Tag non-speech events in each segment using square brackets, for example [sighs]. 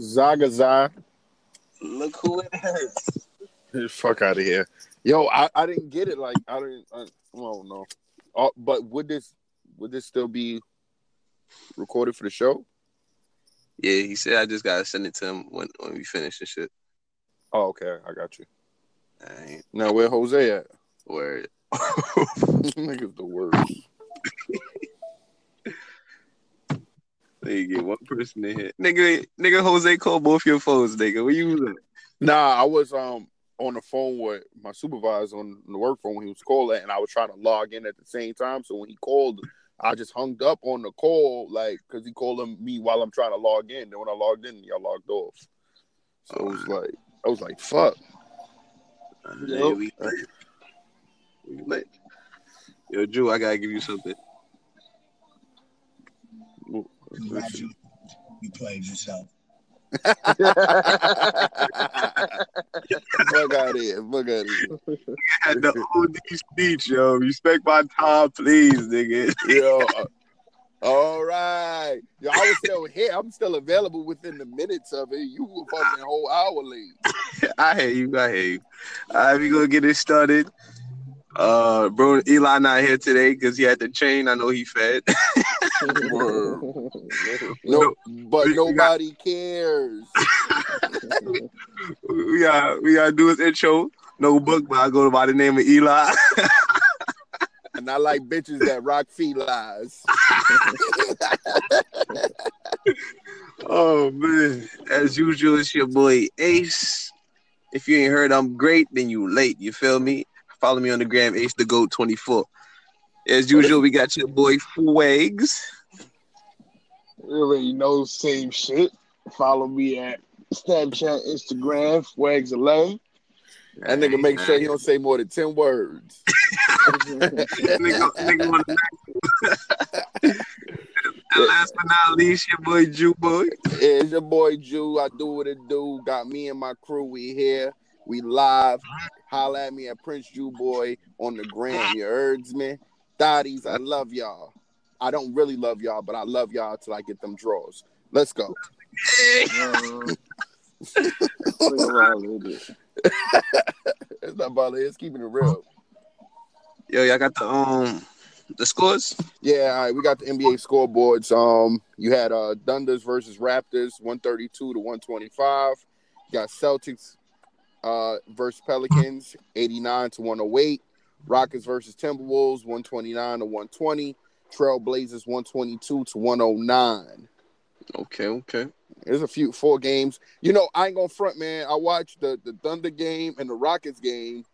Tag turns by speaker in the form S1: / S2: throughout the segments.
S1: Zagaza.
S2: Look who it is. [laughs]
S1: Fuck out of here. Yo, I, I didn't get it. Like I didn't. I, oh no. Uh, but would this would this still be recorded for the show?
S2: Yeah, he said I just gotta send it to him when when we finish the shit.
S1: Oh, okay. I got you. Now where Jose at?
S2: word. [laughs]
S1: Nigga's the worst. [laughs]
S2: They get one person in here. Nigga, nigga Jose called both your phones, nigga. Where you was?
S1: Nah, I was um on the phone with my supervisor on the work phone when he was calling, and I was trying to log in at the same time. So when he called, I just hung up on the call, like because he called me while I'm trying to log in. Then when I logged in, y'all logged off. So it was like I was like, "Fuck."
S2: We lit. We lit. Yo, Drew, I gotta give you something.
S3: Congrats, you, you played yourself. [laughs]
S1: Fuck out of here. Fuck out of here. [laughs]
S2: Had the OD speech, yo. Respect my time, please, nigga. [laughs]
S1: Yo. uh, all right. Yo, I was still here. I'm still available within the minutes of it. You were fucking whole hour late.
S2: I hear you. I hear you. All right, we gonna get it started. Uh, bro, Eli not here today because he had to train. I know he fed.
S1: Word. No, but
S2: we- we got-
S1: nobody cares. [laughs]
S2: we got we gotta do his intro. No book, but I go by the name of Eli. [laughs]
S1: And I like bitches that rock felines. [laughs]
S2: oh man, as usual, it's your boy Ace. If you ain't heard I'm great, then you late. You feel me? Follow me on the gram, Ace the Goat 24. As usual, we got your boy Fuegs.
S4: Already know same shit. Follow me at Snapchat, Instagram, Wags11.
S1: That nigga make sure he don't say more than 10 words. [laughs] [laughs]
S2: nigga, nigga and last but not least, your boy Jew Boy.
S1: It's your boy Jew. I do what it do. Got me and my crew. We here. We live. Holla at me at Prince Jew Boy on the gram. You heard me? Thotties, I love y'all. I don't really love y'all, but I love y'all till I get them draws. Let's go. It's not about it. It's keeping it real.
S2: Yo, y'all got the um the scores?
S1: Yeah, all right, we got the NBA scoreboards. Um, you had uh Thunders versus Raptors, one thirty two to one twenty five. You got Celtics uh versus Pelicans, eighty nine to one hundred eight. Rockets versus Timberwolves, one twenty nine to one twenty. Trailblazers, one twenty two to one hundred nine.
S2: Okay, okay.
S1: There's a few four games. You know, I ain't gonna front, man. I watched the the Thunder game and the Rockets game,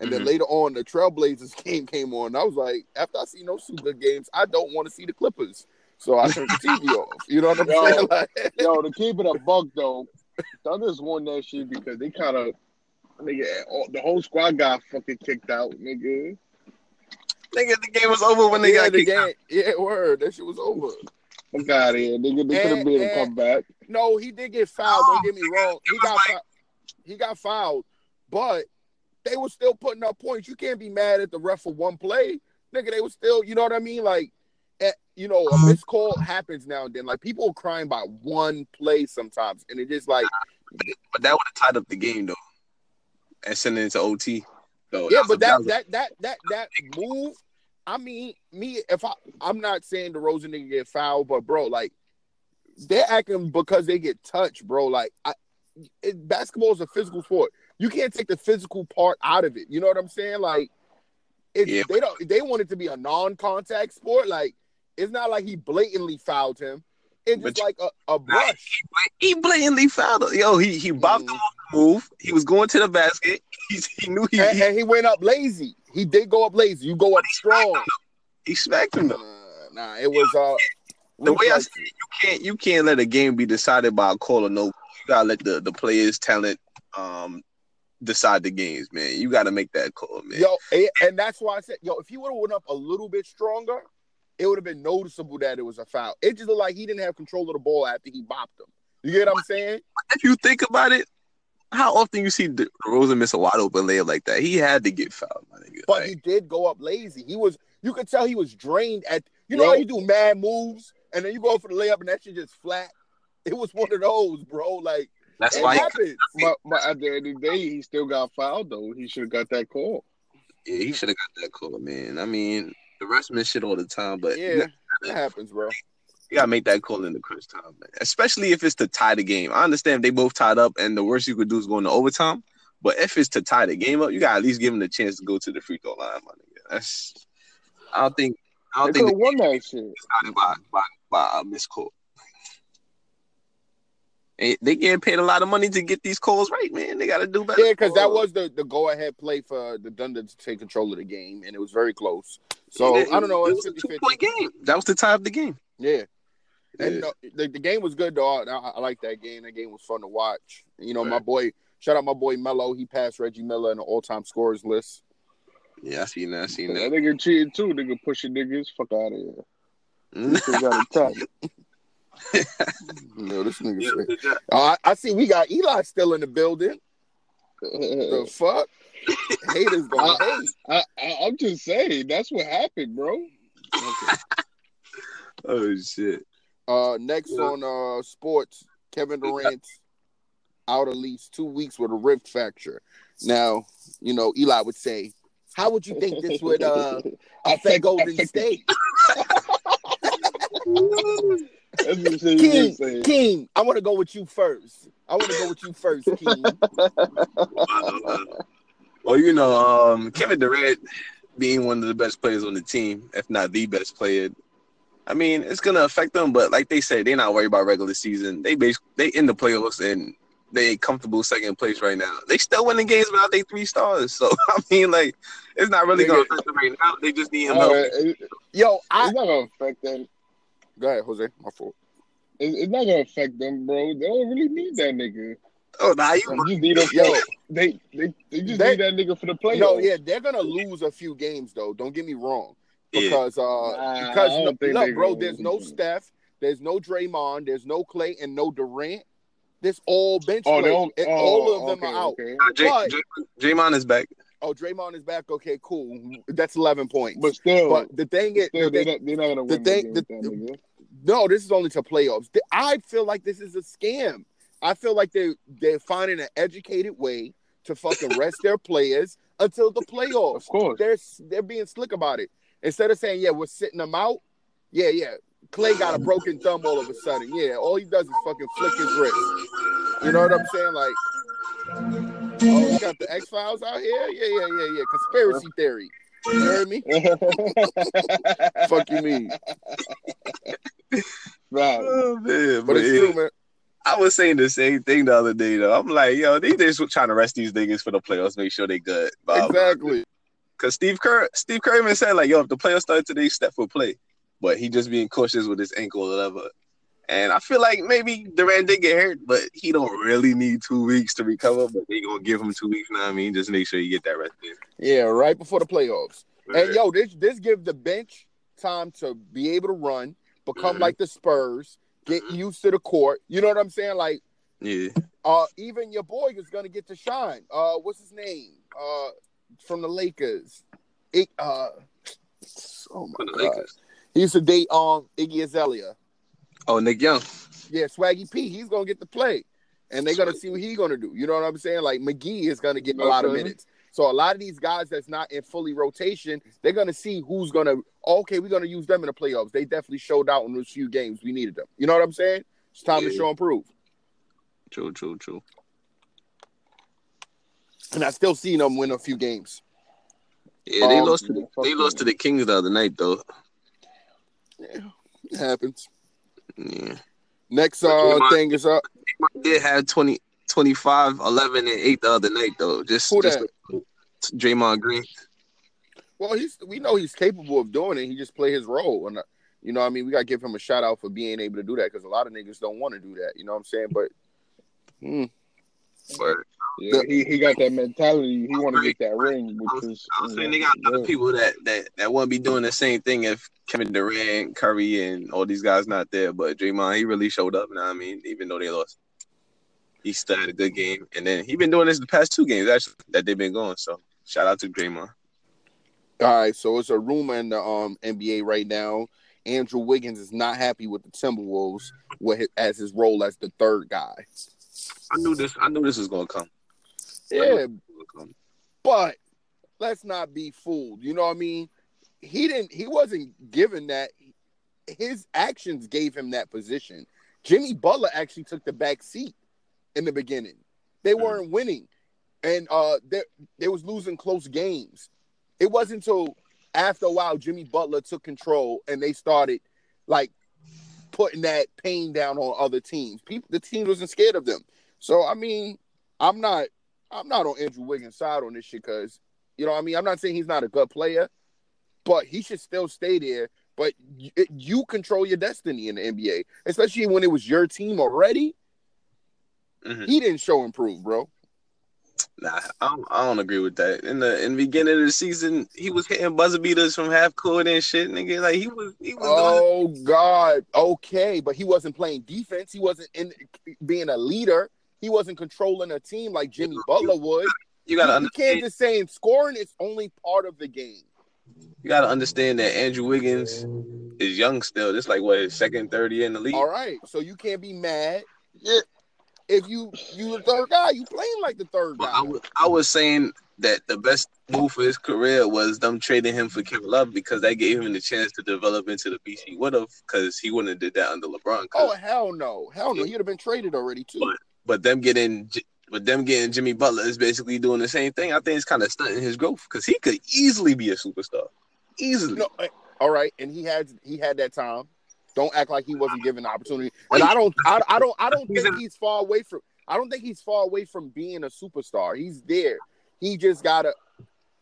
S1: and then
S2: Mhm.
S1: later on the Trailblazers [laughs] game came on. I was like, after I see those two good games, I don't want to see the Clippers. So I turned the TV [laughs] off. You know what I'm
S4: Yo.
S1: saying? [laughs] Like,
S4: Yo, to keep it a buck though, Thunders won that shit because they kind of nigga all, the whole squad got fucking kicked out, nigga.
S2: Nigga, the game was over when they
S1: yeah,
S2: got
S1: the
S2: kicked
S1: game.
S2: out.
S1: Yeah, word. That shit was over.
S4: Fuck out of here, nigga. They could have
S1: And-
S4: made a
S1: and-
S4: comeback.
S1: No, he did get fouled. Don't get me wrong. He got
S2: like-
S1: fouled. he got fouled, but they were still putting up points. You can't be mad at the ref for one play, nigga. They were still, you know what I mean? Like, eh, you know, a missed call happens now and then. Like people are crying by one play sometimes, and it just like,
S2: But that would have tied up the game though. And sent it into OT.
S1: Yeah, but that that that that that move. I mean, me if I I'm not saying DeRozan didn't get fouled, but bro, like they're acting because they get touched, bro. Like I, it, basketball is a physical sport. You can't take the physical part out of it. You know what I'm saying? Like it,
S2: Yeah.
S1: they don't they want it to be a non-contact sport. Like it's not like he blatantly fouled him. It's just
S2: But you-
S1: like a, a brush.
S2: he blatantly fouled him. Yo, he he bopped him
S1: Mhm.
S2: off the move. He was going to the basket. [laughs] He's, he knew he,
S1: And,
S2: he,
S1: and he went up lazy. He did go up lazy. You go up strong.
S2: he smacked him though.
S1: Nah, nah, it was uh
S2: The way I see it, you can't you can't let a game be decided by a call or no. You gotta let the the players' talent um decide the games, man. You gotta make that call, man.
S1: Yo, and- and that's why I said, yo, if he would have went up a little bit stronger, it would have been noticeable that it was a foul. It just looked like he didn't have control of the ball after he bopped him. You get what I'm saying?
S2: If you think about it, how often you see De- Rozan miss a wide open layup like that? He had to get fouled, my nigga.
S1: But
S2: Like,
S1: he did go up lazy. He was, you could tell he was drained at, you know
S4: Yo.
S1: how you do mad moves and then you go for the layup and that shit just flat. It was one of those, bro. Like
S2: That's
S1: it
S2: why.
S1: happens.
S4: But, but at the end of the day, he still got fouled though. He should have got that call.
S2: Yeah, he should have got that call, man. I mean, the rest shit all the time, but
S1: Yeah, it happens, bro.
S2: You gotta make that call in the crunch time, man. Especially if it's to tie the game. I understand they both tied up, and the worst you could do is go into overtime. But if it's to tie the game up, you gotta at least give them the chance to go to the free throw line, my nigga. That's I don't think I don't
S4: They
S2: think
S4: have won that shit.
S2: started by by by a missed call. And they getting paid a lot of money to get these calls right, man. They gotta do better.
S1: Yeah, because that was the, the go ahead play for the Thunder to take control of the game, and it was very close. So
S2: It-
S1: I don't know.
S2: It
S1: It's
S2: was a
S1: 50
S2: two point game. That was the tie of the game.
S1: Yeah. And
S2: Yeah.
S1: no, the, the game was good though. I, I like that game. That game was fun to watch. You know, my boy, shout out my boy Melo. He passed Reggie Miller in the all time scorers list.
S2: Yeah, I seen that. I seen
S4: That
S2: that.
S4: nigga cheated too. Nigga pushing niggas. Fuck out of here. [laughs] Still got attacked. [laughs]
S1: No, this nigga.
S2: Yeah,
S1: say-
S2: good.
S1: Oh, I, I see we got Eli still in the building. The [laughs] fuck? Haters gonna hate.
S4: I, I, I'm just saying that's what happened, bro.
S1: Okay. [laughs]
S2: Oh shit.
S1: Uh, next
S2: Yeah.
S1: on uh sports, Kevin Durant out at least two weeks with a rib fracture. Now, you know, Eli would say, "How would you think this would uh affect Golden
S4: affect-
S1: State?"
S4: That's what he
S1: King. King, I want to go with you first. I want to go with you first, King. [laughs]
S2: well, you know, um, Kevin Durant being one of the best players on the team, if not the best player, I mean, it's gonna affect them. But like they said, they're not worried about regular season. They base they in the playoffs and they comfortable second place right now. They still winning games without their three stars. So [laughs] I mean, like, it's not really gonna affect them right now. They just need him help.
S1: Yo, I
S4: it's not gonna affect them.
S1: Go ahead, Jose. My fault.
S4: It- It's not gonna affect them, bro. They don't really need that nigga.
S2: Oh, nah, you
S4: They just need them
S1: Yo,
S4: for, they, they they just
S1: They-
S4: need that nigga for the playoffs.
S1: no, yeah, they're gonna lose a few games though. Don't get me wrong,
S2: yeah.
S1: because uh,
S4: Nah,
S1: because no, look, bro, there's no
S4: lose.
S1: Steph, there's no Draymond, there's no Clay, and no Durant. This all bench
S4: Oh, they
S1: players. And
S4: Oh,
S1: all of them
S4: okay,
S1: are out.
S4: Okay.
S2: Nah, J-
S1: but-
S2: J- Draymond is back.
S1: Oh, Draymond is back. Okay, cool. That's eleven points.
S4: But still,
S1: But the thing is,
S4: still,
S1: the
S4: they're
S1: thing-
S4: not, they're not gonna
S1: the
S4: win
S1: thing-
S4: the
S1: the-
S4: that nigga.
S1: no, this is only to playoffs. I feel like this is a scam. I feel like they they're finding an educated way to fucking [laughs] rest their players until the playoffs.
S4: Of course.
S1: They're they're being slick about it. Instead of saying, "Yeah, we're sitting them out." Yeah, yeah. Clay got a broken thumb all of a sudden. Yeah, all he does is fucking flick his wrist. You know what I'm saying? Like, oh, we got the X Files out here. Yeah, yeah, yeah, yeah. Conspiracy theory. You heard me? [laughs] Fuck you mean?
S4: right.
S2: Oh man,
S1: But it's
S2: yeah.
S1: true, man.
S2: I was saying the same thing the other day though. I'm like, yo, they just trying to rest these niggas for the playoffs, make sure they good. Blah, blah.
S1: Exactly.
S2: Cause Steve Kerr, Steve Kerr even said like, yo, if the playoffs start today, Steph for play. But he just being cautious with his ankle or whatever. And I feel like maybe Durant did get hurt, but he don't really need two weeks to recover. But they gonna give him two weeks. You know what I mean? Just make sure you get that rest in.
S1: Yeah, right before the playoffs. And yo, this this gives the bench time to be able to run, become
S2: Mhm.
S1: like the Spurs, get used to the court. You know what I'm saying? Like,
S2: yeah,
S1: uh, even your boy is gonna get to shine. Uh, what's his name? Uh, from the Lakers. It, uh, [tsk] oh my
S2: the
S1: god,
S2: Lakers.
S1: he used to date um Iggy Azalea.
S2: Oh, Nick Young.
S1: Yeah, Swaggy P. He's gonna get the play, and they're gonna see what he's gonna do. You know what I'm saying? Like McGee is gonna get a lot of minutes. So a lot of these guys that's not in fully rotation, they're gonna see who's gonna. Okay, we're gonna use them in the playoffs. They definitely showed out in those few games we needed them. You know what I'm saying? It's time to show and prove.
S2: True, true, true.
S1: And I still see them win a few games.
S2: Yeah, they
S1: Um,
S2: lost. To the, they lost to the Kings the other night though.
S1: Yeah, it happens.
S2: Yeah.
S1: Next uh
S2: Draymond-
S1: thing is up.
S2: did have 20, 25, 11, and 8 the other night, though. Just,
S1: Who
S2: just
S1: that?
S2: Draymond Green.
S1: Well, he's we know he's capable of doing it. He just play his role, and uh, you know, what I mean, we gotta give him a shout out for being able to do that because a lot of niggas don't want to do that. You know what I'm saying? But hmm,
S2: But
S4: Yeah, he, he got that mentality. He want to get that ring,
S2: I
S4: which
S2: was,
S4: is.
S2: I was saying they got other people that, that, that wouldn't be doing the same thing if Kevin Durant, Curry, and all these guys not there. But Draymond, he really showed up. Now, I mean, even though they lost, he still had a good game. And then he been doing this the past two games actually that they've been going. So shout out to Draymond.
S1: All right, so it's a rumor in the um NBA right now Andrew Wiggins is not happy with the Timberwolves with his, as his role as the third guy.
S2: I knew this. I knew this was gonna come.
S1: Yeah,
S2: this was gonna come.
S1: but let's not be fooled. You know what I mean? He didn't. He wasn't given that. His actions gave him that position. Jimmy Butler actually took the back seat in the beginning. They
S2: Mm.
S1: weren't winning, and uh, they they was losing close games. It wasn't until after a while Jimmy Butler took control and they started like putting that pain down on other teams. People, the team wasn't scared of them. So I mean, I'm not I'm not on Andrew Wiggins' side on this shit because you know what I mean. I'm not saying he's not a good player, but he should still stay there. But you, you control your destiny in the NBA, especially when it was your team already.
S2: Mhm.
S1: He didn't show improve, bro.
S2: Nah, I don't, I don't agree with that. In the in the beginning of the season, he was hitting buzzer beaters from half court and shit, nigga. Like he was he was doing
S1: Oh God, okay, but he wasn't playing defense. He wasn't in being a leader. He wasn't controlling a team like Jimmy Butler would.
S2: You gotta
S1: you, you
S2: understand.
S1: can't just say scoring is only part of the game.
S2: You gotta understand that Andrew Wiggins is young still. This like what his second, third year in the league.
S1: All right, so you can't be mad
S4: Yeah,
S1: if you you the third guy. You playing like the third
S2: But
S1: guy.
S2: I was I was saying that the best move for his career was them trading him for Kevin Love because that gave him the chance to develop into the beast he would have because he wouldn't have did that under LeBron. 'cause-
S1: oh hell no, hell no. He'd have been traded already too.
S2: But- But them getting but them getting Jimmy Butler is basically doing the same thing. I think it's kind of stunting his growth because he could easily be a superstar, easily.
S1: No, all right, and he had he had that time. Don't act like he wasn't given the opportunity. And I don't, I, I don't, I don't [laughs] think he's far away from. I don't think he's far away from being a superstar. He's there. He just gotta.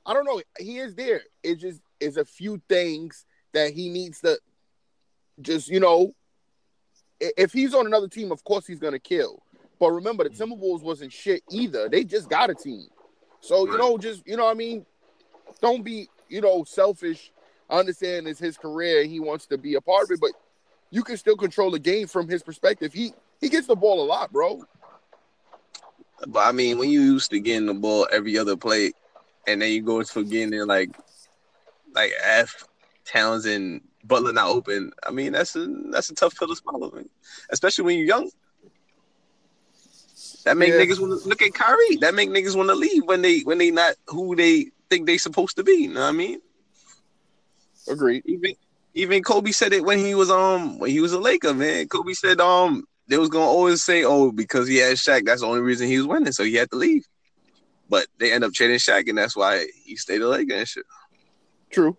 S1: I don't know. He is there. It just is a few things that he needs to. Just you know, if he's on another team, of course he's gonna kill. But remember, the mm. Timberwolves wasn't shit either. They just got a team. So you know, just you know, what I mean, don't be you know selfish. I understand it's his career; he wants to be a part of it, but you can still control the game from his perspective. He he gets the ball a lot, bro.
S2: But I mean, when you used to getting the ball every other play, and then you go for getting there like like F Towns and Butler not open. I mean, that's a that's a tough pill to swallow, man. especially when you're young. That make
S1: Yeah.
S2: niggas want to look at Kyrie. That make niggas want to leave when they when they not who they think they supposed to be. You know what I mean?
S1: Agreed.
S2: Even even Kobe said it when he was um when he was a Laker, man. Kobe said um they was gonna always say, oh, because he had Shaq, that's the only reason he was winning, so he had to leave. But they end up trading Shaq, and that's why he stayed a Laker and shit.
S1: True.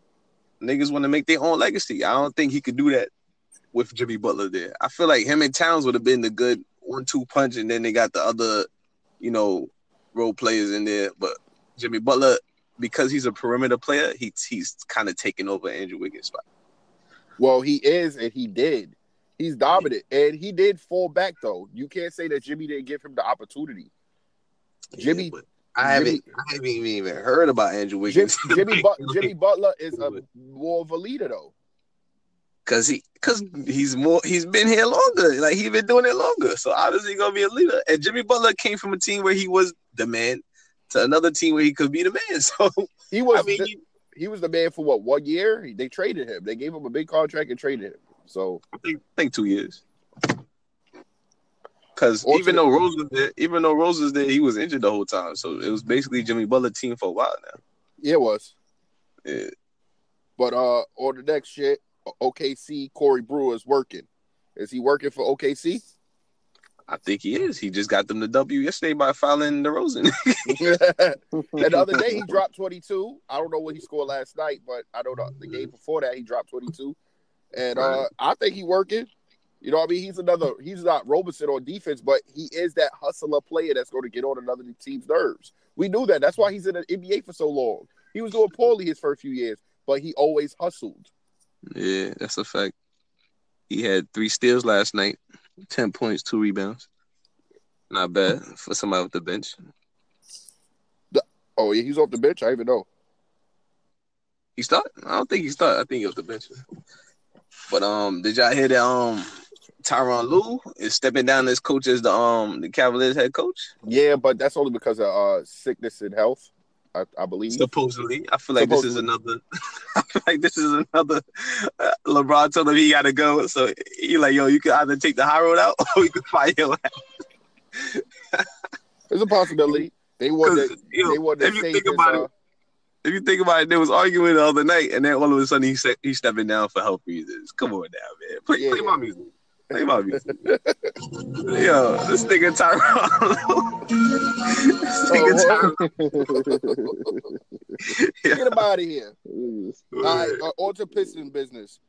S2: Niggas want to make their own legacy. I don't think he could do that with Jimmy Butler there. I feel like him and Towns would have been the good one-two punch, and then they got the other, you know, role players in there. But Jimmy Butler, because he's a perimeter player, he, he's kind of taking over Andrew Wiggins' spot.
S1: Well, he is, and he did. He's dominant, and he did fall back though. You can't say that Jimmy didn't give him the opportunity. Jimmy-
S2: Yeah, I haven't, I haven't even heard about Andrew Wiggins.
S1: Jimmy, [laughs] but, Jimmy Butler is a more of a leader though.
S2: Cause he, cause he's more, he's been here longer. Like he's been doing it longer. So obviously he gonna be a leader? And Jimmy Butler came from a team where he was the man to another team where he could be the man. [laughs] So
S1: He was
S2: I mean,
S1: the, he was the man for what one year? They traded him. They gave him a big contract and traded him. So
S2: I think, I think two years. Cause
S1: Or
S2: even though Rose was there, even though Rose was there, he was injured the whole time. So it was basically Jimmy Butler team for a while now.
S1: yeah, it was.
S2: Yeah.
S1: But uh, on the next shit, OKC Corey Brewer is working. Is he working for OKC?
S2: I think he is. He just got them the W yesterday by fouling DeRozan. [laughs] [laughs]
S1: and the other day he dropped 22. I don't know what he scored last night, but I know the, game before that he dropped 22. And uh, I think he working. You know what I mean? He's another he's not Roberson on defense, but he is that hustler player that's going to get on another team's nerves. We knew that. That's why he's in the NBA for so long. He was doing poorly his first few years, but he always hustled.
S2: Yeah, that's a fact. He had three steals last night, ten points, two rebounds. Not bad for somebody with the bench.
S1: Oh yeah, he's off the bench. I even know.
S2: He started? I don't think he started. I think he was the bench. But um, did y'all hear that um Tyronn Lue is stepping down as coach as the um the Cavaliers head coach?
S1: Yeah, but that's only because of uh, sickness and health. I, I believe.
S2: Supposedly, I feel like this is another. [laughs] I feel like this is another. Uh, LeBron told him he got to go, so he like, yo, you can either take the high road out [laughs] or you can fight your ass.
S1: There's a possibility. They want
S2: 'Cause,
S1: to.
S2: yo,
S1: They want to
S2: if you think
S1: this,
S2: about
S1: uh,
S2: it, if you think about it, they was arguing the other night, and then all of a sudden he said he's stepping down for health reasons. Come on now, man. Play, play
S1: Yeah.
S2: my music. Play my music. Yo, this nigga Tyrone. this nigga Tyrone.
S1: Get him out of here. All right, uh, on to Piston business.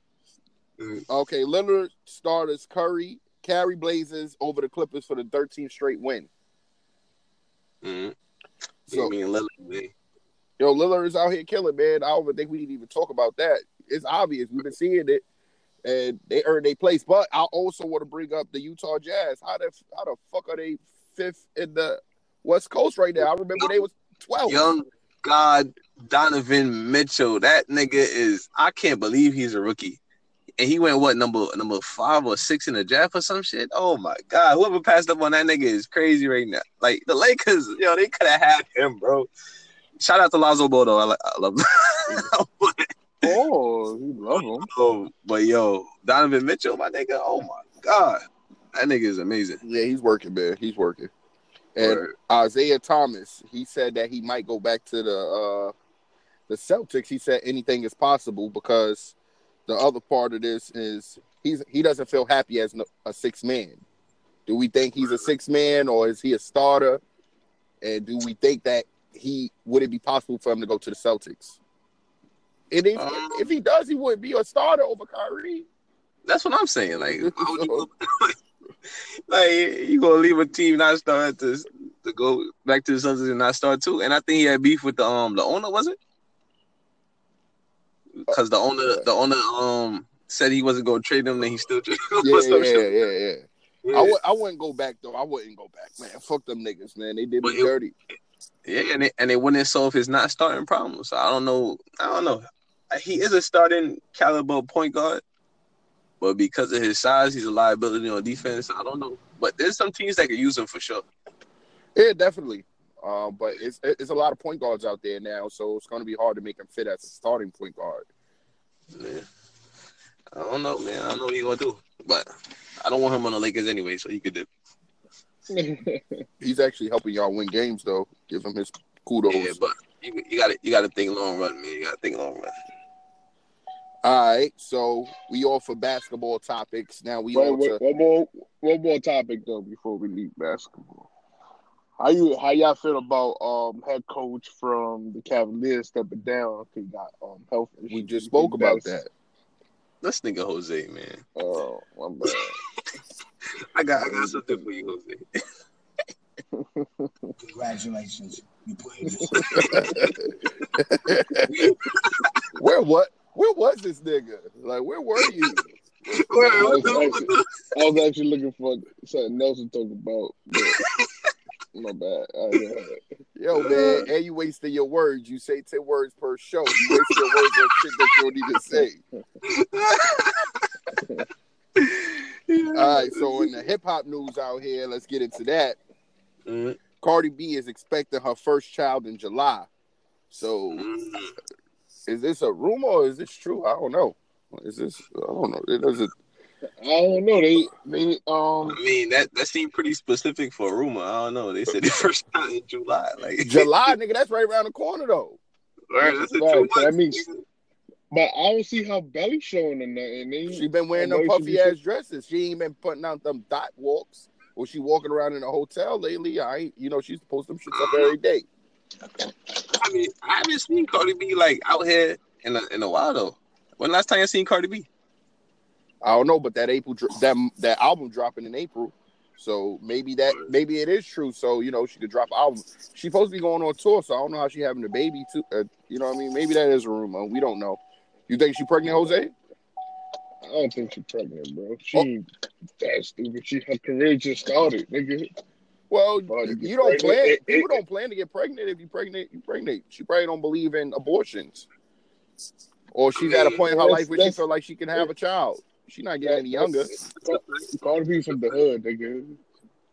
S1: Okay, Lillard starters Curry, carry Blazers over the Clippers for the 13th straight win.
S2: Mhm.
S1: So,
S2: You mean Lillard, man.
S1: yo, Lillard is out here killing, man. I don't even think we need to even talk about that. It's obvious. We've been seeing it, and they earned their place. But I also want to bring up the Utah Jazz. How the how the fuck are they fifth in the West Coast right now? I remember they was 12.
S2: Young God Donovan Mitchell. That nigga is I can't believe he's a rookie. And he went what number number five or six in the draft or some shit? Oh my god. Whoever passed up on that nigga is crazy right now. Like the Lakers, yo, they could have had him, bro. Shout out to Lonzo Ball. I, I love [laughs]
S4: Oh, you love him.
S2: oh, but yo, Donovan Mitchell, my nigga, oh my god. That nigga is amazing.
S1: Yeah, he's working, man. He's working. And
S2: Word.
S1: Isaiah Thomas, he said that he might go back to the uh the Celtics. He said anything is possible because the other part of this is he's he doesn't feel happy as no- a six man. Do we think he's a six man or is he a starter? And do we think that he would it be possible for him to go to the Celtics? And if,
S2: Um,
S1: if he does, he would be a starter over Kyrie.
S2: That's what I'm saying. Like, [laughs] you [laughs] like you gonna leave a team not start to to go back to the Celtics and not start too? And I think he had beef with the um the owner, was it? Because the owner the owner um said he wasn't gonna trade him, and he still [laughs] traded him.
S1: Yeah, yeah, yeah, yeah.
S2: Yeah.
S1: I would I wouldn't go back though. I wouldn't go back, man. Fuck them niggas, man. They did
S2: But
S1: me
S2: it-
S1: dirty.
S2: Yeah, and they, and they wouldn't solve his not starting problem. So I don't know. I don't know. He is a starting caliber point guard, but because of his size, he's a liability on defense. I don't know. But there's some teams that could use him for sure.
S1: Yeah, definitely. Uh, but it's it's a lot of point guards out there now, so it's going to be hard to make him fit as a starting point guard.
S2: Yeah. I don't know, man. I don't know what he's gonna do, but I don't want him on the Lakers anyway, so he could do. [laughs]
S1: He's actually helping y'all win games, though. Give him his kudos.
S2: Yeah, but you, you got to you got to think long run, man. You got to think long run.
S1: All right, so we all for basketball topics. Now we
S4: Wait, wait,
S1: to
S4: one more, one more topic though before we leave basketball. How you, how y'all feel about um head coach from the Cavaliers stepping down? 'cause He got um health issues.
S1: we just spoke about that.
S2: Let's think of Jose, man.
S4: Oh, my bad. [laughs]
S2: I got I got something for you, Jose. [laughs]
S3: Congratulations. You played. [laughs]
S1: Where what? Where was this nigga? Like, where were you?
S2: Wait, what the- what the-
S4: I was actually looking for something else to talk about. But [laughs] my bad. I didn't have it.
S1: Yo, man, and you wasting your words. You say ten words per show. You waste your words on shit that you don't even say. [laughs] All right, so in the hip hop news out here, let's get into that.
S2: Mm,
S1: Cardi B is expecting her first child in July. So,
S2: mm.
S1: Is this a rumor or is this true? I don't know. Is this? I don't know. It doesn't.
S4: I don't know. They they um
S2: I mean that that seemed pretty specific for a rumor. I don't know. They said the first time in July, like [laughs]
S1: July, nigga. That's right around the corner, though.
S2: Word, that's in
S4: Right,
S2: two
S4: so that means- But I don't see how belly showing or nothing. They,
S1: She been wearing
S4: I know
S1: them puffy
S4: be-
S1: ass dresses. She ain't been putting out them dot walks. Or she walking around in a hotel lately. I ain't, you know, she's post them shits up every day.
S2: I mean, I haven't seen Cardi B like out here in a in a while though. When last time you seen Cardi B?
S1: I don't know, but that April that that album dropping in April, so maybe that maybe it is true. So you know she could drop an album. She's supposed to be going on tour, so I don't know how she having a baby too. Uh, you know what I mean? Maybe that is a rumor. We don't know. You think she pregnant, Jose?
S4: I don't think she's pregnant, bro. She ain't that stupid. She her career just started, nigga.
S1: Well,
S4: Well, you
S1: you don't
S4: pregnant,
S1: plan.
S4: it-
S1: people
S4: it-
S1: don't plan to get pregnant. If you pregnant, you pregnant. She probably don't believe in abortions, or she's at a point in her life where she
S4: that's-
S1: feel like she can have a child. She's not getting any younger.
S4: Cardi people from the hood, nigga.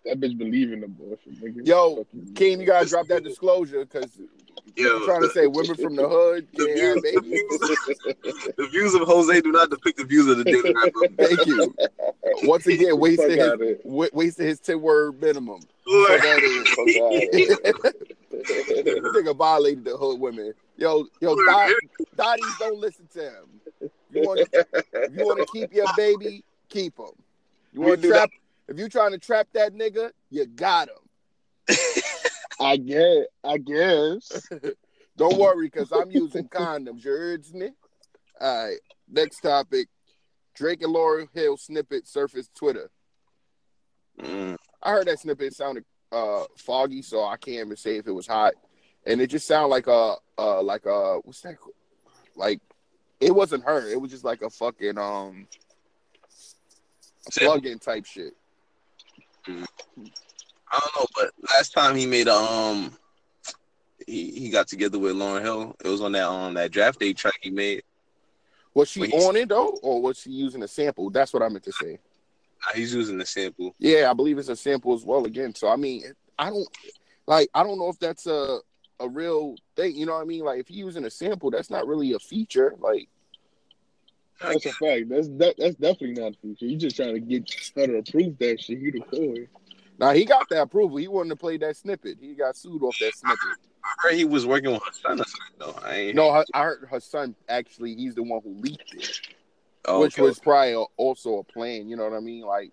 S4: That bitch believe in abortion, nigga.
S1: Yo,
S4: Fuck you.
S1: King, you gotta drop that disclosure because
S2: Yo,
S1: I'm trying to say women from the hood
S2: the
S1: can't have
S2: views,
S1: babies.
S2: the views of Jose do not depict the views of the daily [laughs] rapper.
S1: Thank you. Once again, wasted his
S4: outta
S1: wasted his ten word minimum.
S2: Boy.
S1: So that
S4: Fuck
S1: is. [laughs] Nigga violated the hood women. Yo, yo, Dot, Dotties don't listen to him. You want, if you want to keep your baby, keep him. You want to
S2: You do
S1: trap? If you trying to trap that nigga, you got him. [laughs]
S4: I guess. I guess.
S1: Don't worry, cause I'm using [laughs] condoms. You heard me? All right. Next topic: Drake and Lauryn Hill snippet surfaced Twitter.
S2: Mm.
S1: I heard that snippet sounded uh foggy, so I can't even say if it was hot. And it just sounded like a uh like a what's that like it wasn't her. It was just like a fucking um plug-in type shit.
S2: I don't know, but last time he made a um, he, he got together with Lauryn Hill. It was on that um that draft day track he made.
S1: Was she on it though, or was she using a sample? That's what I meant to say.
S2: Nah, he's using the sample.
S1: Yeah, I believe it's a sample as well. Again, so I mean, I don't like. I don't know if that's a a real thing. You know what I mean? Like, if you're using a sample, that's not really a feature. Like,
S4: That's a fact. That's that, that's definitely not a feature. You just trying to get her to approve that shit. You the cool.
S1: now he got that approval. He wanted to play that snippet. He got sued off that snippet.
S2: I heard he was working with her son or something. though. I ain't.
S1: No, her, I heard her son actually. He's the one who leaked it,
S2: Oh,
S1: which
S2: okay.
S1: was probably also a plan. You know what I mean? Like,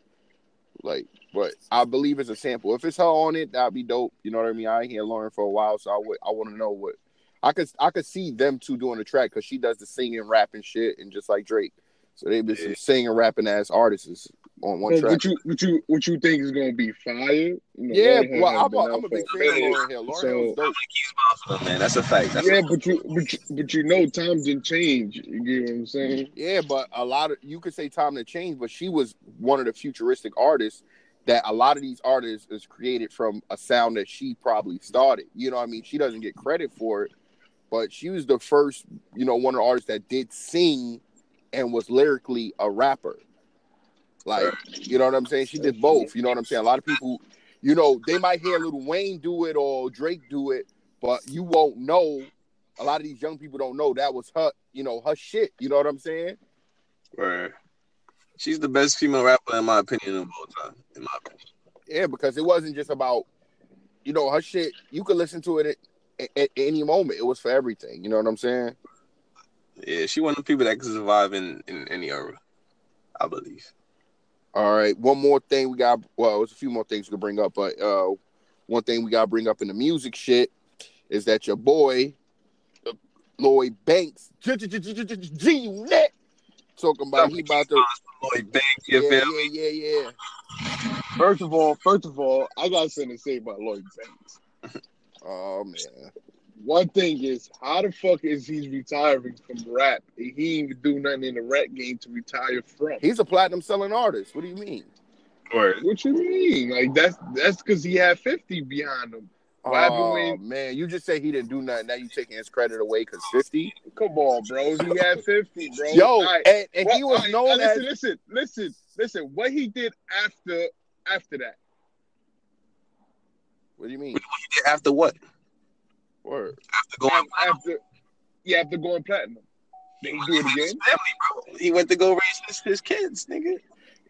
S1: like, but I believe it's a sample. If it's her on it, that'd be dope. You know what I mean? I ain't hear Lauryn for a while, so I would. I want to know what. I could I could see them two doing the track because she does the singing, rapping shit, and just like Drake, so they be some
S2: Yeah.
S1: singing, rapping ass artists on one track.
S4: what you what you what you think is gonna be fire? You know,
S1: Yeah, well, I'm
S4: been
S1: a,
S4: out
S1: I'm a big fan of
S4: minute.
S1: Lauryn Hill. Lauryn
S4: So-
S1: Hill's dope.
S2: Man, that's a fact. That's
S4: Yeah,
S2: a,
S4: but you but you, but you know times didn't change. You get what I'm saying?
S1: Yeah, but a lot of you could say time to change, but she was one of the futuristic artists that a lot of these artists is created from a sound that she probably started. You know what I mean? She doesn't get credit for it, but she was the first, you know, one of the artists that did sing and was lyrically a rapper. Like, you know what I'm saying? She did both. You know what I'm saying? A lot of people, you know, they might hear Lil Wayne do it or Drake do it, but you won't know. A lot of these young people don't know that was her, you know, her shit. You know what I'm saying?
S2: Word. She's the best female rapper in my opinion of all time. In my opinion.
S1: Yeah, because it wasn't just about, you know, her shit. You could listen to it at, at any moment. It was for everything. You know what I'm saying?
S2: Yeah, she one of the people that could survive in, in any era. I believe.
S1: All right. One more thing we got. Well, there's a few more things we could bring up, but uh, one thing we got to bring up in the music shit is that your boy uh, Lloyd Banks, G Unit, talking about he about to.
S2: Lloyd Banks,
S1: Yeah,
S2: you feel me?
S1: yeah, yeah, yeah.
S4: First of all, first of all, I got something to say about Lloyd Banks.
S1: Oh man.
S4: One thing is, how the fuck is he retiring from rap? He ain't even do nothing in the rap game to retire from.
S1: He's a platinum selling artist. What do you mean?
S2: Word.
S4: What you mean? Like that's that's because he had fifty behind him. What happened
S1: Oh
S4: when-
S1: man, you just say he didn't do nothing. Now you taking his credit away because fifty.
S4: Come on, bro. He had fifty, bro.
S1: Yo,
S4: All right.
S1: and, and he was
S4: all right,
S1: known
S4: now
S1: as
S4: listen, listen, listen, listen. What he did after after that?
S1: What do you mean?
S2: What he did after what?
S1: Word.
S2: After going
S4: After, after yeah, after going platinum. Did he do it again?
S2: family, bro. He went to go raise his, his kids, nigga.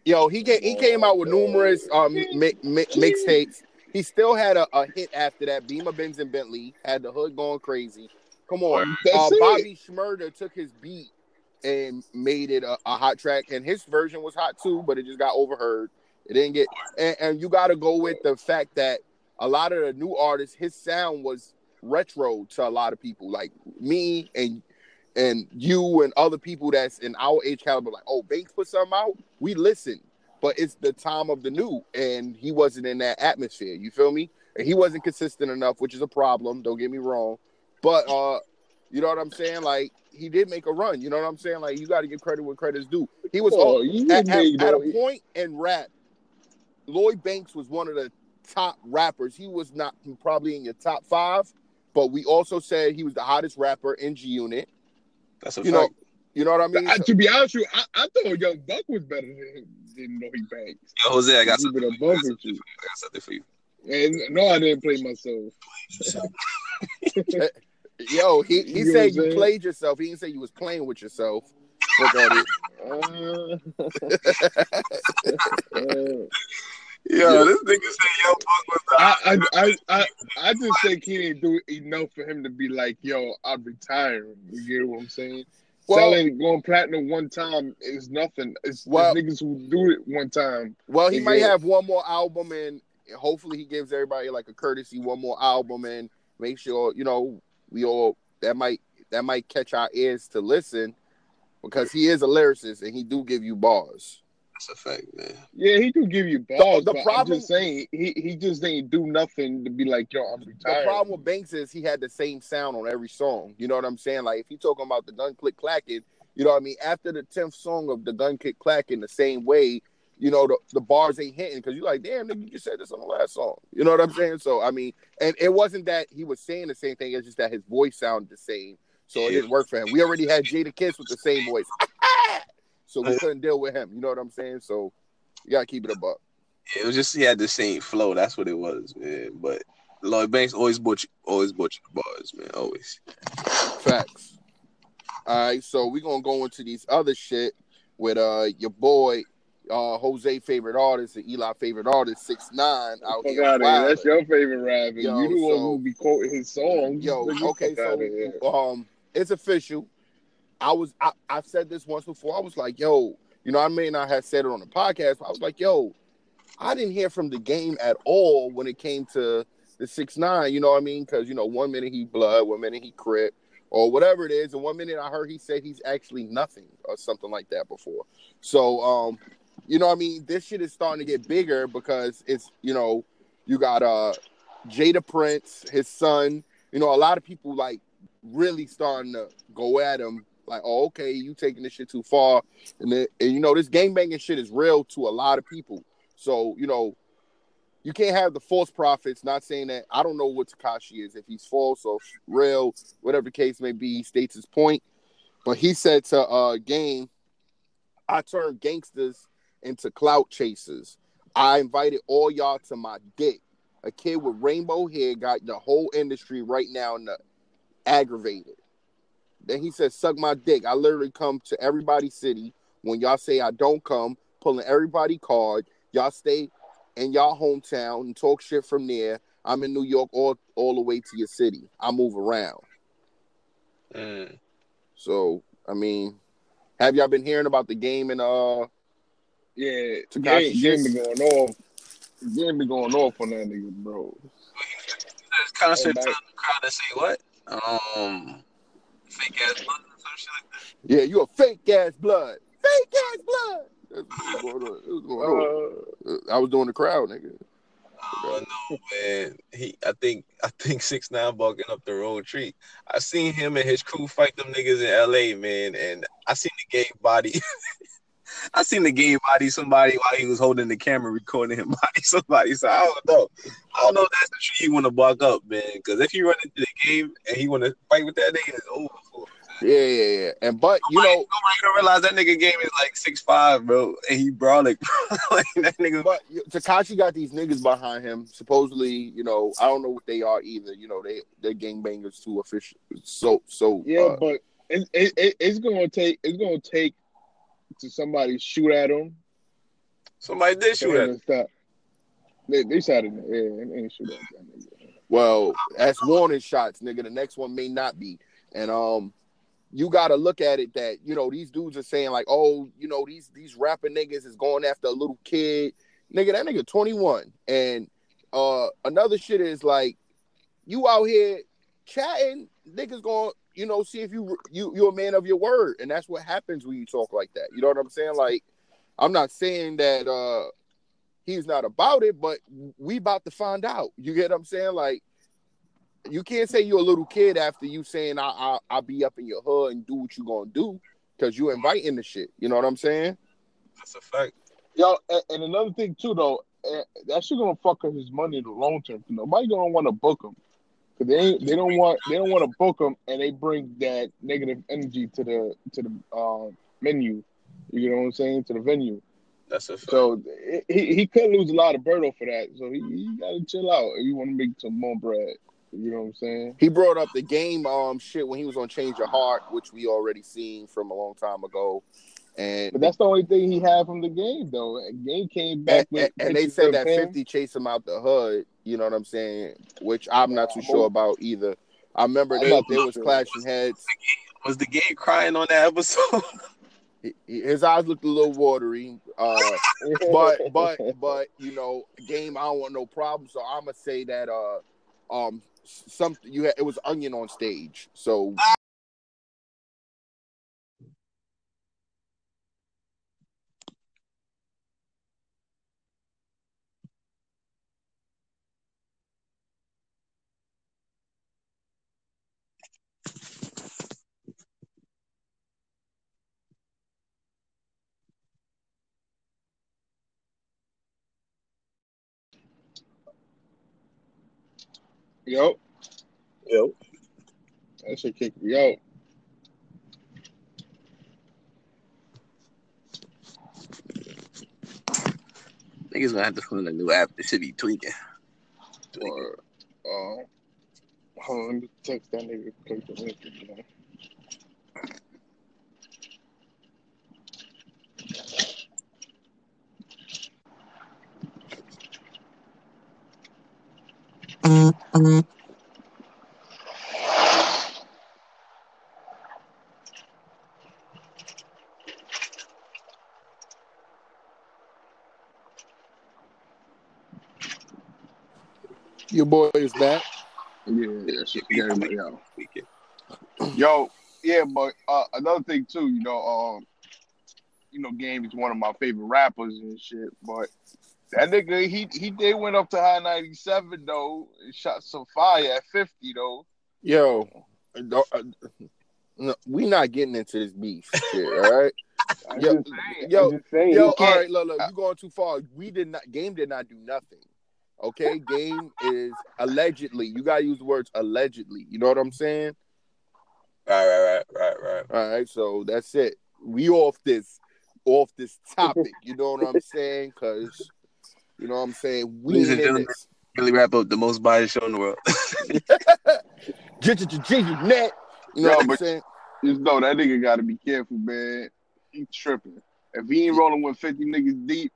S1: Yo, he came, he came out with numerous um mi- mi- mixtapes. He still had a, a hit after that. Beamer, Benz, and Bentley had the hood going crazy. Come on, uh. Bobby Shmurda took his beat and made it a, a hot track, and his version was hot too, but it just got overheard. It didn't get, and, and you got to go with the fact that a lot of the new artists, his sound was retro to a lot of people, like me and and you and other people that's in our age caliber. Like, oh, Banks put something out, we listen, but it's the time of the new, and he wasn't in that atmosphere. You feel me? And he wasn't consistent enough, which is a problem. Don't get me wrong, but uh, you know what I'm saying? Like, he did make a run. You know what I'm saying? Like, you got to give credit where credit's due. He was
S4: Oh, you
S1: at, at, at a point in rap, Lloyd Banks was one of the top rappers. He was not probably in your top five, but we also said he was the hottest rapper in G Unit.
S2: That's a
S1: You know, you know what I mean?
S4: I, to be honest with you, I, I thought Young Buck was better than him. Didn't know he banks.
S2: Yo, Jose, I got something. for you. I
S4: above
S2: got something for you. I got something for you.
S4: And no, I didn't play myself. [laughs]
S1: Yo, he, he
S4: You
S1: said you
S4: saying?
S1: played yourself. He didn't say you was playing with yourself. Look at it. [laughs]
S4: Uh, [laughs] uh,
S2: Yo, this nigga said yo book was the
S4: I, I, I, I, I just think he didn't do enough for him to be like, yo, I'm retiring. You get what I'm saying?
S1: Well-
S4: Selling, going platinum one time is nothing. It's,
S1: Well-
S4: niggas who do it one time.
S1: Well, he might have one more album, and hopefully he gives everybody like a courtesy one more album, and make sure you know we all that might that might catch our ears to listen because he is a lyricist and he do give you bars.
S2: That's a fact, man.
S4: Yeah, he could give you balls,
S1: the
S4: but I'm
S1: problem-
S4: just saying he, he just didn't do nothing to be like, yo, I'm
S1: retired.
S4: The
S1: problem with Banks is he had the same sound on every song. You know what I'm saying? Like if he talking about the gun click clacking, you know what I mean? After the tenth song of the gun click clacking the same way, you know, the, the bars ain't hitting because you're like, damn, nigga, you just said this on the last song. You know what I'm saying? So I mean, and it wasn't that he was saying the same thing, it's just that his voice sounded the same. So it didn't work for him. We already had Jadakiss with the same voice. [laughs] so we couldn't deal with him. You know what I'm saying? So you gotta keep it above.
S2: It was just he had the same flow. That's what it was, man. But Lloyd Banks always butcher, always butcher the bars, man. Always.
S1: Facts. All right, so we're gonna go into these other shit with uh your boy, uh Jose favorite artist and Eli favorite artist, six nine out
S4: Fuck
S1: here.
S4: out here. That's your favorite rapper.
S1: Yo,
S4: you the one
S1: so-
S4: who be quoting his songs.
S1: Yo, okay,
S4: fuck outta here.
S1: so um it's official. I was I, I've said this once before. I was like, yo, you know, I may not have said it on the podcast, but I was like, yo, I didn't hear from the game at all when it came to the six nine, you know what I mean? Because you know, one minute he blood, one minute he crip, or whatever it is, and one minute I heard he said he's actually nothing or something like that before. So um, you know what I mean, this shit is starting to get bigger because it's you know, you got uh Jada Prince, his son, you know, a lot of people like really starting to go at him like, oh, okay, you taking this shit too far. And, then, and you know, this gang banging shit is real to a lot of people. So, you know, you can't have the false prophets, not saying that I don't know what Tekashi is, if he's false or real, whatever the case may be, he states his point. But he said to uh Game, I turned gangsters into clout chasers. I invited all y'all to my dick. A kid with rainbow hair got the whole industry right now in the aggravated. Then he said, "Suck my dick." I literally come to everybody's city when y'all say I don't come, pulling everybody card. Y'all stay in y'all hometown and talk shit from there. I'm in New York all all the way to your city. I move around.
S2: Mm.
S1: So I mean, have y'all been hearing about the game and uh?
S4: Yeah,
S1: Tekashi
S4: game, game
S1: shits.
S4: been going off. Game been going off on that nigga, bro.
S2: This concert telling the crowd to say what? Um, fake ass blood or some shit like that.
S1: Yeah, you a fake ass blood. Fake ass blood. That's going on. Was going on.
S4: Uh,
S1: I was doing the crowd, nigga.
S2: I don't know, man. He, I think, I think six nine barking up the road tree. I seen him and his crew fight them niggas in L.A., man, and I seen the gay body. [laughs] I seen the game body somebody while he was holding the camera, recording him [laughs] body somebody. So I don't know. I don't know if that's the tree you want to bark up, man. Because if you run into the game and he want to fight with that nigga, it's over. for him.
S1: Yeah, yeah, yeah. And but you know,
S2: nobody gonna realize that nigga game is like six five, bro, and he brawling, [laughs] bro. like that nigga.
S1: but Tekashi got these niggas behind him. Supposedly, you know, I don't know what they are either. You know, they they're gangbangers too official. So so
S4: yeah,
S1: uh,
S4: but it, it, it, it's gonna take it's gonna take to somebody shoot at him.
S2: Somebody did shoot at
S4: him
S2: him.
S4: stop. They they shot in the air and ain't shoot at that nigga.
S1: well, that's warning shots, nigga. The next one may not be. And um, you got to look at it that you know these dudes are saying like, oh, you know these these rapper niggas is going after a little kid, nigga. That nigga twenty one. And uh, another shit is like, you out here chatting, niggas going, you know, see if you you you're a man of your word, and that's what happens when you talk like that. You know what I'm saying? Like, I'm not saying that uh he's not about it, but we about to find out. You get what I'm saying? Like, you can't say you're a little kid after you saying I I I'll be up in your hood and do what you gonna do because you inviting the shit. You know what I'm saying?
S2: That's a fact.
S4: Yo, and, and another thing too though, eh, that shit gonna fuck up his money in the long term. Nobody gonna want to book him. Cause they they don't want they don't want to book them, and they bring that negative energy to the to the uh, menu. You know what I'm saying? To the venue.
S2: That's a fact.
S4: So he he could lose a lot of bread for that. So he, he got to chill out if you want to make some more bread. You know what I'm saying?
S1: He brought up the game um shit when he was on Change of Heart, which we already seen from a long time ago. And
S4: But that's the only thing he had from the game, though. Game came back
S1: and,
S4: with
S1: and- and they
S4: pictures
S1: said that
S4: him.
S1: 50 chased him out the hood, you know what I'm saying? Which I'm not too sure about either. I remember
S4: I'm
S1: they, they was
S4: sure.
S1: clashing heads.
S2: Was the game crying on that episode? [laughs]
S1: He- he- His eyes looked a little watery. Uh [laughs] but but but you know, game I don't want no problem. So I'm gonna say that uh um something you had it was onion on stage. So
S4: Yo,
S2: Yo.
S4: that should kick me out.
S2: Niggas gonna have to find a new app. This should be tweaking. tweaking.
S4: Or, uh, hold on, let me text that nigga. Click the
S1: your boy is back.
S4: Yeah, that should kick everybody out. Yo, yeah, but uh, another thing too, you know, um, you know, Game is one of my favorite rappers and shit, but that nigga, he he did went up to high ninety seven though, and shot some fire at fifty though.
S1: Yo, uh, uh, no, we not getting into this beef shit, all right? [laughs] Yo,
S4: saying,
S1: yo,
S4: I'm just saying,
S1: Yo,
S4: he
S1: all
S4: can't-
S1: right, look, look, you going too far. We did not. Game did not do nothing. Okay, game is allegedly. You gotta use the words allegedly. You know what I'm saying?
S2: Right, right, right, right, right.
S1: All right, so that's it. We off this, off this topic. You know what I'm saying? Because you know what I'm saying. We
S2: Ladies and gentlemen. Really wrap up the most biased show in the world.
S1: Net. [laughs] [laughs] You know what I'm saying?
S4: Just know that nigga got to be careful, man. He tripping. If he ain't rolling with fifty niggas deep,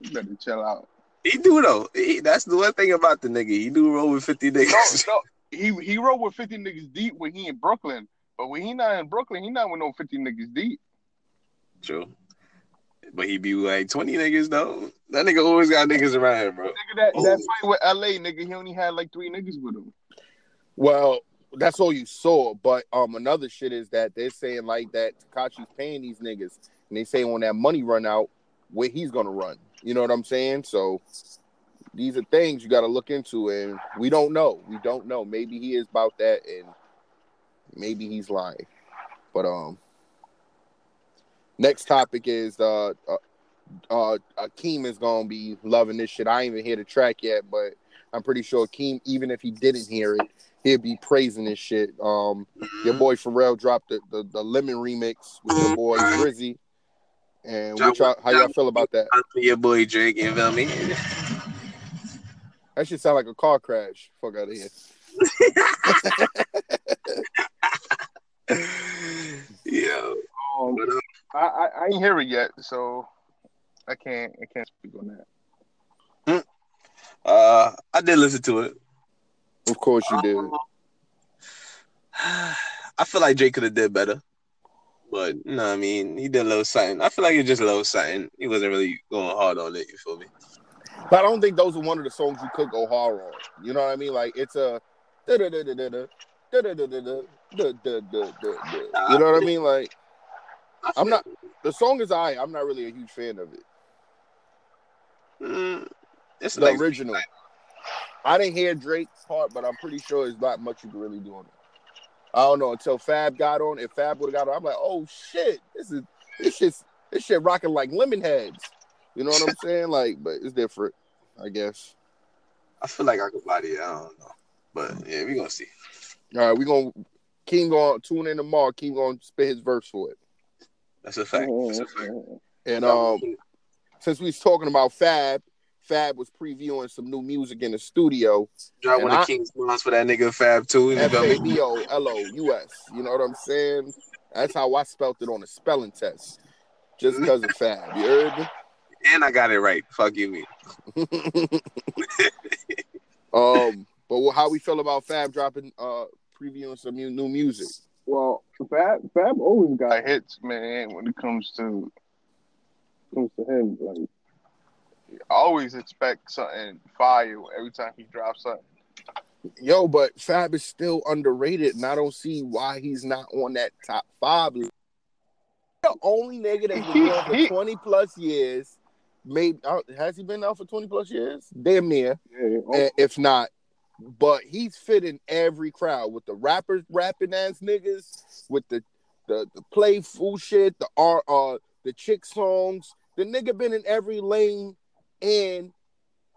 S4: you better chill out.
S2: he do though. He, that's the one thing about the nigga. He do roll with fifty niggas.
S4: no, no. he he rolled with fifty niggas deep when he in Brooklyn, but when he not in Brooklyn, he not with no fifty niggas deep.
S2: True. But he be like twenty niggas though. That nigga always got niggas around him, bro.
S4: Nigga, that,
S2: Oh.
S4: that fight with LA, nigga, he only had like three niggas with him.
S1: Well, that's all you saw. But um, another shit is that they're saying like that Tekashi's paying these niggas, and they say when that money run out, where he's gonna run. You know what I'm saying? So these are things you got to look into, and we don't know. We don't know. Maybe he is about that, and maybe he's lying. But um, next topic is uh, uh, uh Akeem is gonna be loving this shit. I ain't even hear the track yet, but I'm pretty sure Akeem, even if he didn't hear it, he'd be praising this shit. Um, your boy Pharrell dropped the, the, the Lemon remix with your boy Drizzy. And what y'all, how y'all feel about that?
S2: Your boy Drake, you feel me?
S1: That should sound like a car crash. Fuck out of here. [laughs]
S2: Yo.
S4: Um,
S2: What up?
S4: I, I I ain't hear it yet, so I can't I can't speak on that.
S2: Uh I did listen to it.
S1: Of course you did. [sighs]
S2: I feel like Drake could have did better. But no, I mean, he did a little something. I feel like it just a little something. He wasn't really going hard on it, you feel me?
S1: But I don't think those are one of the songs you could go hard on. You know what I mean? Like it's a da-da-da-da-da-da, da-da-da-da-da, da-da-da-da-da. You know what I mean? Like I'm not the song is I. I'm not really a huge fan of it.
S2: Mm, it's
S1: The
S2: like
S1: original. I didn't hear Drake's part, but I'm pretty sure there's not much you can really do on it. I don't know until Fab got on. If Fab would have got on, I'm like, oh shit, this is this shit's this shit rocking like lemon heads. You know what I'm [laughs] saying? Like, but it's different, I guess.
S2: I feel like I could body it. I don't know. But yeah, we gonna see.
S1: All right, we gonna King gonna tune in tomorrow. King gonna spit his verse for it.
S2: That's a fact. That's a fact.
S1: And um, since we was talking about Fab, Fab was previewing some new music in the studio.
S2: Drop
S1: And
S2: one
S1: I-
S2: of King's Moms for that nigga Fab too. You
S1: F
S2: feel
S1: A
S2: me?
S1: B O L O U S. You know what I'm saying? That's how I spelt it on the spelling test. Just because of Fab. You heard me?
S2: And I got it right. Fuck you, me. [laughs]
S1: um, but how we feel about Fab dropping uh previewing some new, new music?
S4: Well, Fab Fab always got hits, man. When it comes to comes to him, like I always expect something fire every time he drops something.
S1: Yo, but Fab is still underrated, and I don't see why he's not on that top five. list. The only nigga that's been
S4: He-
S1: on for twenty plus years, maybe uh, has he been out for twenty plus years? Damn near,
S4: Yeah,
S1: if not. But he's fitting every crowd with the rappers rapping ass niggas, with the the, the playful shit, the art, uh, the chick songs. The nigga been in every lane and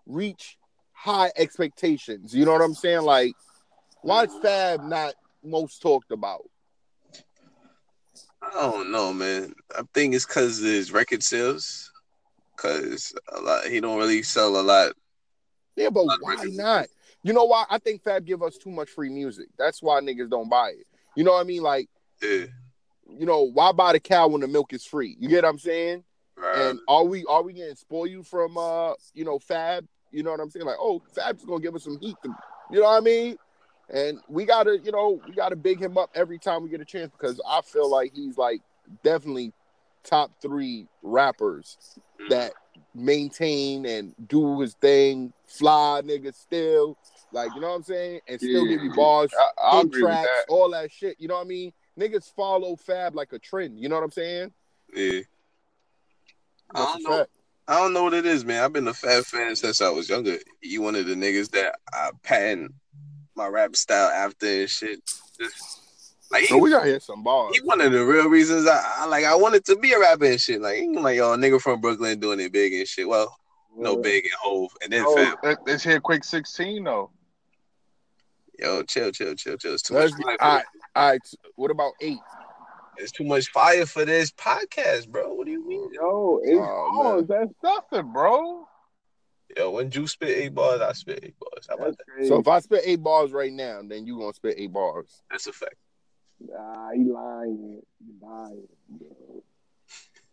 S1: reach high expectations. You know what I'm saying? Like, why is Fab not most talked about?
S2: I don't know, man. I think it's because his record sales. Cause a lot, he don't really sell a lot.
S1: Yeah, but why not? You know why? I think Fab give us too much free music. That's why niggas don't buy it. You know what I mean? Like,
S2: Yeah,
S1: you know, why buy the cow when the milk is free? You get what I'm saying?
S2: right.
S1: And are we are we getting spoiled from uh, you know, Fab? You know what I'm saying? Like, oh, Fab's gonna give us some heat. To, you know what I mean? And we gotta, you know, we gotta big him up every time we get a chance because I feel like he's like definitely top three rappers that maintain and do his thing, fly nigga still, like you know what I'm saying, and still give you bars,
S4: I, I
S1: hit
S4: agree with
S1: tracks,
S4: that.
S1: all that shit. You know what I mean? Niggas follow Fab like a trend. You know what I'm saying?
S2: yeah. I don't know.
S1: fact.
S2: I don't know what it is, man. I've been a Fab fan since I was younger. He one of the niggas that I pattern my rap style after and shit. Just, like he,
S1: So we gotta hear some bars.
S2: he one of the real reasons I, I like I wanted to be a rapper and shit. Like he ain't like yo, a nigga from Brooklyn doing it big and shit. Well, no big and Hov, and then
S4: Oh,
S2: Fab.
S4: let- let's hear quick sixteen though.
S2: Yo, chill, chill, chill, chill. It's too
S1: Let's
S2: much.
S1: get-
S2: fire for
S1: all
S2: this.
S1: right, all right. What about eight?
S2: It's too much fire for this podcast, bro. What do you mean?
S4: Yo, it's
S1: Oh,
S4: bars. That's nothing, bro.
S2: Yo, when you spit eight bars, I spit eight bars. How about that?
S1: So if I spit eight bars right now, then you gonna spit eight bars.
S2: That's a fact.
S4: Nah, he lying. He lying. Bro.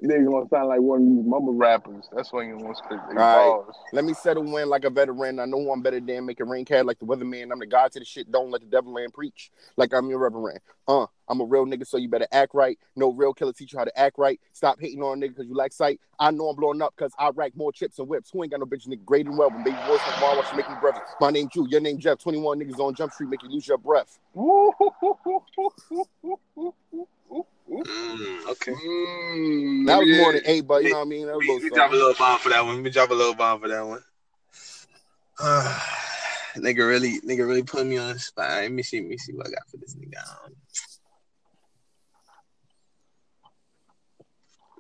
S4: Nigga gonna sound like one of these mumble rappers. That's why you want to spit
S1: Alright. Let me settle in like a veteran. I know I'm better than making rain cat like the weatherman. I'm the god to the shit. Don't let the devil land preach like I'm your reverend. Uh, I'm a real nigga, so you better act right. No real killer teach you how to act right. Stop hating on a nigga because you lack sight. I know I'm blowing up because I rack more chips and whips. Who ain't got no bitch nigga great and well? When baby boys like mom watch make me breath. My name Drew, your name Jeff. 21 niggas on Jump Street make you lose your breath. [laughs]
S2: Mm, okay.
S4: Mm,
S1: That was
S4: yeah.
S1: more than eight, but you know what I mean. That was
S2: We, we drop a little bomb for that one. We drop a little bomb for that one. [sighs] nigga really, nigga really put me on the spot. Let me see, let me see what I got for this nigga.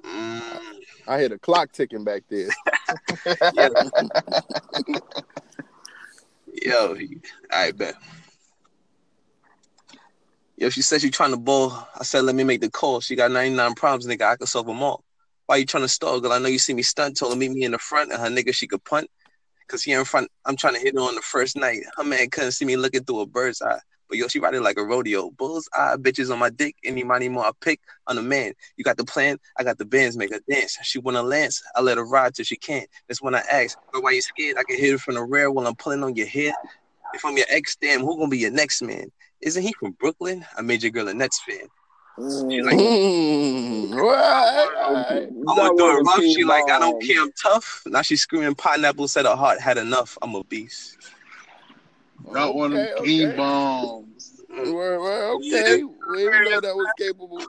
S2: Mm,
S1: I hear the clock ticking back there. [laughs] [laughs]
S2: yo, he, I bet. Yo, she said she trying to bowl. I said, let me make the call. She got 99 problems, nigga. I can solve them all. Why you trying to stall, girl? I know you see me stunt. Told her meet me in the front, and her nigga she could punt. Cause here in front, I'm trying to hit her on the first night. Her man couldn't see me looking through a bird's eye. But yo, she riding like a rodeo. Bull's eye bitches on my dick. Any money more I pick on the man. You got the plan, I got the bands, make her dance. She wanna lance, I let her ride till she can't. That's when I ask, but why you scared? I can hit her from the rear while I'm pulling on your head. If I'm your ex, damn, who gonna be your next man? Isn't he from Brooklyn? I made your girl a Nets fan.
S4: Mm.
S2: like-
S1: Mm, right.
S2: I'm gonna rough. She like, I don't care, I'm tough. Now she screaming pineapple, said her heart had enough. I'm a beast.
S4: Not one of them
S1: Okay,
S4: king
S1: okay.
S4: bombs.
S1: Well, well,
S2: Yeah.
S1: okay. We didn't know that was capable.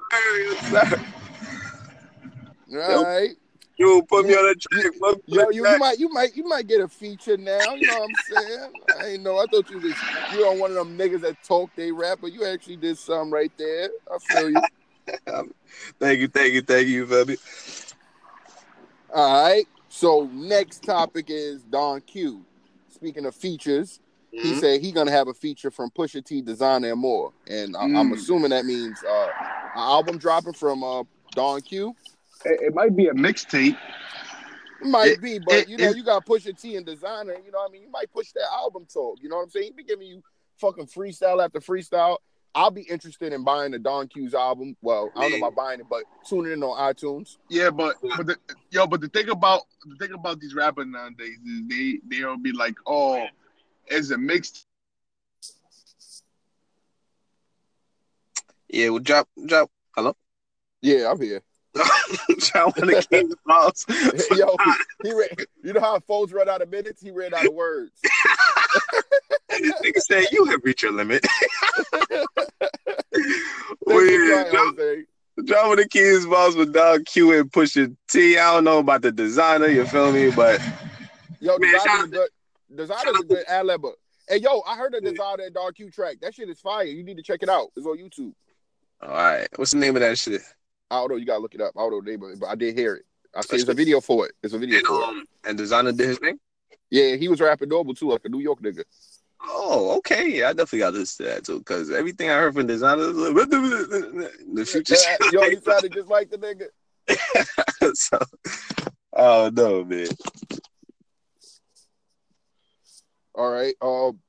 S1: All [laughs] right.
S2: Yo, put me on a track.
S1: Yo, you, you
S2: track.
S1: might, you might, you might get a feature now. You know what I'm saying? I ain't know. I thought you was you on one of them niggas that talk they rap, but you actually did something right there. I feel you. [laughs]
S2: Thank you, thank you, thank you, baby.
S1: All right. So next topic is Don Q. Speaking of features, he
S2: Mhm.
S1: said he gonna have a feature from Pusha T, Desiigner, and more. And I, I'm
S4: Mm.
S1: assuming that means uh, an album dropping from uh, Don Q.
S4: It, it might be a mixtape.
S1: Might
S2: It-
S1: be, but
S2: it-
S1: you know,
S2: it-
S1: you got Pusha T and Desiigner. You know, what I mean, you might push that album talk. You know what I'm saying? He be giving you fucking freestyle after freestyle. I'll be interested in buying the Don Q's album. Well, I don't know
S2: Man.
S1: about buying it, but tuning in on iTunes.
S4: Yeah, but but the, yo, but the thing about the thing about these rappers nowadays is they they'll be like, oh, it's a mixed.
S2: Yeah, well, drop, drop. Hello,
S1: Yeah, I'm here.
S2: Drop one of King's balls. [laughs]
S1: Yo, he ran, you know how phones run out of minutes? He ran out of words. [laughs]
S2: Nigga said you have reached your limit. [laughs] Weird.
S1: Jose.
S2: drop one of King's balls with Don Q and Pusha T. I don't know about the Desiigner. You feel me? But
S1: Yo,
S2: Man, Desiigner's
S1: a good. Desiigner's a good ad libber. Hey, yo, I heard a Desiigner Don Q track. That shit is fire. You need to check it out. It's on YouTube.
S2: all right, what's the name of that shit?
S1: I don't know. You gotta look it up. I don't know the name of it, but I did hear it. I see it's a video for it. It's a video
S2: And
S1: for it.
S2: um, and Desiigner did his thing.
S1: Yeah, he was rapping normal too, like a New York nigga.
S2: Oh, okay. Yeah, I definitely got to listen to that too. Because everything I heard from Desiigner, [laughs] the future.
S1: Yeah, yo, he sounded just like the nigga. [laughs]
S2: so, oh no, man.
S1: All right. Um,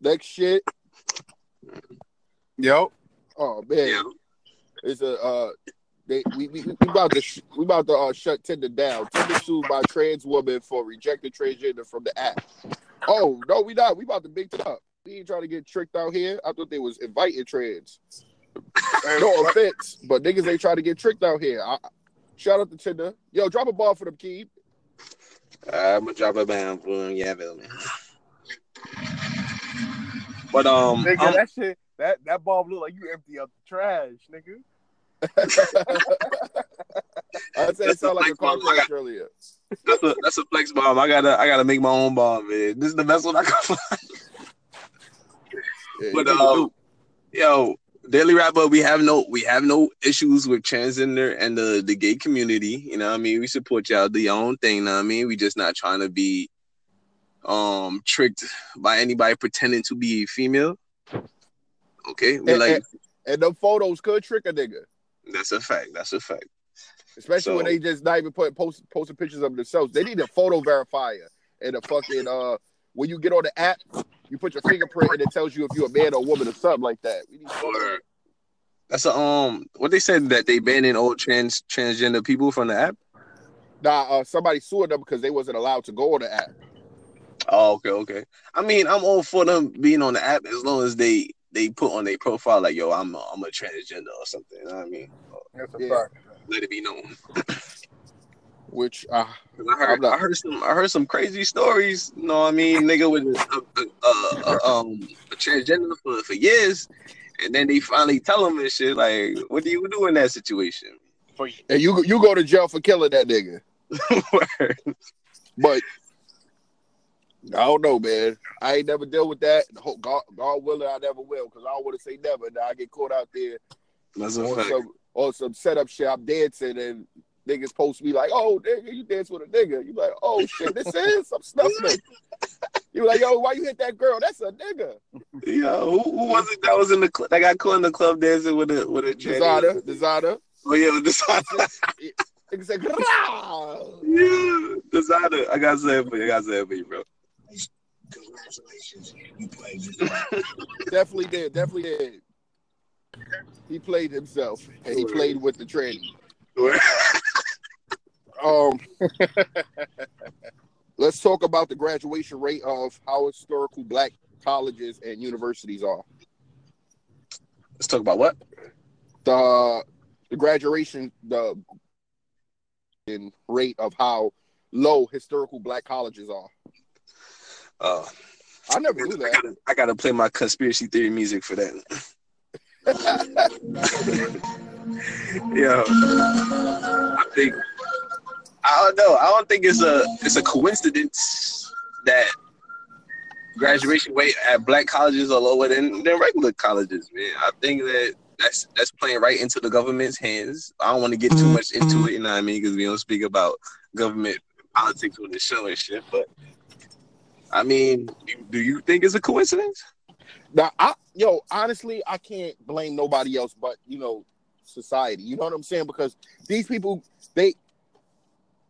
S1: next shit.
S4: Yo,
S1: Oh man,
S2: Yeah.
S1: It's a uh, they we we, we about to sh- we about to uh, shut Tinder down. Tinder sued by trans woman for rejecting transgender from the app. Oh no, we not. We about to big it up. We ain't trying to get tricked out here. I thought they was inviting trans. No offense, but niggas ain't trying to get tricked out here. I, shout out to Tinder. Yo, drop a ball for them, Keeb.
S2: I'm gonna drop a bam for him. Yeah, man. But um,
S5: Nigga,
S2: I'm-
S5: that shit, that that bulb look like you empty out the trash, nigga. [laughs]
S1: I said it
S2: That's
S1: sound
S2: the
S1: like a crash earlier.
S2: that's a that's a flex bomb. I gotta I gotta make my own bomb, man. This is the best one I can find.
S1: Yeah,
S2: But um, yo, daily wrap up. We have no we have no issues with transgender and the the gay community. You know, what I mean, we support y'all do your own thing. You know what I mean, we just not trying to be um tricked by anybody pretending to be female. Okay, we
S1: And-
S2: like
S1: and- And them photos could trick a nigga.
S2: That's a fact. That's a fact.
S1: Especially when they just not even put post, posting pictures of themselves. They need a photo verifier and a fucking uh when you get on the app, you put your fingerprint and it tells you if you're a man or a woman or something like that. We need
S2: Or that's a um what they said that they banning all trans transgender people from the app.
S1: Nah, uh, somebody sued them because they wasn't allowed to go on the app.
S2: Oh, okay, okay. I mean, I'm all for them being on the app as long as they they put on their profile like, yo, I'm a, I'm a transgender or something. You know what I mean?
S5: That's a
S1: Yeah.
S5: fact.
S2: Let it be known.
S1: Which uh
S2: 'Cause I heard
S1: I'm not-
S2: I heard some I heard some crazy stories. You know what I mean? Nigga with a, a, a, a, um a transgender for, for years, and then they finally tell him and shit. Like, what do you do in that situation?
S5: For you.
S1: and you you go to jail for killing that nigga. [laughs] But I don't know, man. I ain't never dealt with that. God, God willing, I never will, because I don't want to say never. Now I get caught out there
S2: That's a
S1: on
S2: fact.
S1: some on some setup shit. I'm dancing and niggas post me like, "Oh, nigga, you dance with a nigga." You like, "Oh shit, this [laughs] is I'm snuffling." You like, "Yo, why you hit that girl? That's a nigga."
S2: Yo, who, who was it that was in the club? That got caught in the club dancing with a with a?
S1: Desiigner, Desiigner.
S2: Oh yeah, with
S1: Desiigner. Said, "Grah!"
S2: yeah, Desiigner. I say it for you. I say it for you, bro.
S3: Congratulations, you played yourself. [laughs]
S1: definitely did, definitely did. He played himself, and he played with the tranny. [laughs] Um, [laughs] let's talk about the graduation rate of how historical black colleges and universities are.
S2: Let's talk about what?
S1: The the graduation the rate of how low historical black colleges are.
S2: Uh,
S1: I never knew
S2: I
S1: that.
S2: gotta, I gotta play my conspiracy theory music for that. [laughs] Yo, I think I don't know. I don't think it's a it's a coincidence that graduation rate at black colleges are lower than, than regular colleges, man. I think that that's that's playing right into the government's hands. I don't want to get too much into it, you know what I mean? Because we don't speak about government politics on the show and shit. But I mean, do- you think it's a coincidence?
S1: Now, I yo, honestly, I can't blame nobody else but you know society. You know what I'm saying? Because these people, they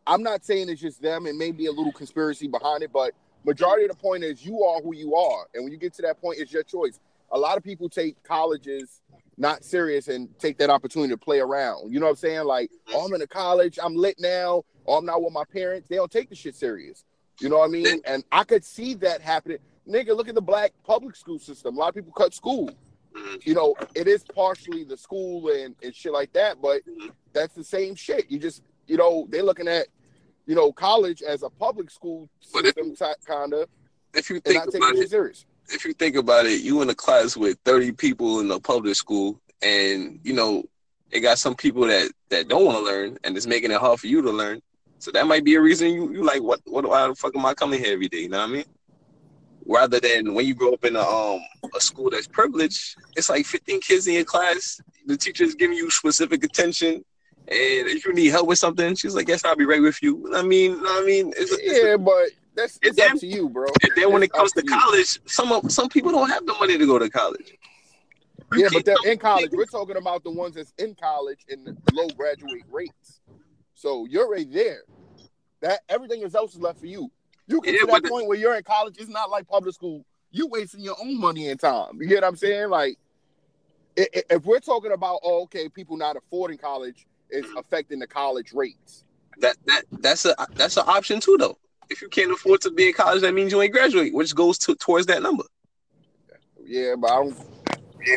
S1: I'm not saying it's just them. It may be a little conspiracy behind it, but majority of the point is you are who you are, and when you get to that point, it's your choice. A lot of people take colleges not serious and take that opportunity to play around. You know what I'm saying? Like, oh, I'm in a college, I'm lit now, or I'm not with my parents. They don't take the shit serious. You know what I mean? And I could see that happening. Nigga, look at the black public school system. A lot of people cut school. You know, it is partially the school and, and shit like that, but that's the same shit. You just, you know, they're looking at, you know, college as a public school system, kind of,
S2: If you think about
S1: it serious.
S2: if you think about it, you in a class with 30 people in a public school, and you know, it got some people that that don't want to learn, and it's making it hard for you to learn. So that might be a reason you you like what what why the fuck am I coming here every day? You know what I mean? Rather than when you grow up in a um a school that's privileged, it's like 15 kids in your class. The teacher's giving you specific attention, and if you need help with something, she's like, "Yes, I'll be right with you." I mean, I mean, it's, it's
S1: Yeah, but that's it's
S2: And
S1: up to you, bro.
S2: and then when it comes
S1: up
S2: to college, some of some people don't have the money to go to college. You
S1: Yeah, but they're in college. We're talking about the ones that's in college and the low graduate rates. So you're right there. That everything else is left for you. You get
S2: Yeah,
S1: to that
S2: the-
S1: point where you're in college. It's not like public school. You wasting your own money and time. You get what I'm saying? Like, if we're talking about, oh, okay, people not affording college is affecting the college rates.
S2: that that that's a that's an option too though. If you can't afford to be in college, that means you ain't graduate, which goes to towards that number.
S1: Yeah, but I don't.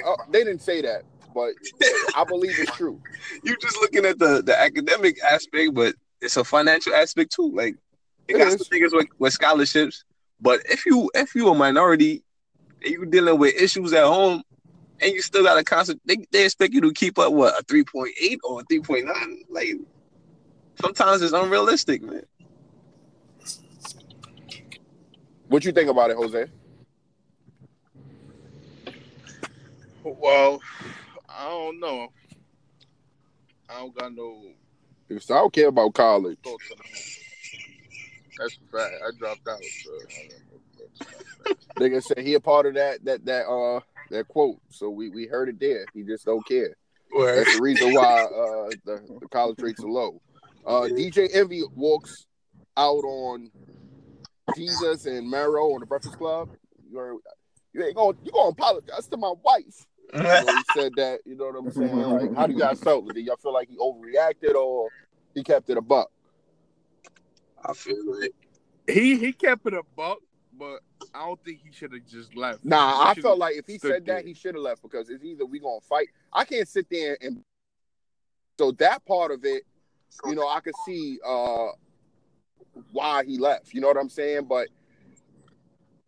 S1: Uh, they didn't say that, but [laughs] I believe it's true.
S2: You're just looking at the the academic aspect, but it's a financial aspect too. Like it,
S1: It
S2: got
S1: is.
S2: some things with, with scholarships, but if you if you a minority and you dealing with issues at home, and you still got to constant, they, they expect you to keep up what a three point eight or a three point nine. Like sometimes it's unrealistic, man.
S1: What you think about it, Jose?
S4: Well, I don't know. I don't got no
S1: Because I don't care about college.
S4: thoughts on that. That's a fact. I dropped out. So I don't know.
S1: Nigga said he a part of that that that uh that quote. So we we heard it there. He just don't care. That's the reason why uh the, the college rates are low. Uh DJ Envy walks out on Desus and Mero on the Breakfast Club. You're you ain't going you gonna apologize to my wife. You know, he said that, you know what I'm saying? Like, how do you guys felt? Did y'all feel like he overreacted or he kept it a buck?
S2: I feel like
S5: He he kept it a buck, but I don't think he should have just left.
S1: Nah,
S5: He
S1: I felt like if he
S5: stood
S1: said that,
S5: there.
S1: he should have left because it's either we gonna fight. I can't sit there and so that part of it, you know, I could see uh why he left. You know what I'm saying? But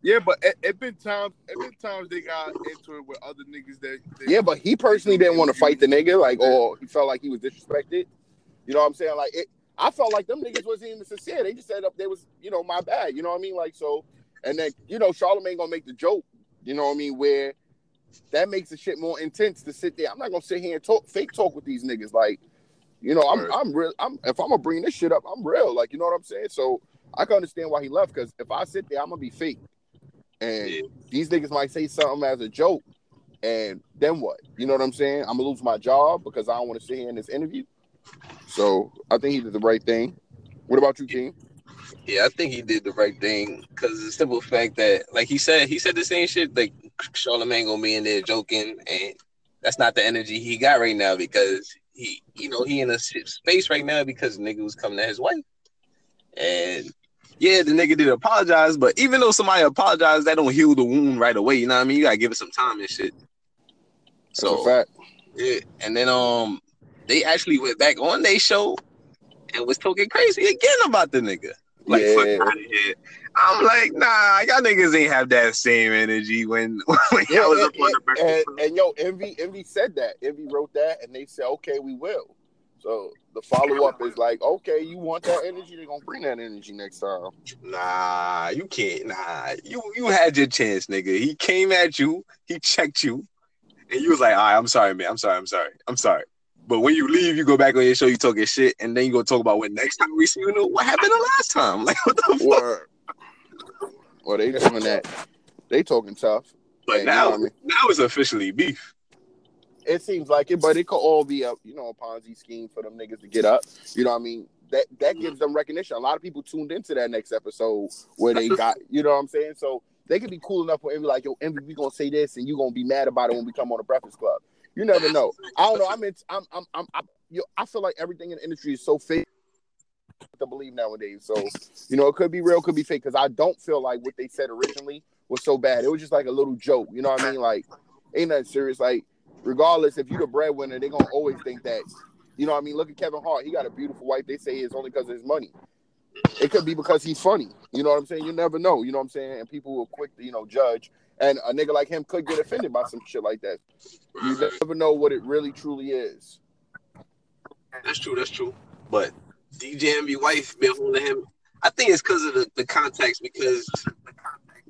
S5: Yeah, but it, it been times it been times they got into it with other niggas that, that
S1: yeah, but he personally didn't want to fight the nigga, like, or he felt like he was disrespected. You know what I'm saying? Like it. I felt like them niggas wasn't even sincere. They just said up they was, you know, my bad. You know what I mean? Like so, and then you know, Charlamagne gonna make the joke. You know what I mean? Where that makes the shit more intense to sit there. I'm not gonna sit here and talk fake talk with these niggas. Like, you know, I'm I'm real. I'm if I'm gonna bring this shit up, I'm real. Like, you know what I'm saying? So I can understand why he left because if I sit there, I'm gonna be fake, and
S2: Yeah.
S1: these niggas might say something as a joke, and then what? You know what I'm saying? I'm gonna lose my job because I don't want to sit here in this interview. So I think he did the right thing. What about you, King?
S2: Yeah, I think he did the right thing because the simple fact that, like he said, he said the same shit. Like Charlamagne gonna be in there joking, and that's not the energy he got right now because he, you know, he in a space right now because nigga was coming at his wife, and yeah, the nigga did apologize, but even though somebody apologized, that don't heal the wound right away. You know what I mean? You gotta give it some time and shit.
S1: That's
S2: So
S1: fact.
S2: yeah, and then um, they actually went back on their show and was talking crazy again about the nigga. Like, fuck
S1: Yeah.
S2: out of here. I'm like, nah, y'all niggas ain't have that same energy when [laughs] when
S1: Yeah,
S2: y'all was
S1: and,
S2: up on the breakfast.
S1: and, and yo, Envy, Envy said that. Envy wrote that, and they said, "Okay, we will." So the follow up is like, "Okay, you want that energy? They're gonna bring that energy next time."
S2: Nah, you can't. Nah, you you had your chance, nigga. He came at you, he checked you, and you was like, all right, I'm sorry, man. I'm sorry, I'm sorry, I'm sorry. But when you leave, you go back on your show, you talking shit, and then you go talk about what next time we see you know what happened the last time. [laughs] Like what the fuck?
S1: Well, they doing that. They talking tough.
S2: But
S1: And, you
S2: now,
S1: know I mean?
S2: now it's officially beef.
S1: It seems like it, but it could all be a you know a Ponzi scheme for them niggas to get up. You know what I mean? that that gives them recognition. A lot of people tuned into that next episode where they got, you know what I'm saying? So they could be cool enough for Envy, like, yo, Envy, we gonna say this, and you gonna be mad about it when we come on the Breakfast Club. You never know. I don't know. I'm in, I'm I'm I'm, I'm yo, I feel like everything in the industry is so fake to believe nowadays. So you know, it could be real, could be fake. Because I don't feel like what they said originally was so bad. It was just like a little joke. You know what I mean? Like, ain't nothing serious. Like, regardless, if you're the breadwinner, they're gonna always think that. You know what I mean? Look at Kevin Hart. He got a beautiful wife. They say it's only because of his money. It could be because he's funny. You know what I'm saying? You never know. You know what I'm saying? And people will quick to, you know, judge. And a nigga like him could get offended by some shit like that. You never know what it really truly is.
S2: That's true. That's true. But DJ Envy wife been holding him. I think it's because of the, the context because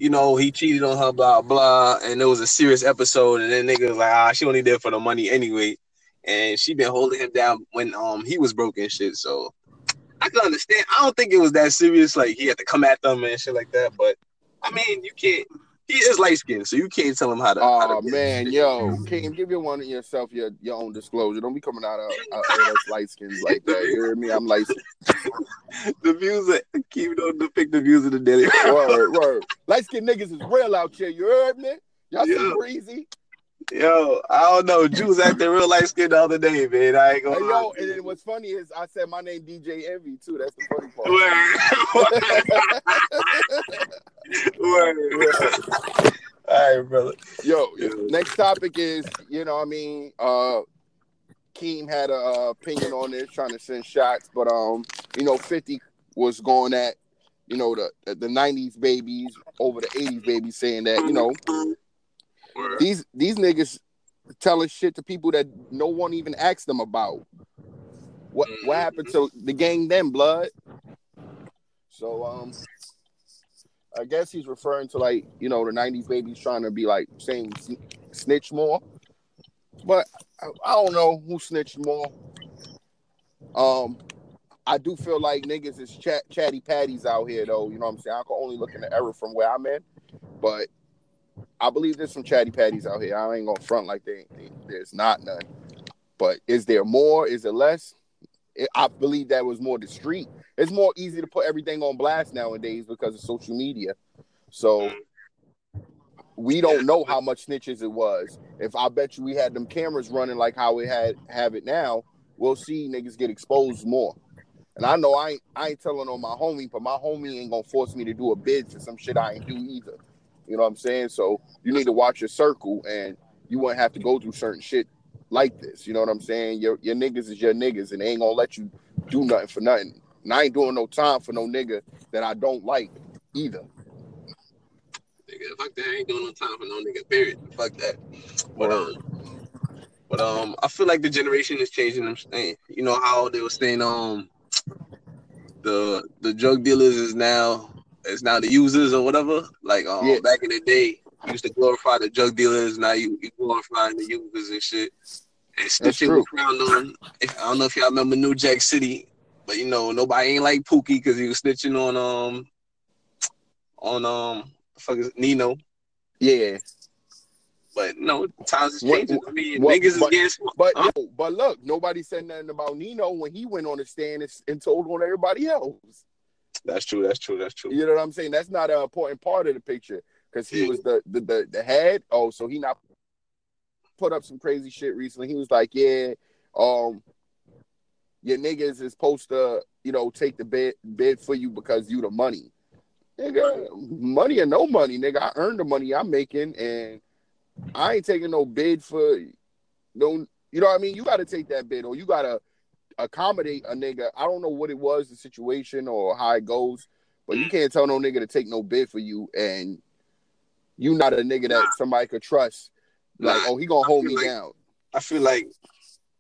S2: you know he cheated on her, blah blah, and it was a serious episode, and then nigga was like, ah, she only did for the money anyway, and she been holding him down when um he was broke and shit. So I can understand. I don't think it was that serious. Like he had to come at them and shit like that. But I mean, you can't. He is light skinned, so you can't tell him how to. how
S1: Oh
S2: to
S1: man, yo, King, give your one yourself your your own disclosure. Don't be coming out of, out of light skins [laughs] like that. You hear me? I'm light [laughs]
S2: the views that keep don't depict the views of the daily.
S1: word, word. Light skinned niggas is real out here. You heard me? Y'all
S2: Yeah.
S1: some breezy.
S2: Yo, I don't know. Jules acting real light skinned the other day, man. I ain't gonna.
S1: yo, and then what's funny is I said my name DJ Envy too. That's the funny part. [laughs]
S2: Word. Word. All right, brother.
S1: Yo,
S2: Yeah.
S1: next topic is, you know, what I mean, uh Keem had a uh, opinion on this, trying to send shots, but um, you know, 50 was going at, you know, the the 90s babies over the 80s babies, saying that, you know,
S2: Word.
S1: these these niggas telling shit to people that no one even asked them about. What what happened to the gang then, blood? So um I guess he's referring to like, you know, the 90s babies trying to be like saying snitch more. But I, I don't know who snitched more. Um I do feel like niggas is chat, chatty patties out here though, you know what I'm saying? I can only look in the error from where I'm at. but I believe there's some chatty patties out here. I ain't gonna front like they, they- there's not none. But is there more? Is it less? I believe that was more the street. It's more easy to put everything on blast nowadays because of social media. So we don't know how much snitches it was. If I bet you we had them cameras running like how we had have it now, we'll see niggas get exposed more. And I know I ain't I ain't telling on my homie, but my homie ain't gonna force me to do a bid for some shit I ain't do either. You know what I'm saying? So you need to watch your circle and you won't have to go through certain shit like this. You know what I'm saying? Your your niggas is your niggas and they ain't gonna let you do nothing for nothing. And I ain't doing no time for no nigga that I don't like either.
S2: Nigga, fuck that. I ain't doing no time for no nigga. Period. Fuck that. But um, but um, I feel like the generation is changing. Them, eh, you know how they were saying um, the the drug dealers is now is now the users or whatever. Like um,
S1: Yeah.
S2: back in the day, used to glorify the drug dealers. Now you you glorifying the users and shit. And
S1: true.
S2: was on. If, I don't know if y'all remember New Jack City, but you know nobody ain't like Pookie because he was snitching on um on um fuck is it, Nino.
S1: Yeah.
S2: But no, times is
S1: What-
S2: changing. I mean,
S1: what-
S2: niggas is
S1: but-
S2: getting.
S1: But
S2: Huh?
S1: yo, but look, nobody said nothing about Nino when he went on the stand and, and told on everybody else.
S2: That's true. That's true. That's true.
S1: You know what I'm saying? That's not an important part of the picture because he was the, the the the head. Oh, so he not put up some crazy shit recently. He was like, yeah, um, your niggas is supposed to, you know, take the bid bid for you because you the money. Nigga, money or no money, nigga. I earned the money I'm making, and I ain't taking no bid for no. You know what I mean? You got to take that bid, or you got to accommodate a nigga. I don't know what it was, the situation, or how it goes, but you can't tell no nigga to take no bid for you, and you not a nigga that somebody could trust. Like, oh, he gonna hold me
S2: like-
S1: down.
S2: I feel like,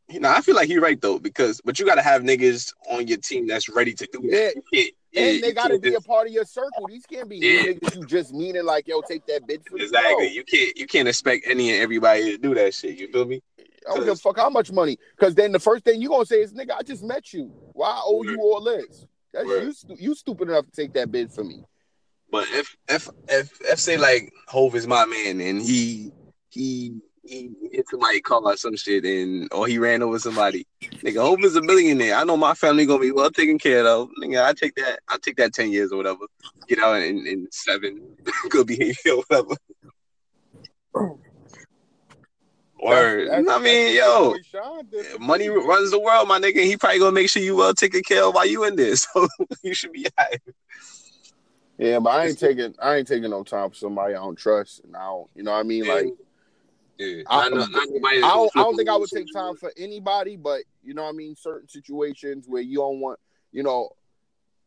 S2: you know, I feel like you're right though because, but you got to have niggas on your team that's ready to do that. Can't, yeah,
S1: and they gotta be a part of your circle. These can't be
S2: Yeah.
S1: niggas you just meaning like, yo, take that bid for
S2: exactly. You can't, you can't expect any and everybody to do that shit. You feel me?
S1: I don't give a fuck how much money. Because then the first thing you're gonna say is, nigga, I just met you. Why I owe you all this? That's
S2: Word.
S1: you. stu- You stupid enough to take that bid for me.
S2: But if if if if say like Hov is my man and he he he hit somebody car or some shit and or he ran over somebody Nigga, Hov is a millionaire. I know my family gonna be well taken care of. Nigga, I take that. I take that ten years or whatever. Get out in, in seven. [laughs] Good behavior or whatever. Word.
S5: That's-
S2: I mean, yo,
S5: what Boy Sean did for
S2: money runs the world, my nigga. He probably gonna make sure you well taken care of while you in there. [laughs] So you should be alright.
S1: Yeah, but I ain't taking I ain't taking no time for somebody I don't trust, and I don't, you know what I mean? Like,
S2: yeah.
S1: I- I don't, I don't think I would take time for anybody, but you know what I mean. Certain situations where you don't want, you know,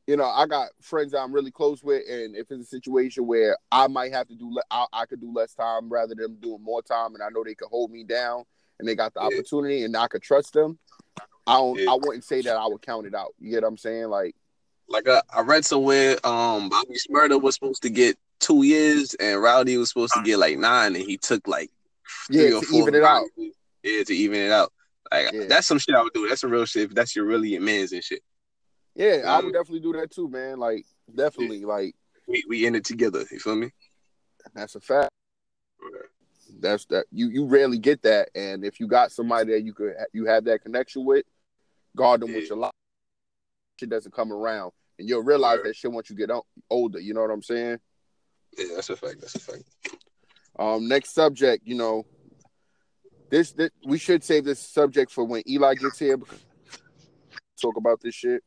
S1: you know, I got friends that I'm really close with, and if it's a situation where I might have to do, le- I, I could do less time rather than doing more time, and I know they could hold me down, and they got the
S2: Yeah.
S1: opportunity, and I could trust them. I don't,
S2: Yeah.
S1: I wouldn't say that I would count it out. You get what I'm saying? Like,
S2: Like I, I read somewhere, um, Bobby Shmurda was supposed to get two years, and Rowdy was supposed to get like nine, and he took like three
S1: Yeah,
S2: or
S1: to
S2: four.
S1: even it out.
S2: Yeah, to even it out. Like
S1: Yeah.
S2: that's some shit I would do. That's some real shit. If that's your really your man's and shit.
S1: Yeah, I would definitely do that too, man. Like, definitely, like
S2: We we in it together. You feel me?
S1: that's a fact. That's that you you rarely get that, and if you got somebody that you could you have that connection with, guard them with
S2: Yeah.
S1: your life. Shit doesn't come around, and you'll realize
S2: Word.
S1: that shit once you get o- older. You know what I'm saying?
S2: Yeah, that's a fact. That's a fact.
S1: Um, next subject, you know, this, this we should save this subject for when Eli gets here. Because talk about this shit,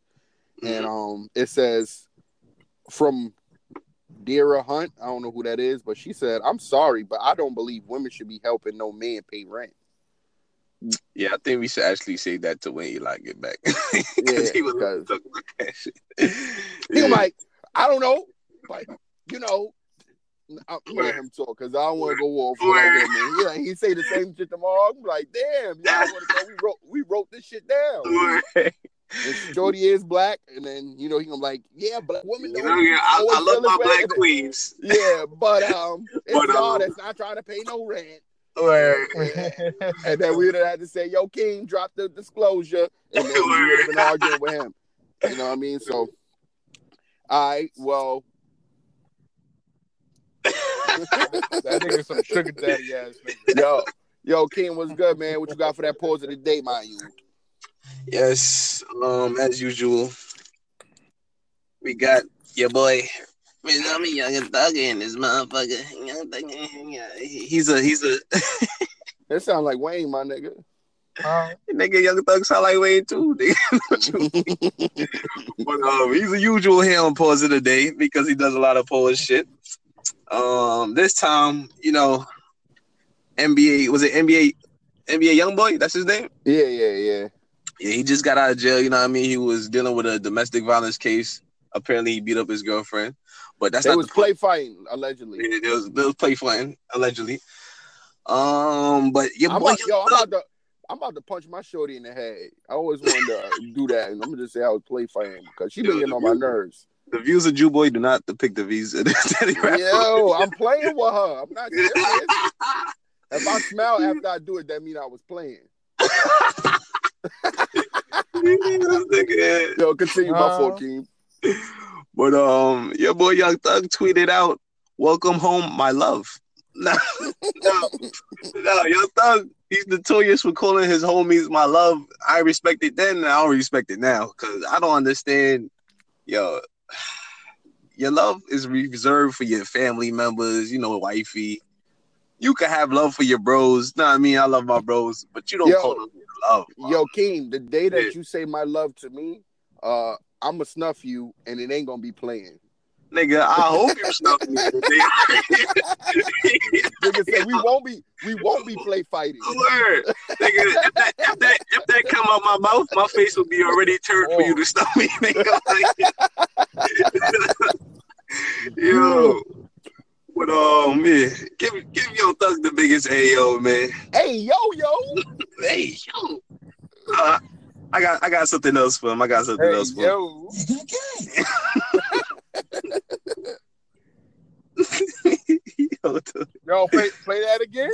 S1: and um, it says from Dara Hunt. I don't know who that is, but she said, "I'm sorry, but I don't believe women should be helping no man pay rent."
S2: Yeah, I think we should actually say that to when Eli get back. [laughs]
S1: Yeah,
S2: he was
S1: because-
S2: talking about that shit. [laughs]
S1: He
S2: Yeah.
S1: was like, I don't know, but you know, I'm letting him talk because I don't want to go off
S2: Word.
S1: him. Yeah, he say the same shit tomorrow. I'm like, damn, yeah, I want to go. We wrote, we wrote this shit down. [laughs]
S2: Word.
S1: And Shorty is black, and then you know he gonna like, yeah, black women.
S2: You
S1: don't
S2: know, yeah, I, I love my
S1: this way.
S2: black queens.
S1: Yeah, but [laughs] um, it's
S2: But,
S1: y'all
S2: um,
S1: that's not trying to pay no rent.
S2: Word.
S1: And then we would have had to say, "Yo, King, drop the disclosure," and then we would have been arguing with him. You know what I mean? So, all right, well,
S5: That nigga some sugar daddy ass nigga.
S1: yo, yo, King, what's good, man? What you got for that pause of the day, mind you?
S2: Yes, um, as usual, we got your boy. I'm a young thug in this motherfucker. Young thug, yeah, he's a he's a [laughs]
S1: That sounds like Wayne, my nigga.
S5: Huh?
S2: nigga. Young thug sound like Wayne too. [laughs] Nigga. but um, he's a usual here on pause of the day because he does a lot of pause shit. Um, this time, you know, NBA was it NBA NBA young boy? That's his name.
S1: yeah, yeah, yeah.
S2: Yeah, he just got out of jail. You know what I mean? He was dealing with a domestic violence case. Apparently, he beat up his girlfriend, but that's
S1: They
S2: not
S1: was
S2: the
S1: play fighting allegedly.
S2: Yeah, there was, there was play fighting allegedly. Um, but your
S1: I'm
S2: boy,
S1: about, yo, I'm about to, I'm about to punch my shorty in the head. I always wanted to [laughs] do that, and I'm gonna just say I was play fighting because she been getting on my nerves.
S2: the views of Jew Boy do not depict the views of [laughs] Rap.
S1: Yo, I'm playing with her. I'm not [laughs] serious. If I smile after I do it, that mean I was playing. [laughs] Yo, continue my
S5: Uh,
S1: fault, King.
S2: But um, your boy Young Thug tweeted out, "Welcome home, my love." [laughs] No, no, no, Young Thug. He's notorious for calling his homies my love. I respect it then, and I don't respect it now because I don't understand. Yo, [sighs] your love is reserved for your family members. You know, wifey. You can have love for your bros. Know what I mean? I love my bros, but you don't
S1: Yo.
S2: call them love.
S1: Yo, King, the day that
S2: Yeah.
S1: you say my love to me, uh, I'ma snuff you, and it ain't gonna be playing.
S2: nigga. I hope you snuff me. [laughs]
S1: Nigga said we won't be, we won't be play fighting. [laughs]
S2: Word. Nigga, if that, if that if that come out my mouth, my face will be already turned for you to stop me, nigga. [laughs] Yo. But um man, give give your thug the biggest AO, man.
S1: Hey, yo, yo.
S2: Hey, yo. Uh, I got I got something else for him. I got something
S5: Hey,
S2: else for him.
S5: yo. [laughs]
S2: Yo.
S5: Yo, play, play that again.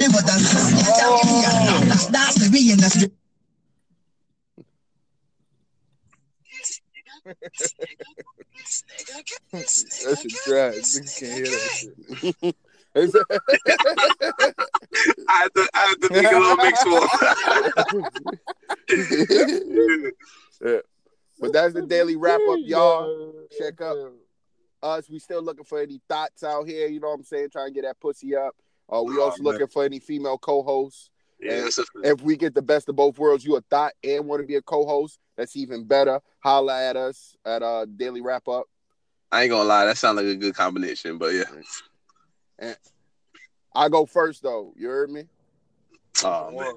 S1: That shit trash. Niggas can't hear that shit.
S2: I had to I had to make a little mix him.
S1: Yeah. But that's the daily wrap up, y'all. Check up. Us, we still looking for any thoughts out here. You know what I'm saying? Trying to get that pussy up. Uh, we
S2: Oh,
S1: also
S2: man.
S1: looking for any female co-hosts.
S2: Yeah,
S1: If we get the best of both worlds, you a thought and want to be a co-host, that's even better. Holla at us at uh daily wrap up.
S2: I ain't gonna lie, that sounds like a good combination, but yeah.
S1: I go first though. You heard me?
S2: Oh man.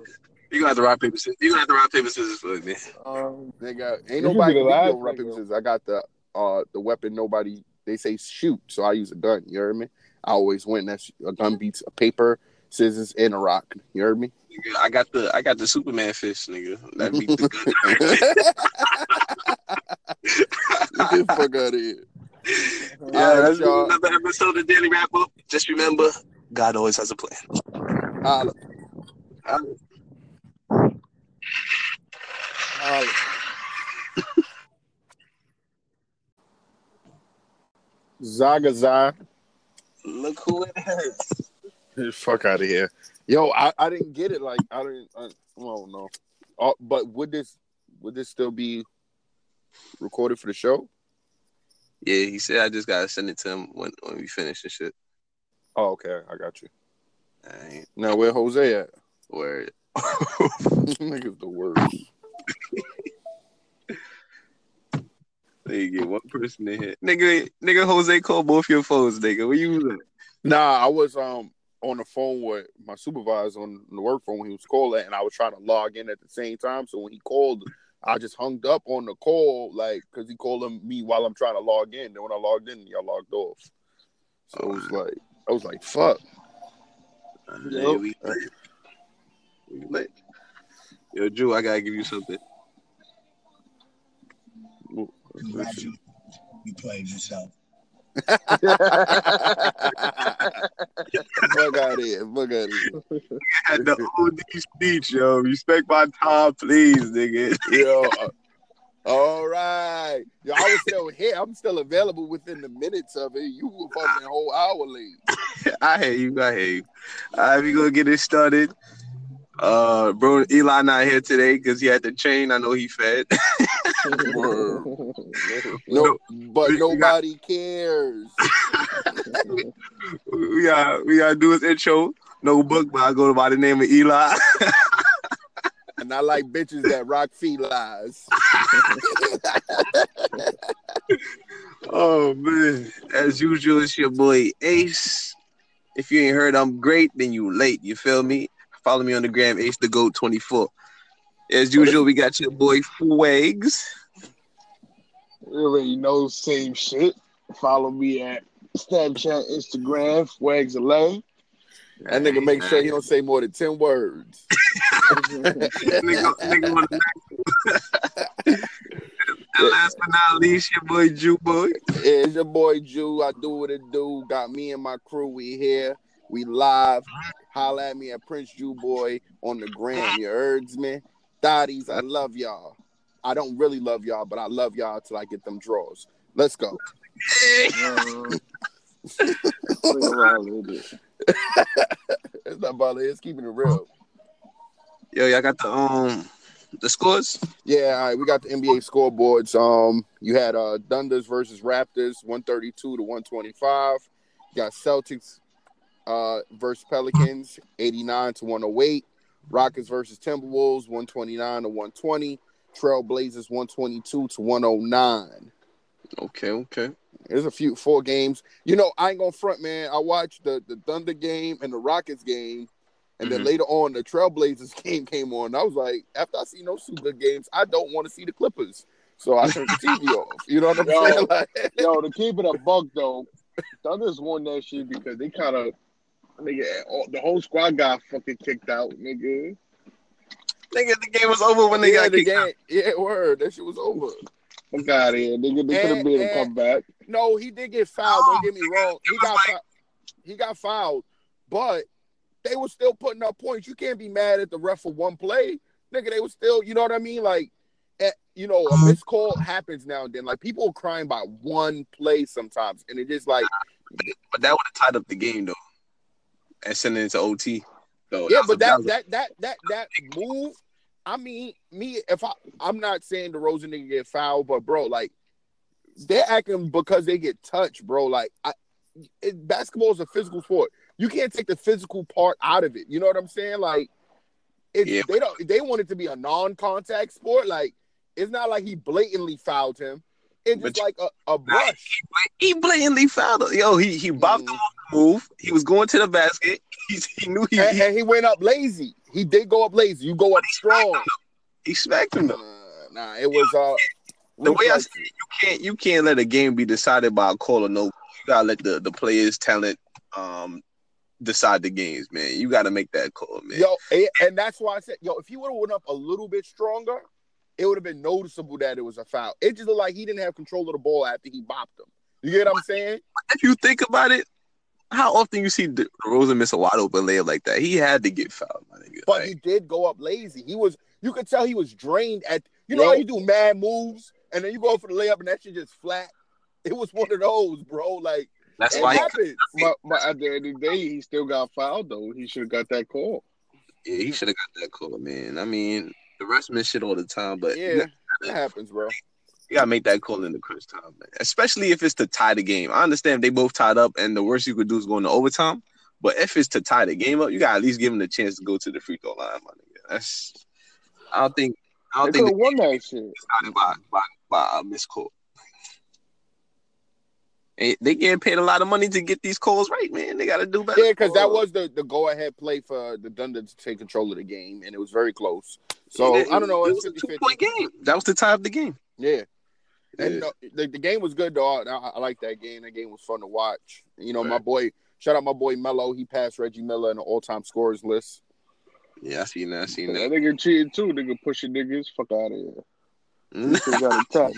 S2: You gonna have to rock paper scissors. You gonna have to rock paper scissors for me.
S4: Um,
S1: Nigga, ain't nobody
S4: should be the
S1: can beat
S4: last
S1: your rap paper scissors. I got the uh the weapon nobody they say shoot, so I use a gun. You heard me? I always win. That's a gun beats a paper, scissors, and a rock. You heard me?
S2: Nigga, I got the I got the Superman fist, nigga. That beat the gun. [laughs]
S1: Get the fuck out of here.
S2: yeah,
S1: All right,
S2: that's
S1: y'all.
S2: another episode of Daily Wrap Up. Just remember, God always has a plan.
S1: Holla. Holla. Zagaza.
S2: Look who it is.
S1: Fuck out of here. Yo, I, I didn't get it. Like I didn't. I, I don't know. Uh, but would this would this still be recorded for the show?
S2: Yeah, he said I just gotta send it to him when, when we finish and shit.
S1: Oh, okay. I got you.
S2: I
S1: Now where Jose at?
S2: worried. [laughs] [laughs]
S1: Niggas the worst.
S2: They get one person in here. Nigga, nigga Jose called both your phones, nigga. Where you was at?
S1: Nah, I was um on the phone with my supervisor on the work phone when he was calling, and I was trying to log in at the same time. So when he called, I just hung up on the call, like because he called him me while I'm trying to log in. Then when I logged in, y'all logged off. So it was like I was like, "Fuck."
S2: Yeah, we, we lit. Yo, Drew, I gotta give you something.
S3: Congratulations. You played yourself.
S1: Fuck out of here. Fuck out here.
S2: had the OD speech, yo. Respect my time, please, nigga.
S1: Yo. uh, all right. Yo, I was still here. I'm still available within the minutes of it. You were fucking whole hour late. [laughs]
S2: I hate you. I hate you. All right, we gonna get it started. Uh, bro, Eli not here today because he had to train. I know he fed. [laughs]
S1: No, but
S2: we- we got-
S1: nobody cares. [laughs]
S2: we got we gotta do his intro. No book, but I go by the name of Eli. [laughs]
S1: And I like bitches that rock felines.
S2: oh man, as usual, it's your boy Ace. If you ain't heard I'm great, then you late. You feel me? Follow me on the gram, Ace the Goat 24. As usual, we got your boy Fuegs.
S4: Really, no same shit. Follow me at Snapchat, Instagram, Fwags LA.
S1: That nigga make sure he don't say more than 10 words. [laughs] [laughs]
S2: nigga, nigga [laughs] and last but not least, your boy Jew Boy.
S1: Yeah, it's your boy Jew. I do what it do. Got me and my crew. We here. We live. Holla at me at Prince Jew Boy on the gram. You heard me? Thotties, I love y'all. I don't really love y'all, but I love y'all till I get them draws. Let's go. [laughs] It's not about it. It's keeping it real.
S2: Yo, y'all got the um the scores?
S1: Yeah, all right. We got the NBA scoreboards. Um, you had uh Thunders versus Raptors, one thirty two to one twenty five. You got Celtics uh versus Pelicans, eighty nine to one hundred eight. Rockets versus Timberwolves, one twenty nine to one twenty. Trailblazers, one twenty two to one hundred nine.
S2: Okay, okay.
S1: There's a few four games. You know, I ain't gonna front, man. I watched the the Thunder game and the Rockets game, and then
S2: Mhm.
S1: later on the Trailblazers [laughs] game came on. I was like, after I seen those two good games, I don't want to see the Clippers. So I turned the TV [laughs] off. You know what I'm
S4: Yo.
S1: saying? [laughs] Like,
S4: Yo, to keep it a buck though, Thunder's won that shit because they kind of nigga all, the whole squad got fucking kicked out, nigga.
S2: Nigga, the game was over when they
S1: yeah,
S2: got
S1: the
S2: kicked
S1: game,
S2: out.
S1: yeah, word. That shit was over.
S4: Fuck out of here, nigga. They could have
S1: And-
S4: made a comeback.
S1: No, he did get fouled. Don't get me wrong. He got
S2: like-
S1: fouled. he got fouled, but they were still putting up points. You can't be mad at the ref for one play, nigga. They were still, you know what I mean? Like, eh, you know, a missed call happens now and then. Like people are crying by one play sometimes, and it just like,
S2: But that would have tied up the game though. And sent it into OT. So
S1: yeah, but that that that that that move I mean, me if I I'm not saying DeRozan nigga get fouled, but bro, like they're acting because they get touched, bro. Like I, it, basketball is a physical sport. You can't take the physical part out of it. You know what I'm saying? Like it's
S2: Yeah.
S1: they don't they want it to be a non-contact sport. Like it's not like he blatantly fouled him. It's just
S2: But-
S1: like a, a brush.
S2: He blatantly fouled him. Yo, he he bopped mm.
S1: him
S2: off the move. He was going to the basket. [laughs] He, he knew he,
S1: And,
S2: he,
S1: and he went up lazy. He did go up lazy. You go up strong.
S2: he smacked him
S1: Nah,
S2: though.
S1: nah, it was uh
S2: The way I see it, you can't you can't let a game be decided by a call or no. You gotta let the the players' talent um decide the games, man. You gotta make that call, man.
S1: Yo, and- and that's why I said, yo, if he would have went up a little bit stronger, it would have been noticeable that it was a foul. It just looked like he didn't have control of the ball after he bopped him. You get what I'm saying?
S2: If you think about it, how often you see De- Rozan miss a wide open layup like that? He had to get fouled, my nigga.
S1: But
S2: Like,
S1: he did go up lazy. He was, you could tell he was drained at, you know
S4: Yo.
S1: how you do mad moves and then you go for the layup and that shit just flat. It was one of those, bro. Like
S2: that's
S1: it
S2: why he,
S1: happens.
S4: But, but at the end of the day, he still got fouled though. He should have got that call.
S2: yeah, he should have got that call, man. I mean, the rest miss shit all the time, but
S1: Yeah, it happens, bro.
S2: You gotta make that call in the crunch time, man. Especially if it's to tie the game. I understand if they both tied up, and the worst you could do is go into overtime. But if it's to tie the game up, you gotta at least give them the chance to go to the free throw line, my nigga. That's. I don't think. I don't
S4: They
S2: think
S4: have won that shit.
S2: by by by a missed call. And they getting paid a lot of money to get these calls right, man. They gotta do better.
S1: Yeah, because that was the, the go ahead play for the Thunder to take control of the game, and it was very close. So
S2: It-
S1: I don't know.
S2: It was a
S1: 50
S2: two point game. That was the tie of the game.
S1: Yeah. And
S2: Yeah.
S1: no, the, the game was good though. I, I like that game. That game was fun to watch. You know, my boy, shout out my boy Melo. He passed Reggie Miller in the all time scorers list.
S2: Yeah, I seen that. I seen
S4: That
S2: that.
S4: nigga cheated too. Nigga pushing niggas. Fuck out of here. He still got a tap.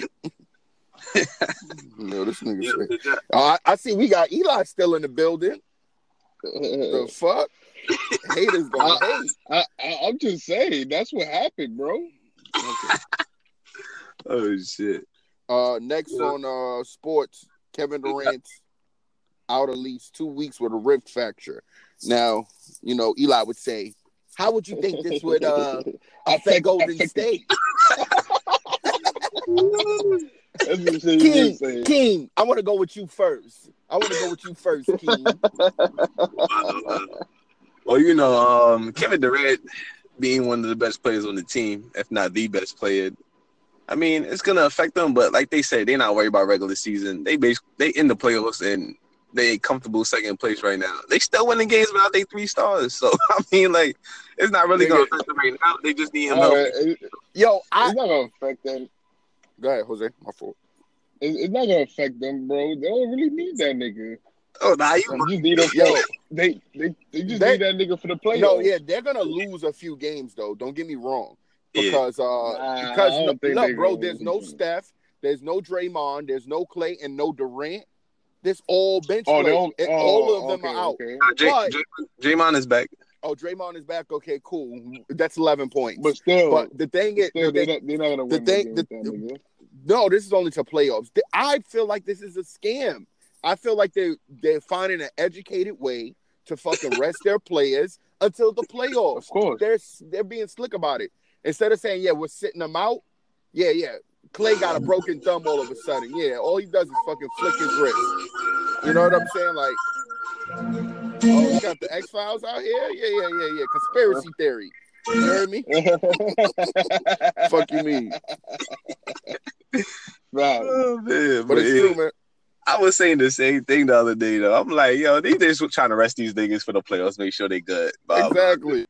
S1: You know, this nigga
S2: Yeah,
S1: say.
S2: good job.
S1: Oh, uh, I, I see we got Eli still in the building. The [laughs] fuck? Haters gonna hate.
S4: I, I, I'm just saying that's what happened, bro. [laughs]
S1: Okay.
S2: oh shit.
S1: Uh, next
S2: Yeah.
S1: on uh sports, Kevin Durant out at least two weeks with a rib fracture. Now, you know, Eli would say, "How would you think this would uh [laughs] affect Golden State?" [laughs] King. King, I want to go with you first. I want to go with you first, King. [laughs]
S2: Well, you know, um, Kevin Durant being one of the best players on the team, if not the best player, I mean, it's gonna affect them. But like they said, they're not worried about regular season. They base they in the playoffs and they comfortable second place right now. They still winning games without their three stars. So [laughs] I mean, like, it's not really gonna affect them right now. They just need him
S4: Uh, it-
S1: Yo, I
S4: it's not gonna affect them.
S1: go ahead, Jose. My fault.
S4: It- It's not gonna affect them, bro. They don't really need that nigga.
S2: Oh, nah, you
S4: They just need them,
S1: Yo.
S4: they they they just
S1: They-
S4: need that nigga for the playoffs.
S1: No, yeah, they're gonna lose a few games though. Don't get me wrong,
S2: yeah.
S1: because uh,
S4: Nah,
S1: because
S4: I don't
S1: no, look, bro, there's no
S4: lose.
S1: Steph, there's no Draymond, there's no Clay, and no Durant. This all bench
S4: Oh, they
S1: And
S4: Oh,
S1: all of them
S4: okay,
S1: are out.
S4: Okay.
S2: Nah, J-
S1: but-
S2: J- Draymond is back.
S1: Oh, Draymond is back. Okay, cool. That's eleven points.
S4: But still,
S1: But the thing is,
S4: still
S1: the
S4: they're, not, they're not gonna
S1: the
S4: win
S1: thing-
S4: the
S1: the-
S4: game with that
S1: no, this is only to playoffs. I feel like this is a scam. I feel like they they're finding an educated way to fucking rest their [laughs] players until the playoffs.
S4: Of course.
S1: They're they're being slick about it. Instead of saying, "Yeah, we're sitting them out," yeah, yeah. Clay got a broken thumb all of a sudden. Yeah, all he does is fucking flick his wrist. You know what I'm saying? Like, oh, we got the X Files out here. Yeah, yeah, yeah, yeah. Conspiracy theory. You heard me? [laughs] Fuck you mean?
S4: right.
S2: Oh man,
S1: But it's
S2: yeah.
S1: true, man.
S2: I was saying the same thing the other day though. I'm like, yo, these they just trying to rest these niggas for the playoffs, make sure they good. But-
S1: Exactly.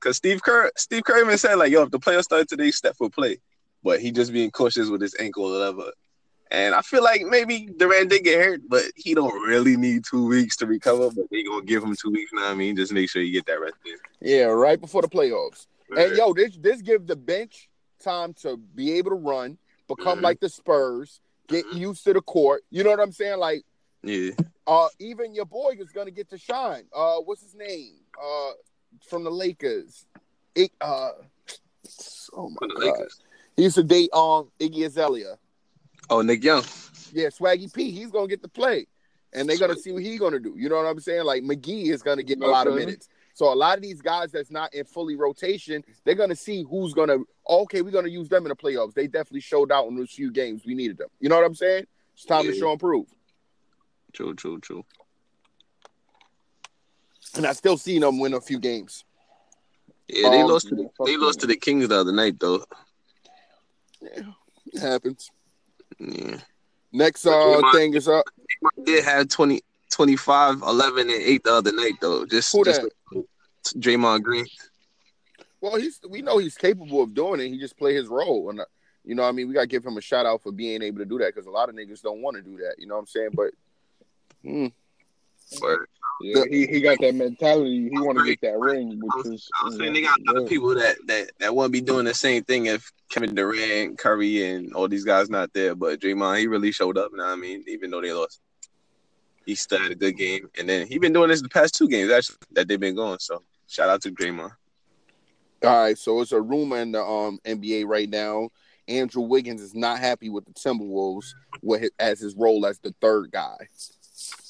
S2: Cause Steve Kerr, Steve Kerr even said like, yo, if the playoffs start today, Steph will play, but he just being cautious with his ankle or whatever. And I feel like maybe Durant did get hurt, but he don't really need two weeks to recover. But they gonna give him two weeks now. I mean, just make sure you get that rest in.
S1: Yeah, right before the playoffs. And yo, this this give the bench time to be able to run, become
S2: Mhm.
S1: like the Spurs, get used to the court. You know what I'm saying? Like,
S2: yeah,
S1: uh, even your boy is gonna get to shine. Uh, what's his name? Uh, from the Lakers. It, uh, oh my
S2: the
S1: god,
S2: Lakers.
S1: he used to date um Iggy Azalea.
S2: Oh, Nick Young.
S1: Yeah, Swaggy P. He's gonna get the play, and they're gonna see what he's gonna do. You know what I'm saying? Like McGee is gonna get a lot of minutes. So a lot of these guys that's not in fully rotation, they're gonna see who's gonna. Okay, we're gonna use them in the playoffs. They definitely showed out in those few games we needed them. You know what I'm saying? It's time to show and prove.
S2: True, true, true.
S1: And I still seen them win a few games.
S2: Yeah, they
S1: Um,
S2: lost. To the, they lost to the Kings the other night, though.
S1: Yeah, it happens.
S2: Yeah,
S1: Next uh
S2: Draymond-
S1: thing is up.
S2: they did have 20, 25, 11, and eight the other night, though. Just,
S1: Who
S2: just
S1: that?
S2: Draymond Green.
S1: Well, he's we know he's capable of doing it. He just play his role, and uh, you know, what I mean, we gotta give him a shout out for being able to do that because a lot of niggas don't want to do that. You know what I'm saying? But mm,
S2: But
S4: Yeah, he, he got that mentality. He want to get that ring, which is.
S2: I was saying they got other people that that that won't be doing the same thing if Kevin Durant, Curry, and all these guys not there. But Draymond, he really showed up. Now I mean, even though they lost, he still had a good game. And then he been doing this the past two games actually that they've been going. So shout out to Draymond.
S1: all right, so it's a rumor in the um NBA right now. Andrew Wiggins is not happy with the Timberwolves with his, as his role as the third guy.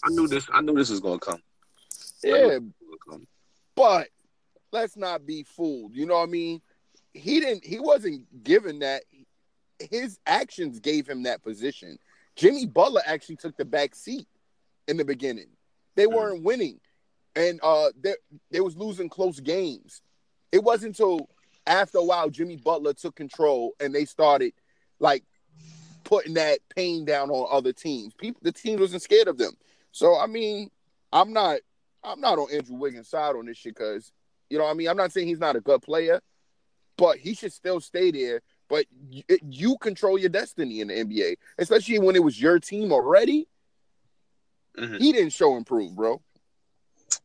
S2: I knew this. I knew this was gonna come.
S1: Yeah, But let's not be fooled. You know what I mean? He didn't he wasn't given that his actions gave him that position. Jimmy Butler actually took the back seat in the beginning. They
S2: Mm.
S1: weren't winning. And uh they they was losing close games. It wasn't until after a while Jimmy Butler took control and they started like putting that pain down on other teams. People the team wasn't scared of them. So I mean, I'm not I'm not on Andrew Wiggins' side on this shit because you know what I mean. I'm not saying he's not a good player, but he should still stay there. But you, you control your destiny in the NBA, especially when it was your team already.
S2: Mhm.
S1: He didn't show improve, bro.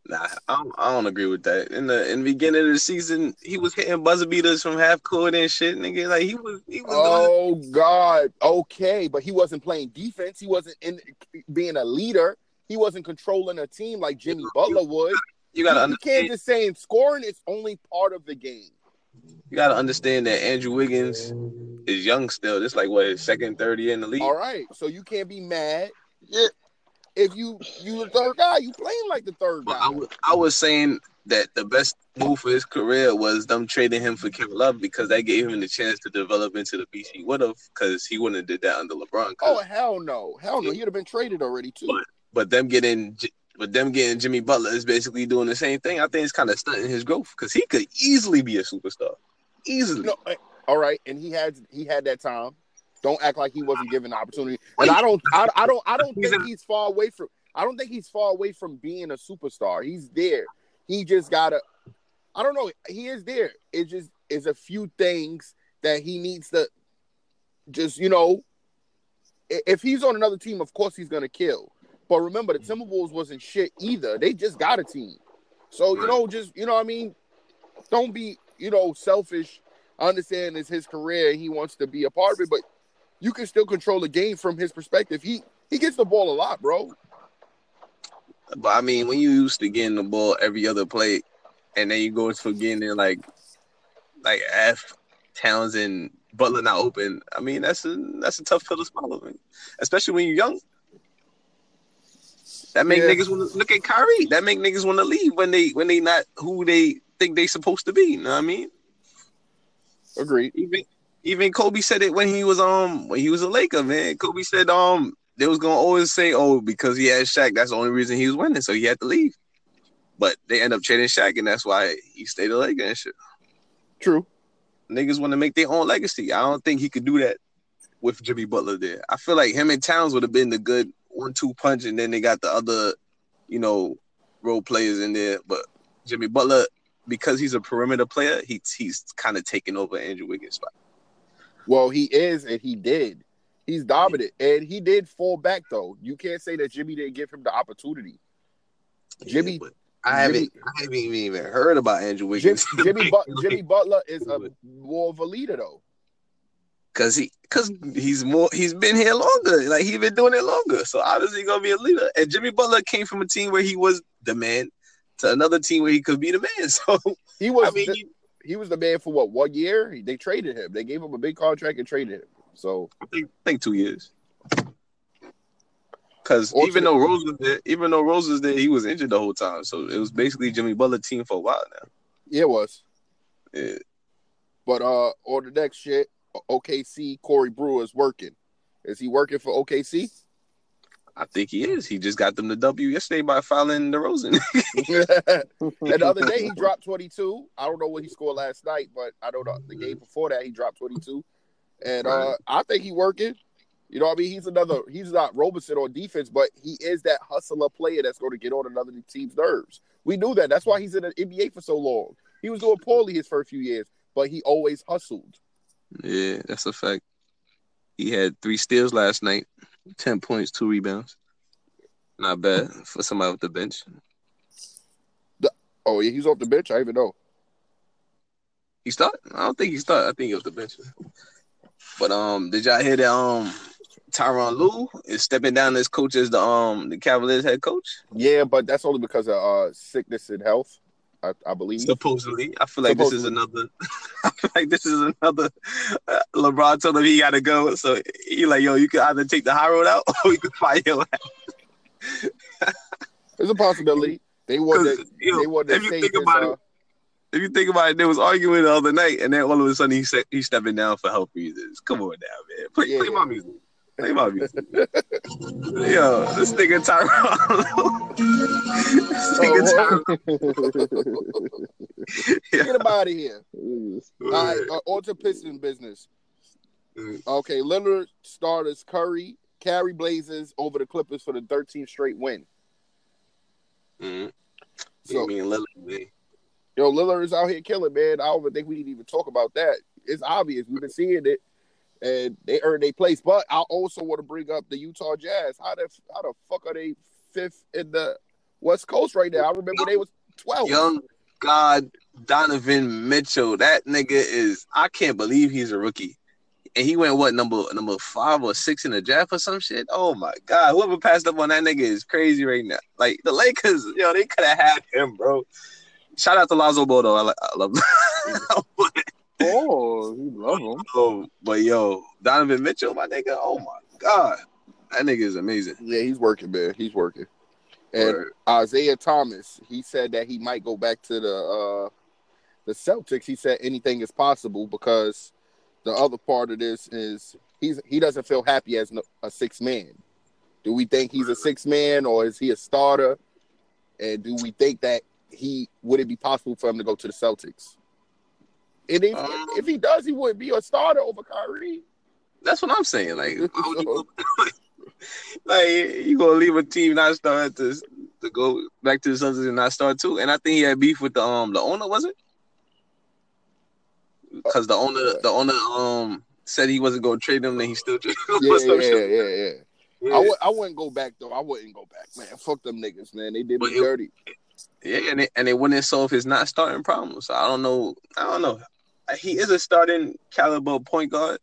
S2: Nah, I don't, I don't agree with that. In the in the beginning of the season, he was hitting buzzer beaters from half court and shit, nigga. Like he was he was doing
S1: Oh God, okay, but he wasn't playing defense. He wasn't in being a leader. He wasn't controlling a team like Jimmy Butler would.
S2: You gotta
S1: you
S2: understand.
S1: can't just saying scoring is only part of the game.
S2: You gotta understand that Andrew Wiggins is young still. This like what his second, third year in the league.
S1: All right, so you can't be mad.
S2: Yeah.
S1: If you you the third guy, you playing like the third
S2: But
S1: guy.
S2: I was, I was saying that the best move for his career was them trading him for Kevin Love because that gave him the chance to develop into the beast he would have because he wouldn't have did that under LeBron. 'cause-
S1: Oh hell no, hell no, he'd have been traded already too.
S2: But- But them getting but them getting Jimmy Butler is basically doing the same thing. I think it's kind of stunting his growth because he could easily be a superstar. Easily.
S1: No, eh, all right, and he had he had that time. Don't act like he wasn't given the opportunity. And I don't, I, I don't, I don't think he's far away from. I don't think he's far away from being a superstar. He's there. He just gotta. I don't know. He is there. It just is a few things that he needs to. Just you know, if he's on another team, of course he's gonna kill. But remember, the mm. Timberwolves wasn't shit either. They just got a team. So you know, just you know, what I mean, don't be you know selfish. I understand it's his career; he wants to be a part of it, but you can still control the game from his perspective. He he gets the ball a lot, bro.
S2: But I mean, when you used to getting the ball every other play, and then you go for getting it like, like F Towns and Butler not open. I mean, that's a that's a tough pill to swallow, man. especially when you're young. That make
S1: Yeah.
S2: niggas want to look at Kyrie. That make niggas want to leave when they when they not who they think they supposed to be. You know what I mean?
S1: Agreed.
S2: Even even Kobe said it when he was um when he was a Laker, man. Kobe said um they was gonna always say, oh, because he had Shaq, that's the only reason he was winning, so he had to leave. But they end up trading Shaq, and that's why he stayed a Laker and shit.
S1: True.
S2: Niggas want to make their own legacy. I don't think he could do that with Jimmy Butler there. I feel like him and Towns would have been the good one-two punch, and then they got the other, you know, role players in there. But Jimmy Butler, because he's a perimeter player, he, he's kind of taking over Andrew Wiggins' spot.
S1: Well, he is, and he did. He's dominant, and he did fall back though. You can't say that Jimmy didn't give him the opportunity. Jimmy-
S2: Yeah, I haven't, I haven't even heard about Andrew Wiggins.
S1: Jimmy [laughs] but, Jimmy [laughs] Butler is a more of a leader though.
S2: Cause he, cause he's more, he's been here longer. Like he's been doing it longer. So obviously he gonna be a leader. And Jimmy Butler came from a team where he was the man to another team where he could be the man. [laughs] So
S1: He was
S2: I mean,
S1: the,
S2: he-
S1: he was the man for what one year? They traded him. They gave him a big contract and traded him. So
S2: I think, I think two years. Because even though Rose was there, even though Rose was there, he was injured the whole time. So it was basically Jimmy Butler team for a while now.
S1: Yeah, it was.
S2: Yeah.
S1: But uh, on the next shit, OKC Corey Brewer is working. Is he working for OKC?
S2: I think he is. He just got them the W yesterday by fouling DeRozan. [laughs] [laughs]
S1: and the other day he [laughs] dropped 22. I don't know what he scored last night, but I don't know the game before that he dropped 22. And uh I think he working. You know what I mean? He's another he's not Roberson on defense, but he is that hustler player that's going to get on another team's nerves. We knew that. That's why he's in the NBA for so long. He was doing poorly his first few years, but he always hustled.
S2: Yeah, that's a fact. He had three steals last night, ten points, two rebounds. Not bad for somebody off the bench.
S1: Oh yeah, he's off the bench. I even know.
S2: He start? I don't think he start. I think he was the bench. But um, did y'all hear that um Tyronn Lue is stepping down as coach as the um the Cavaliers head coach?
S1: Yeah, but that's only because of uh sickness and health. I, I believe.
S2: Supposedly, I feel like this is another. [laughs] I feel like this is another. Uh, LeBron told him he got to go, so he like, yo, you can either take the high road out [laughs] or you can fire your ass.
S1: There's a possibility. They want
S2: 'Cause,
S1: to.
S2: yo,
S1: They want to
S2: if you think about
S1: uh,
S2: it, if you think about it, they was arguing the other night, and then all of a sudden he said he's stepping down for health reasons. Come on now, man. Play,
S1: Yeah.
S2: play my music. Play my music. yo, this nigga Tyronn. [laughs] this nigga Tyronn. [laughs]
S1: Get him out of here. All right, uh, on to Piston business. Okay, Lillard starters Curry, carry Blazers over the Clippers for the 13th straight win.
S2: Mm-hmm.
S1: So,
S2: me and Lillard, man.
S1: yo, Lillard is out here killing, man. I don't even think we need to even talk about that. It's obvious. We've been seeing it, and they earned their place. But I also want to bring up the Utah Jazz. How the how the fuck are they fifth in the West Coast right now? I remember they was 12.
S2: Young God Donovan Mitchell. That nigga is I can't believe he's a rookie. And he went what number number five or six in the draft or some shit? Oh my god. Whoever passed up on that nigga is crazy right now. Like the Lakers, yo, they could have had him, bro. Shout out to Lonzo Ball. I, I love him. Mm. [laughs]
S4: Oh, you love him. [laughs]
S2: oh, but yo, Donovan Mitchell, my nigga. Oh my god. That nigga is amazing.
S1: Yeah, he's working, man. He's working. And
S2: Word.
S1: Isaiah Thomas, he said that he might go back to the uh the Celtics. He said anything is possible because the other part of this is he's he doesn't feel happy as no, a six man. Do we think he's a six man or is he a starter? And do we think that he would it be possible for him to go to the Celtics? And if,
S2: Um,
S1: if he does, he wouldn't be a starter over Kyrie.
S2: That's what I'm saying. Like, [laughs] you [laughs] like you gonna leave a team not start to to go back to the Celtics and not start too? And I think he had beef with the um the owner, was it? Because the owner the owner um said he wasn't gonna trade him, then he still [laughs] traded him.
S1: Yeah,
S2: or
S1: yeah, yeah, yeah.
S2: Yeah.
S1: I would I wouldn't go back though. I wouldn't go back, man. Fuck them niggas, man. They did me
S2: it-
S1: dirty.
S2: Yeah, and they, and they wouldn't solve his not starting problem. So I don't know. I don't know. He is a starting caliber point guard,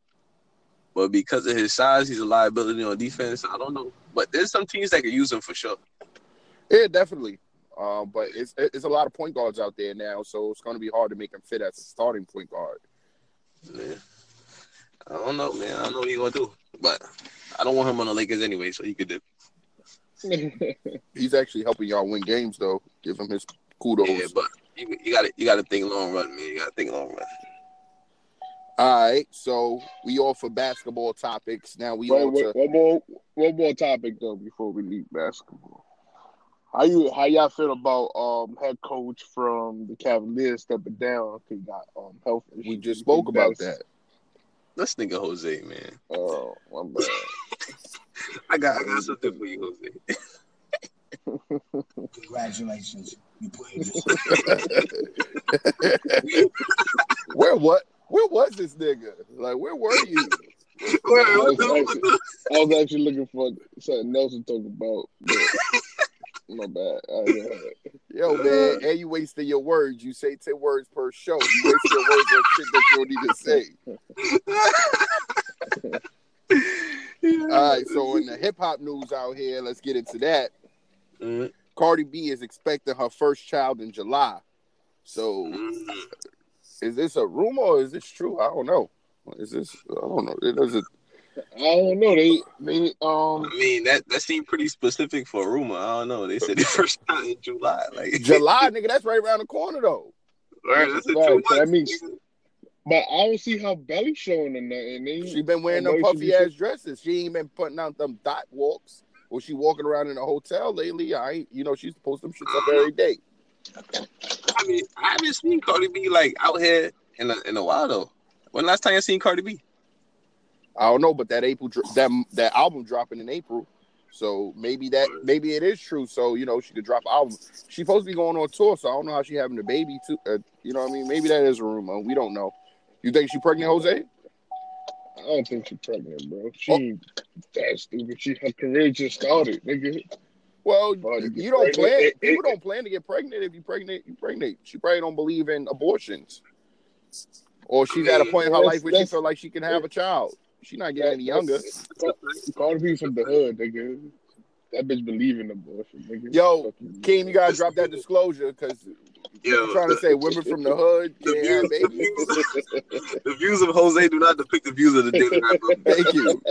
S2: but because of his size, he's a liability on defense. I don't know. But there's some teams that could use him for sure.
S1: Yeah, definitely. Um, but it's it's a lot of point guards out there now, so it's going to be hard to make him fit as a starting point guard.
S2: Yeah. I don't know, man. I don't know what he's gonna do, but I don't want him on the Lakers anyway, so he could do. [laughs]
S1: He's actually helping y'all win games, though. Give him his kudos.
S2: Yeah, but you, you got to you got to think long run, man. You got to think long run.
S1: All right, so we all for basketball topics. Now we
S4: Wait,
S1: on
S4: wait,
S1: to
S4: one more, one more topic though before we leave basketball. How you, how y'all feel about um head coach from the Cavaliers stepping down? 'cause He got um health issues.
S1: we just spoke about that.
S2: Let's think of Jose, man.
S4: Oh, my bad. [laughs]
S2: I got I got something for you, Jose. [laughs]
S3: Congratulations. You played. [laughs]
S1: Where what? Where was this nigga? Like, where were you? [laughs]
S2: Wait, what the-
S4: I,
S2: what the-
S4: I was actually looking for something else to talk about. But [laughs] my bad.
S1: Yo, man, and you wasting your words. You say ten words per show. You waste your words on shit that you don't even say. [laughs] All right, so in the hip hop news out here, let's get into that.
S2: Mm,
S1: Cardi B is expecting her first child in July. So,
S2: mm.
S1: Is this a rumor or is this true? I don't know. Is this? I don't know. It doesn't.
S4: I don't know. They they um
S2: I mean, that that seemed pretty specific for a rumor. I don't know. They said it [laughs] first time in July. Like
S1: July, nigga, that's right around the corner though.
S2: Word, that's in
S4: Right,
S2: two
S4: so that means- but I don't see how Belly showing or nothing. They,
S1: She been wearing
S4: I
S1: them puffy
S4: be-
S1: ass dresses. She ain't been putting out them dot walks or she walking around in a hotel lately. I ain't, you know, she's post them shits up every day.
S2: I mean, I haven't seen Cardi B like out here in a in a while though. When last time you seen Cardi B?
S1: I don't know, but that April that that album dropping in April, so maybe that maybe it is true. So you know she could drop an album. She's supposed to be going on tour, so I don't know how she having a baby too. Uh, you know what I mean? Maybe that is a rumor. We don't know. You think she pregnant, Jose?
S4: I don't think she's pregnant, bro.
S1: Oh.
S4: She ain't that stupid. She her career just started, nigga.
S1: Well,
S4: get
S1: you don't plan.
S4: It- it-
S1: People don't plan to get pregnant. If you pregnant, you pregnant. She probably don't believe in abortions, or she's at a point in her life where she feel like she can have a child. She's not getting any younger.
S4: Cardi B from the hood, nigga. That bitch believe in abortion, nigga.
S1: Yo,
S4: Fucking-
S1: King, you gotta drop that disclosure because
S2: Yo,
S1: I'm trying to say women from the hood
S2: the
S1: can't have
S2: views,
S1: babies.
S2: the views of Jose do not depict the views of the Daily Wrap Up. [laughs]
S1: Thank you.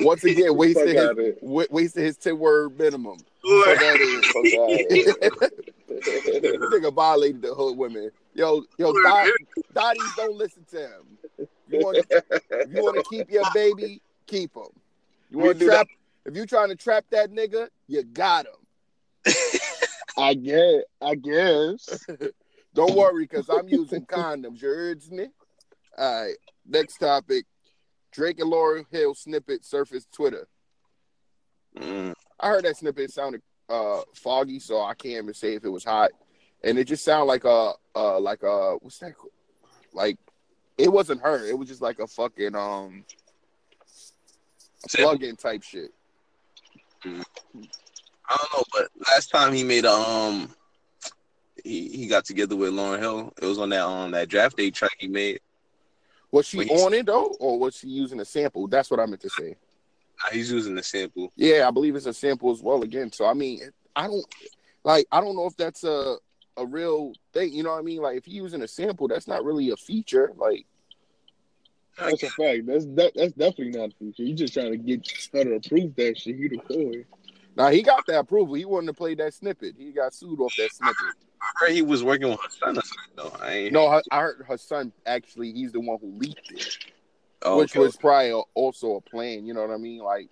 S1: Once again, wasted his
S4: outta here.
S1: wa- wasted his ten word minimum.
S2: Boy.
S1: Fuck that is.
S4: Fuck. [laughs]
S1: Nigga violated the hood women. Yo, yo, Dot, Dotties don't listen to him. You want you want to keep your baby, keep him. You want to
S2: do
S1: trap? If you trying to trap that nigga, you got him. [laughs]
S4: I guess. I guess. [laughs]
S1: Don't worry, because I'm using condoms. You heard me? All right. Next topic. Drake and Lauryn Hill snippet surfaced Twitter.
S2: Mm.
S1: I heard that snippet sounded uh foggy, so I can't even say if it was hot. And it just sounded like a uh like a what's that called? like it wasn't her. It was just like a fucking um a plug-in type shit.
S2: I don't know, but last time he made a um, he, he got together with Lauryn Hill. It was on that um that draft day track he made.
S1: Was she on it though, or was she using a sample? That's what I meant to say.
S2: He's using the sample.
S1: Yeah, I believe it's a sample as well. Again, so I mean, I don't like. I don't know if that's a a real thing. You know what I mean? Like, if you're using a sample, that's not really a feature. Like,
S4: That's a fact. That's that, that's definitely not a feature. You just trying to get her to approve that shit. You the cool.
S1: now he got that approval. He wanted to play that snippet. He got sued off that snippet.
S2: I heard he was working with her son or something though. I ain't.
S1: No, her, I heard her son actually. He's the one who leaked it,
S2: Oh,
S1: which
S2: okay.
S1: was probably a- also a plan. You know what I mean? Like,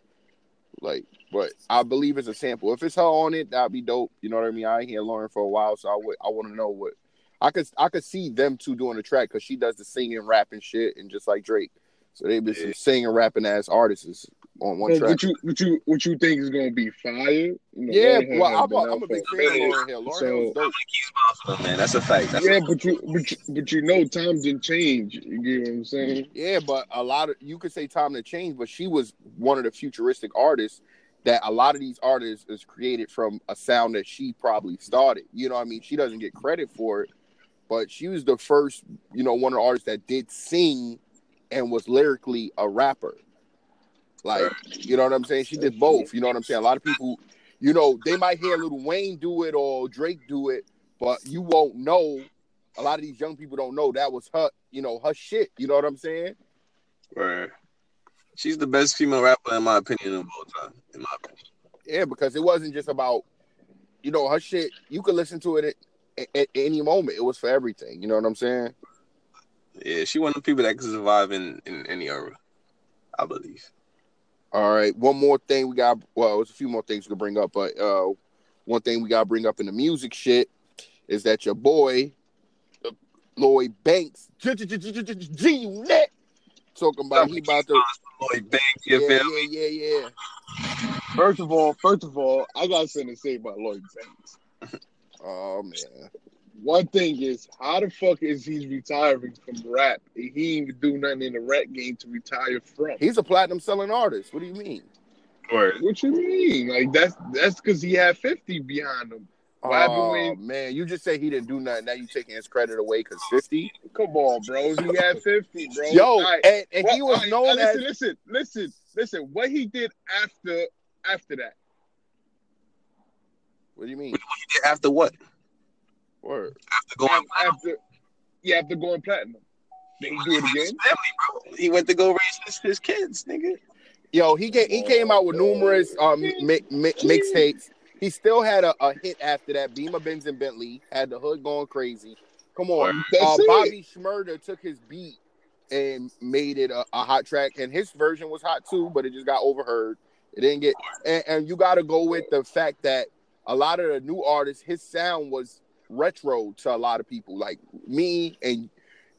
S1: like, but I believe it's a sample. If it's her on it, that'd be dope. You know what I mean? I ain't hear Lauryn for a while, so I would. I want to know what. I could I could see them two doing the track because she does the singing, rapping shit, and just like Drake, so they be some singing, rapping ass artists on one
S4: What,
S1: track.
S4: what you what you what you think is gonna be fire? You know,
S1: Yeah,
S4: Lauryn
S1: well, I'm
S4: been
S1: a,
S4: out
S1: I'm a big fan of. Lauryn Hill. Lauryn
S4: So-
S1: Hill's dope.
S2: Oh, man, that's a fact. That's
S4: Yeah,
S2: a,
S4: but you but you, but you know times didn't change. You get what I'm saying?
S1: Yeah, but a lot of you could say time to change, but she was one of the futuristic artists that a lot of these artists is created from a sound that she probably started. You know what I mean? She doesn't get credit for it, but she was the first, you know, one of the artists that did sing and was lyrically a rapper. Like, you know what I'm saying? She did both. You know what I'm saying? A lot of people, you know, they might hear Lil Wayne do it or Drake do it, but you won't know. A lot of these young people don't know that was her, you know, her shit. You know what I'm saying?
S2: Word. She's the best female rapper in my opinion of all time. In my opinion.
S1: Yeah, because it wasn't just about, you know, her shit. You could listen to it at, at, at any moment. It was for everything. You know what I'm saying?
S2: Yeah, she one of the people that can survive in, in any era. I believe.
S1: All right. One more thing we got. Well, there's a few more things we can bring up, but uh, one thing we got to bring up in the music shit is that your boy uh, Lloyd Banks, G Unit, talking about he about to.
S2: Lloyd Banks, you
S1: Yeah, yeah, yeah, yeah.
S4: First of all, first of all, I got something to say about Lloyd Banks.
S1: Oh man.
S4: One thing is, how the fuck is he retiring from rap? He ain't even do nothing in the rap game to retire from.
S1: He's a platinum selling artist. What do you mean?
S2: Or
S4: What you mean? Like that's that's because he had fifty behind him. What happened
S1: Oh
S4: when-
S1: man, you just say he didn't do nothing. Now you taking his credit away because fifty.
S4: Come on, bro. He had fifty, bro.
S1: Yo,
S4: All right.
S1: and, and he was
S4: all right,
S1: known
S4: now
S1: as
S4: listen, listen, listen, listen. What he did after after that?
S1: What do you mean?
S2: He did after what?
S1: Word.
S2: After going
S4: After, yeah, after going platinum. Did he do it again?
S2: Family, bro. He went to go raise his, his kids, nigga.
S1: Yo, he came, he came out with numerous um mi- mi- mixtapes. He still had a, a hit after that. Beamer, Benz, and Bentley had the hood going crazy. Come on, uh. Bobby Shmurda took his beat and made it a, a hot track, and his version was hot too, but it just got overheard. It didn't get, and, and you got to go with the fact that a lot of the new artists, his sound was retro to a lot of people, like me and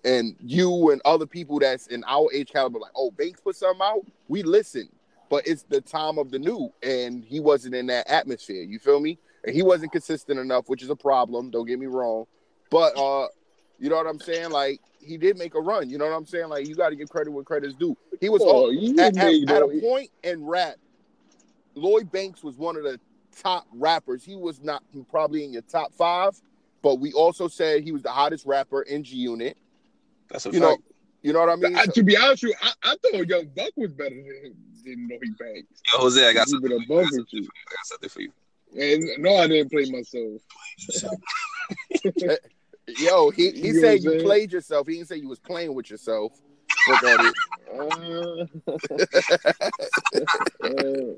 S1: and you and other people that's in our age caliber. Like, oh, Banks put something out, we listen, but it's the time of the new, and he wasn't in that atmosphere. You feel me? And he wasn't consistent enough, which is a problem. Don't get me wrong, but uh, you know what I'm saying? Like, he did make a run. You know what I'm saying? Like, you got to give credit where credit's due. He was
S4: Oh,
S1: all, at, at, at a point in rap, Lloyd Banks was one of the top rappers. He was not probably in your top five, but we also said he was the hottest rapper in G Unit.
S2: That's a
S1: You know, you know what I mean?
S4: I, to be honest with you, I, I thought Young Buck was better than him. Didn't know he banks.
S2: Yo, Jose, I got
S4: Keep
S2: something.
S4: it
S2: for you. I got something for you.
S4: And no, I didn't play myself. [laughs]
S1: Yo, he, he
S4: You
S1: said you
S4: saying?
S1: played yourself. He didn't say you was playing with yourself. Look at it. [laughs]
S4: Uh, [laughs] uh,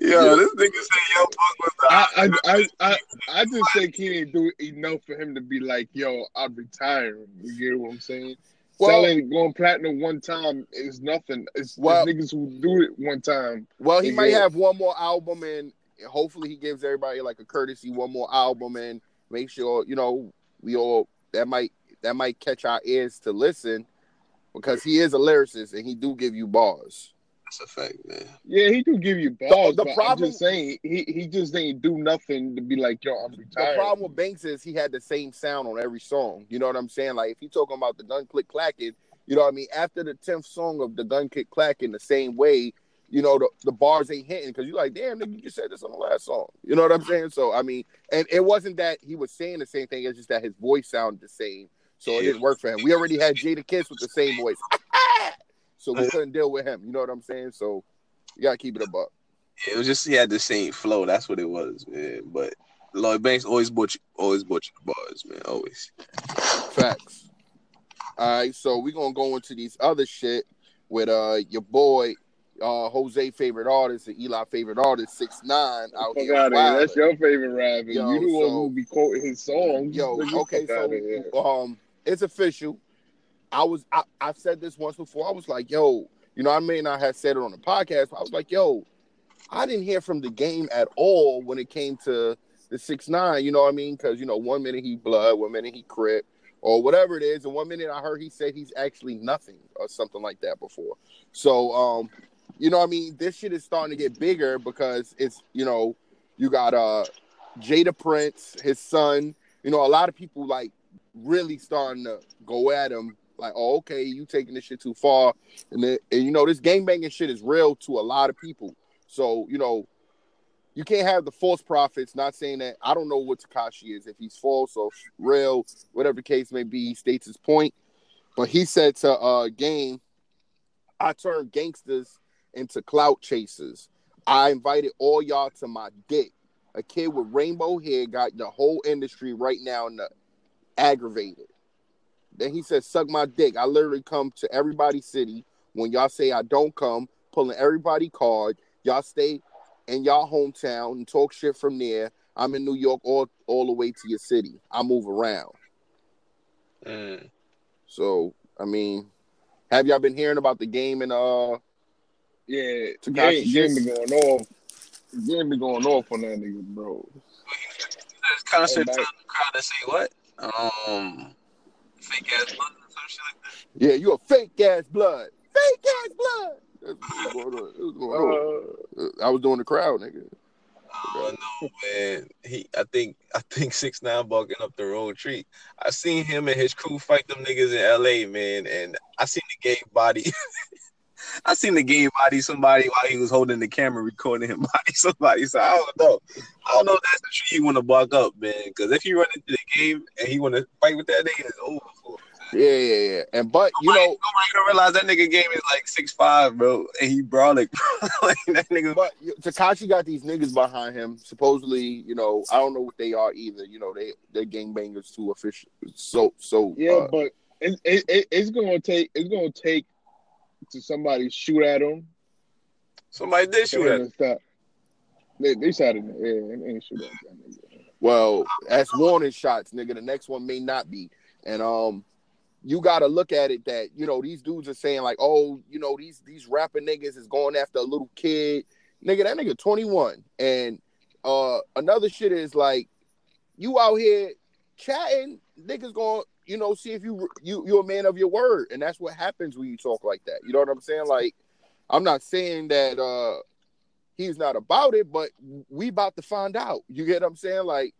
S2: Yo, this nigga said yo was the
S4: I, I, I, I, I just think he didn't do enough for him to be like, yo, I'm retiring. You get what I'm saying?
S1: Well-
S4: Selling, going platinum one time is nothing. It's,
S1: Well-
S4: it's niggas who do it one time.
S1: Well, he might have one more album, and hopefully he gives everybody like a courtesy one more album, and make sure you know we all that might that might catch our ears to listen because he is a lyricist and he do give you bars.
S2: That's a fact, man.
S4: Yeah, he do give you balls,
S1: the
S4: but
S1: problem-
S4: I'm just saying he, he just ain't do nothing to be like, yo, I'm
S1: The problem with Banks is he had the same sound on every song. You know what I'm saying? Like if you talking about the gun click clacking, you know what I mean. After the tenth song of the gun click clacking, the same way, you know the, the bars ain't hitting because you're like, damn, nigga, you just said this on the last song. You know what I'm saying? So I mean, and it wasn't that he was saying the same thing. It's just that his voice sounded the same, so it didn't work for him. We already had Jadakiss with the same voice, [laughs] so we couldn't deal with him. You know what I'm saying? So you gotta keep it a buck.
S2: It was just he had the same flow. That's what it was, man. But Lloyd Banks always butcher, always butcher the bars, man. Always.
S1: Facts. All right, so we're gonna go into these other shit with uh your boy, uh Jose favorite artist and Eli favorite artist, six nine out
S4: Fuck
S1: here.
S4: out of here.
S1: wildin'.
S4: That's your favorite rapper.
S1: Yo,
S4: you the one
S1: so-
S4: who be quoting his song.
S1: Yo, [laughs] okay,
S4: fuck outta here.
S1: so um it's official. I was I, I said this once before. I was like, yo, you know, I may not have said it on the podcast, but I was like, yo, I didn't hear from the game at all when it came to the six nine, you know what I mean? Because you know, one minute he blood, one minute he crip, or whatever it is, and one minute I heard he said he's actually nothing or something like that before. So um, you know what I mean, this shit is starting to get bigger because it's you know, you got uh Jada Prince, his son, you know, a lot of people like really starting to go at him like, oh, okay, you taking this shit too far. And, then, and you know, this gangbanging shit is real to a lot of people. So, you know, you can't have the false prophets, not saying that I don't know what Tekashi is, if he's false or real, whatever the case may be, he states his point. But he said to uh game, I turned gangsters into clout chasers. I invited all y'all to my dick. A kid with rainbow hair got the whole industry right now in the aggravated. Then he said, "Suck my dick." I literally come to everybody's city when y'all say I don't come, pulling everybody card. Y'all stay in y'all hometown and talk shit from there. I'm in New York all all the way to your city. I move around.
S2: Mm.
S1: So I mean, have y'all been hearing about the game and uh?
S4: Yeah,
S1: Tekashi
S4: game, game
S1: shit.
S4: be going off. Game be going off on that nigga, bro.
S2: It's kind of
S4: Hey,
S2: shit time the crowd to say what? Um, fake ass blood or some shit like that.
S1: Yeah, you a fake ass blood. Fake ass blood. That's what [laughs] going on. It going on.
S4: Uh,
S1: I was doing the crowd, nigga.
S2: I don't man. He, I think, I think six nine barking up the wrong tree. I seen him and his crew fight them niggas in L.A., man, and I seen the gay body. [laughs] [laughs] I seen the game body somebody while he was holding the camera, recording him [laughs] body somebody. So I don't know. I don't know if that's the tree you want to bark up, man. Because if you run into the game and he want to fight with that nigga, it's over. For. him.
S1: Yeah, yeah, yeah. And but you
S2: Nobody-
S1: know,
S2: nobody gonna realize that nigga game is like six five, bro, and he brawling. [laughs] like that nigga.
S1: but Tekashi got these niggas behind him. Supposedly, you know, I don't know what they are either. You know, they they're gangbangers too official. So so
S4: yeah,
S1: uh,
S4: but it, it, it, it's gonna take it's gonna take to somebody shoot at him
S2: Somebody did shoot at. him.
S4: Stop. They, they shot it. Yeah, they ain't shoot at that nigga.
S1: Well, that's warning shots, nigga. The next one may not be. And um, you gotta look at it that you know these dudes are saying like, oh, you know these these rapper niggas is going after a little kid, nigga. That nigga twenty one, and uh, another shit is like, you out here chatting, niggas going, you know, see if you you you're a man of your word, and that's what happens when you talk like that. You know what I'm saying? Like, I'm not saying that uh he's not about it, but we about to find out. You get what I'm saying? Like,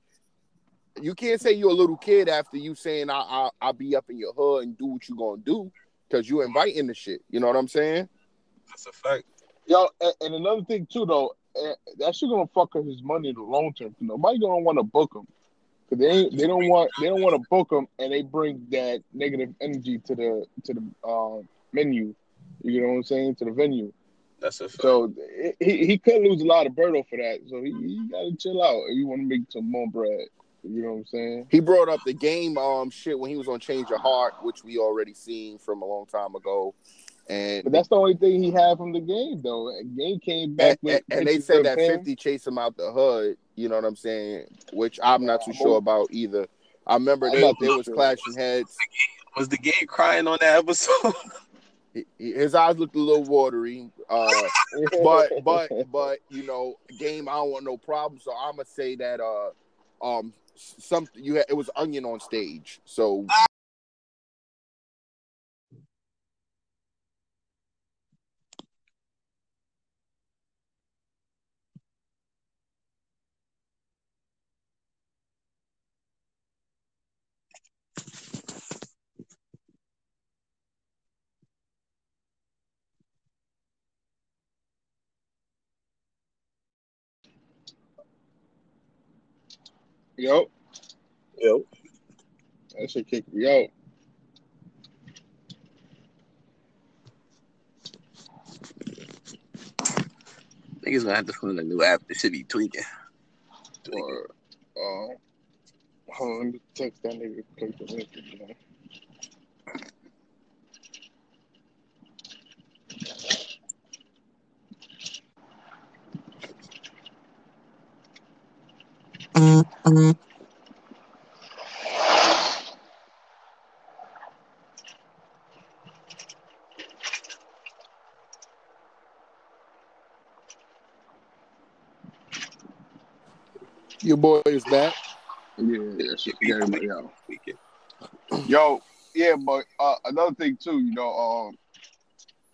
S1: you can't say you're a little kid after you saying I, I I'll be up in your hood and do what you're gonna do because you inviting the shit. You know what I'm saying?
S2: That's a fact.
S4: Yo, and, and another thing too, though, eh, that shit gonna fuck up his money in the long term. Nobody gonna want to book him because they they don't want they don't want to book them, and they bring that negative energy to the to the uh, menu. You know what I'm saying? To the venue.
S2: That's a fact.
S4: So he, he could lose a lot of Berto for that. So he, he gotta chill out if you want to make some more bread. You know what I'm saying?
S1: He brought up the game um shit when he was on Change Your Heart, which we already seen from a long time ago. And
S4: But that's the only thing he had from the game, though. Game came back
S1: and,
S4: with
S1: and, and they said that
S4: him.
S1: 50 chased him out the hood, you know what I'm saying? Which I'm not too sure about either. I remember
S4: I'm
S1: they, they was
S4: sure.
S1: clashing heads.
S2: Was the game crying on that episode? [laughs]
S1: He- he- His eyes looked a little watery. Uh [laughs] but but but you know, game I don't want no problem. So I'm gonna say that uh um some you had it was onion on stage. So
S4: Yo,
S2: Yo.
S4: that should kick me out.
S2: Niggas gonna have to find a new app. This should be tweaking. tweaking.
S4: Or, uh, hold on, let me text that nigga. Click the link
S1: your boy is back.
S4: Yeah, that should kick everybody out. Yo, yeah, but uh, another thing too, you know, um,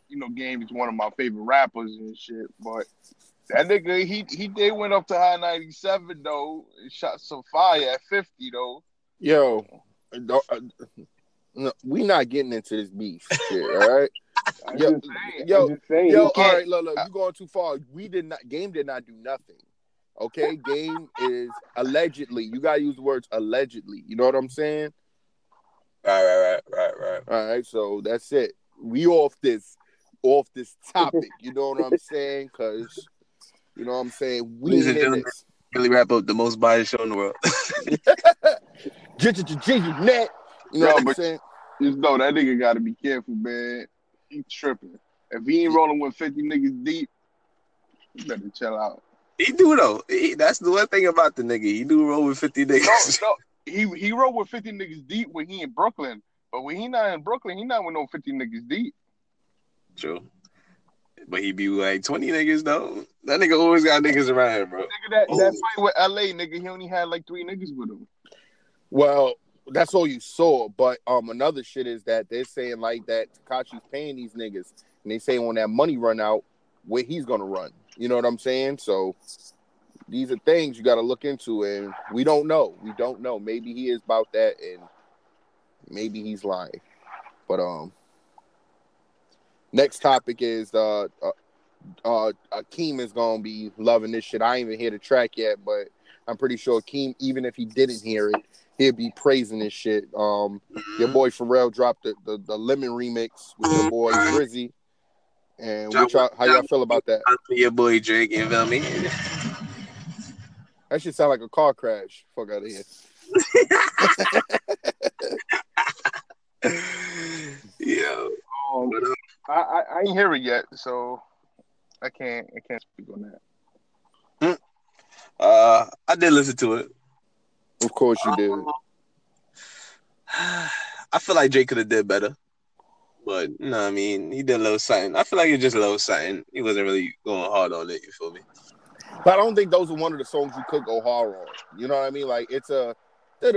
S4: you know, Game is one of my favorite rappers and shit, but that nigga, he he did went up to high ninety seven though, and shot some fire at fifty though.
S1: Yo, uh, uh, no, we not getting into this beef shit, all right? Yo, yo,
S4: saying,
S1: Yo,
S4: you
S1: all
S4: can't-
S1: right, look, look, you going too far. We did not. Game did not do nothing. Okay, game is allegedly. You gotta use the words allegedly. You know what I'm saying?
S2: Right, right, right, right, right.
S1: All right, so that's it. We off this, off this topic. You know what I'm saying? Because you know what I'm saying. We
S2: Ladies
S1: ain't
S2: and gentlemen. Daily Wrap Up the most biased show in the world.
S1: Net. You know what I'm saying?
S4: Just know that nigga got to be careful, man. He tripping. If he ain't rolling with fifty niggas deep, you better chill out.
S2: he do though. He, that's the one thing about the nigga. He do roll with fifty
S4: No,
S2: niggas.
S4: no, he he rolled with fifty niggas deep when he in Brooklyn, but when he not in Brooklyn, he not with no fifty niggas deep.
S2: True. But he be like twenty niggas though. That nigga always got niggas around him, bro.
S4: Nigga, that that
S2: Oh.
S4: fight with LA, nigga, he only had like three niggas with him.
S1: Well, that's all you saw. But um, another shit is that they're saying like that Tekashi's paying these niggas, and they say when that money run out, where he's gonna run. You know what I'm saying? So these are things you got to look into, and we don't know. We don't know. Maybe he is about that, and maybe he's lying. But um, next topic is uh, uh, uh Akeem is gonna be loving this shit. I ain't even hear the track yet, but I'm pretty sure Akeem, even if he didn't hear it, he'd be praising this shit. Um, your boy Pharrell dropped the, the, the Lemon remix with your boy Drizzy. And what y'all, how y'all feel about that?
S2: Your boy Drake, you feel me?
S1: That should sound like a car crash. Fuck out of here. [laughs]
S2: Yo.
S4: Um,
S2: What up?
S4: I, I I ain't hear it yet, so I can't. I can't speak on that.
S2: Uh, I did listen to it.
S1: Of course you did. [sighs]
S2: I feel like Drake could have did better. But you no, I mean, he did a little something. I feel like it just a little something. He wasn't really going hard on it. You feel me?
S1: But I don't think those are one of the songs you could go hard on. You know what I mean? Like it's a. You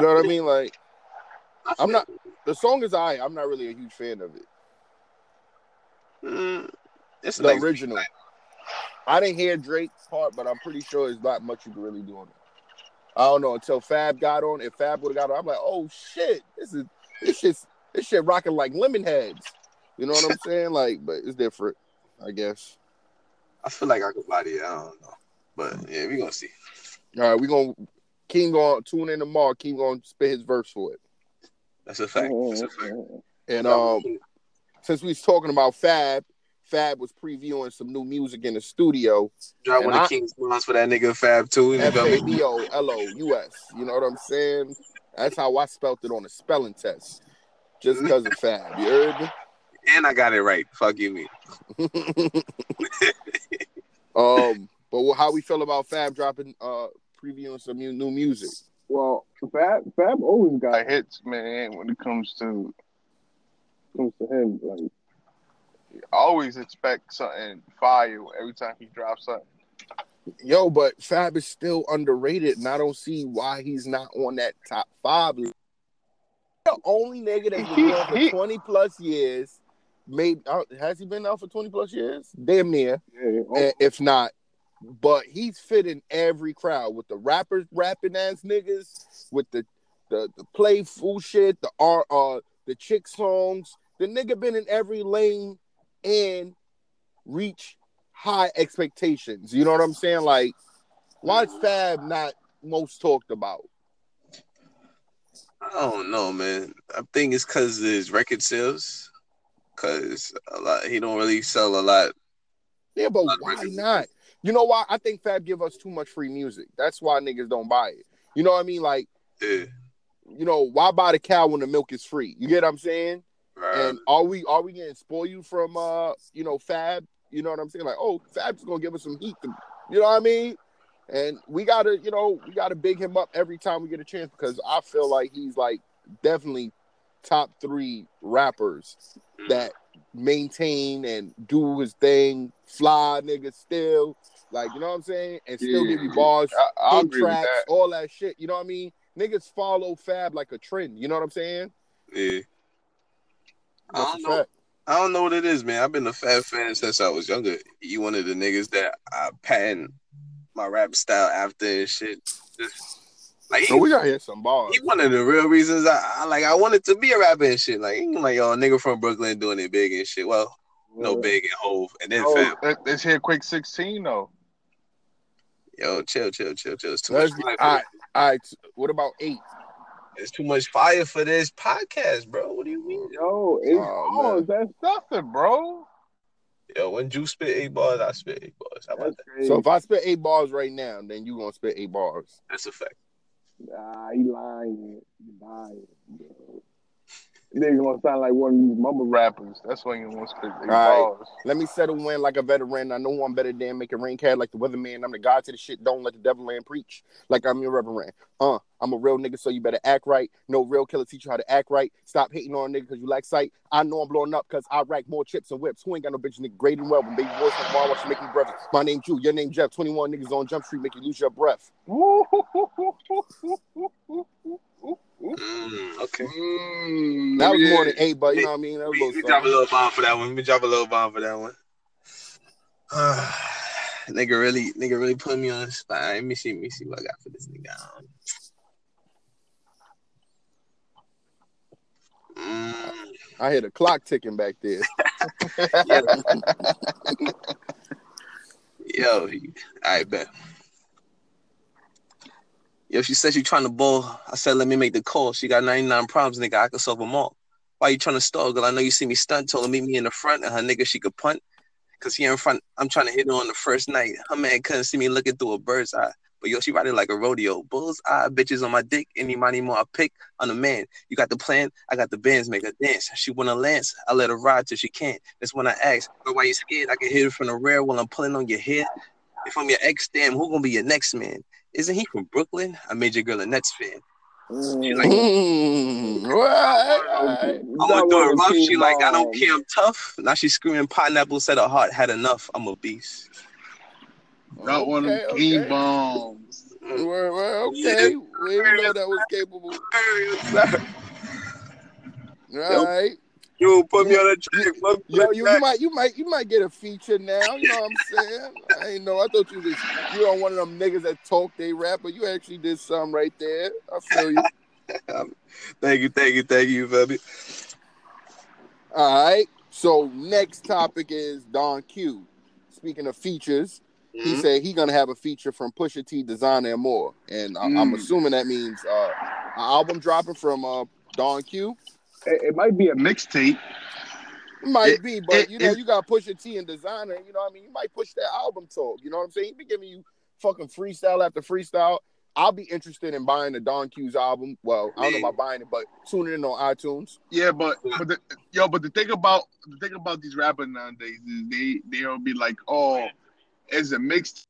S1: know what I mean? Like I'm not the song is I. I'm not really a huge fan of it.
S2: Mm, it's
S1: The
S2: like
S1: original. I didn't hear Drake's part, but I'm pretty sure there's not much you can really do on it. I don't know until Fab got on. If Fab would have got on, I'm like, oh shit, this is this shit this shit rocking like lemon heads. You know what I'm saying? Like, but it's different, I guess.
S2: I feel like I could body it. I don't know, but yeah, we gonna see.
S1: All right, we gonna King gonna tune in tomorrow. King gonna spit his verse for it.
S2: That's a fact. That's a fact.
S1: And um, since we was talking about Fab, Fab was previewing some new music in the studio.
S2: Drop
S1: and
S2: one
S1: I-
S2: of King's songs for that nigga Fab too. You
S1: F
S2: feel
S1: A
S2: me?
S1: B O L O U S. You know what I'm saying? That's how I spelt it on a spelling test. Just because of Fab. You heard me?
S2: And I got it right. Fuck you, me. [laughs]
S1: um, but how we feel about Fab dropping uh previewing some new, new music?
S4: Well, Fab Fab always got hits, man. When it comes to comes to him, like I always expect something fire every time he drops something.
S1: Yo, but Fab is still underrated, and I don't see why he's not on that top five. list. The only nigga that's been there for twenty plus years, maybe uh, has he been out for twenty plus years? Damn near,
S4: Yeah,
S1: eh, if not. But he's fitting every crowd with the rappers rapping ass niggas, with the the, the playful shit, the art, uh, the chick songs. The nigga been in every lane and reach high expectations. You know what I'm saying? Like, why is Fab not most talked about?
S2: I don't know, man. I think it's because his record sales. Cause a lot, he don't really sell a lot.
S1: Yeah, but why
S2: records.
S1: not? You know why? I think Fab give us too much free music. That's why niggas don't buy it. You know what I mean? Like,
S2: Yeah,
S1: you know, why buy the cow when the milk is free? You get what I'm saying?
S2: right.
S1: And are we are we getting spoiled from uh, you know, Fab? You know what I'm saying? Like, oh, Fab's gonna give us some heat. To, you know what I mean? And we gotta, you know, we gotta big him up every time we get a chance because I feel like he's like definitely top three rappers that maintain and do his thing, fly nigga still, like you know what I'm saying, and still give you bars,
S4: I, I
S1: hit
S4: agree with
S1: tracks,
S4: that.
S1: all that shit. You know what I mean? Niggas follow Fab like a trend. You know what I'm saying?
S2: yeah. I don't know.
S1: fact.
S2: I don't know what it is, man. I've been a Fab fan since I was younger. He one of the niggas that I pattern my rap style after and shit. Just, like
S1: So we gotta hear some bars.
S2: he one of the real reasons I, I like I wanted to be a rapper and shit. Like he like yo, a nigga from Brooklyn doing it big and shit. Well, no big and Hov, and then
S4: Oh,
S2: Fab.
S4: let- let's hear quick sixteen though.
S2: Yo, chill, chill, chill, chill. It's too
S1: Let's
S2: much
S1: be,
S2: fire.
S1: all
S2: For
S1: right, all right. What about eight?
S2: It's too much fire for this podcast, bro. What do you mean?
S4: Yo, it's
S1: Oh,
S4: bars. That's nothing, bro.
S2: Yo, when you spit eight bars, I spit eight bars. How about that?
S1: So if I spit eight bars right now, then you gonna spit eight bars.
S2: That's a fact.
S4: Nah, he lying. He lying. Bro. Nigga gonna sound like one of these mumble rappers. That's why you want to spit bars.
S1: Let me settle in like a veteran. I know I'm better than making rain cat like the weatherman. I'm the god to the shit. Don't let the devil land preach like I'm your reverend. Uh, I'm a real nigga, so you better act right. No real killer teach you how to act right. Stop hating on a nigga because you lack sight. I know I'm blowing up because I rack more chips and whips. Who ain't got no bitch nigga grading well when baby boys from bar watch you make me breath. My name Drew, your name Jeff. 21 niggas on Jump Street make you lose your breath. [laughs]
S2: Mm, okay.
S4: Mm,
S1: That was
S4: yeah.
S1: more than eight, but you know what I mean. That was a
S2: We, we drop a little bomb for that one. We drop a little bomb for that one. [sighs] nigga really, nigga really put me on the spot. Let me see, let me see what I got for this nigga. Mm,
S1: I hear the clock ticking back there. [laughs] [laughs]
S2: yo, I bet. Yo, she said she trying to ball. I said, let me make the call. She got 99 problems, nigga. I can solve them all. Why you trying to stall, girl? I know you see me stunt. Told her meet me in the front, and her nigga she could punt. Cause here in front, I'm trying to hit her on the first night. Her man couldn't see me looking through a bird's eye. But yo, she ride it like a rodeo. Bulls eye bitches on my dick. Any money more I pick. I'm the man. You got the plan. I got the bands. Make her dance. She wanna lance. I let her ride till she can't. That's when I ask. But why you scared? I can hit her from the rear while I'm pulling on your head. If I'm your ex, damn, who gonna be your next man? Isn't he from Brooklyn? I made your girl a Nets fan. She like,
S1: Mm, right, right.
S2: I'm gonna do it rough. She like, I don't care, I'm tough. Now she's screaming pineapple said her heart had enough. I'm a beast.
S4: Not one of them
S1: Okay,
S4: king
S1: okay.
S2: Mm.
S4: bombs.
S1: Well, well,
S2: Yeah.
S1: okay. We didn't know that was capable. [laughs] Right.
S2: You put me on a track. put
S1: Yo, you, you might you might you might get a feature now. You know what I'm saying? I ain't know. I thought you was you on one of them niggas that talk they rap, but you actually did something right there. I feel you. [laughs]
S2: Thank you, thank you, thank you, baby.
S1: All right. So next topic is Don Q. Speaking of features, he
S2: Mhm.
S1: said he gonna have a feature from Pusha T, Desiigner, and more. And I, I'm
S4: Mm.
S1: assuming that means uh, an album dropping from uh, Don Q.
S4: It, it might be a mixtape.
S1: Might
S4: It-
S1: be, but
S4: it-
S1: you know,
S4: it-
S1: you got Pusha T and Desiigner. You know, what I mean, you might push that album talk. You know what I'm saying? He be giving you fucking freestyle after freestyle. I'll be interested in buying the Don Q's album. Well, I don't know about buying it, but tuning in on iTunes.
S4: Yeah, but but the, yo, but the thing about the thing about these rappers nowadays is they they'll be like, oh, it's a mixed.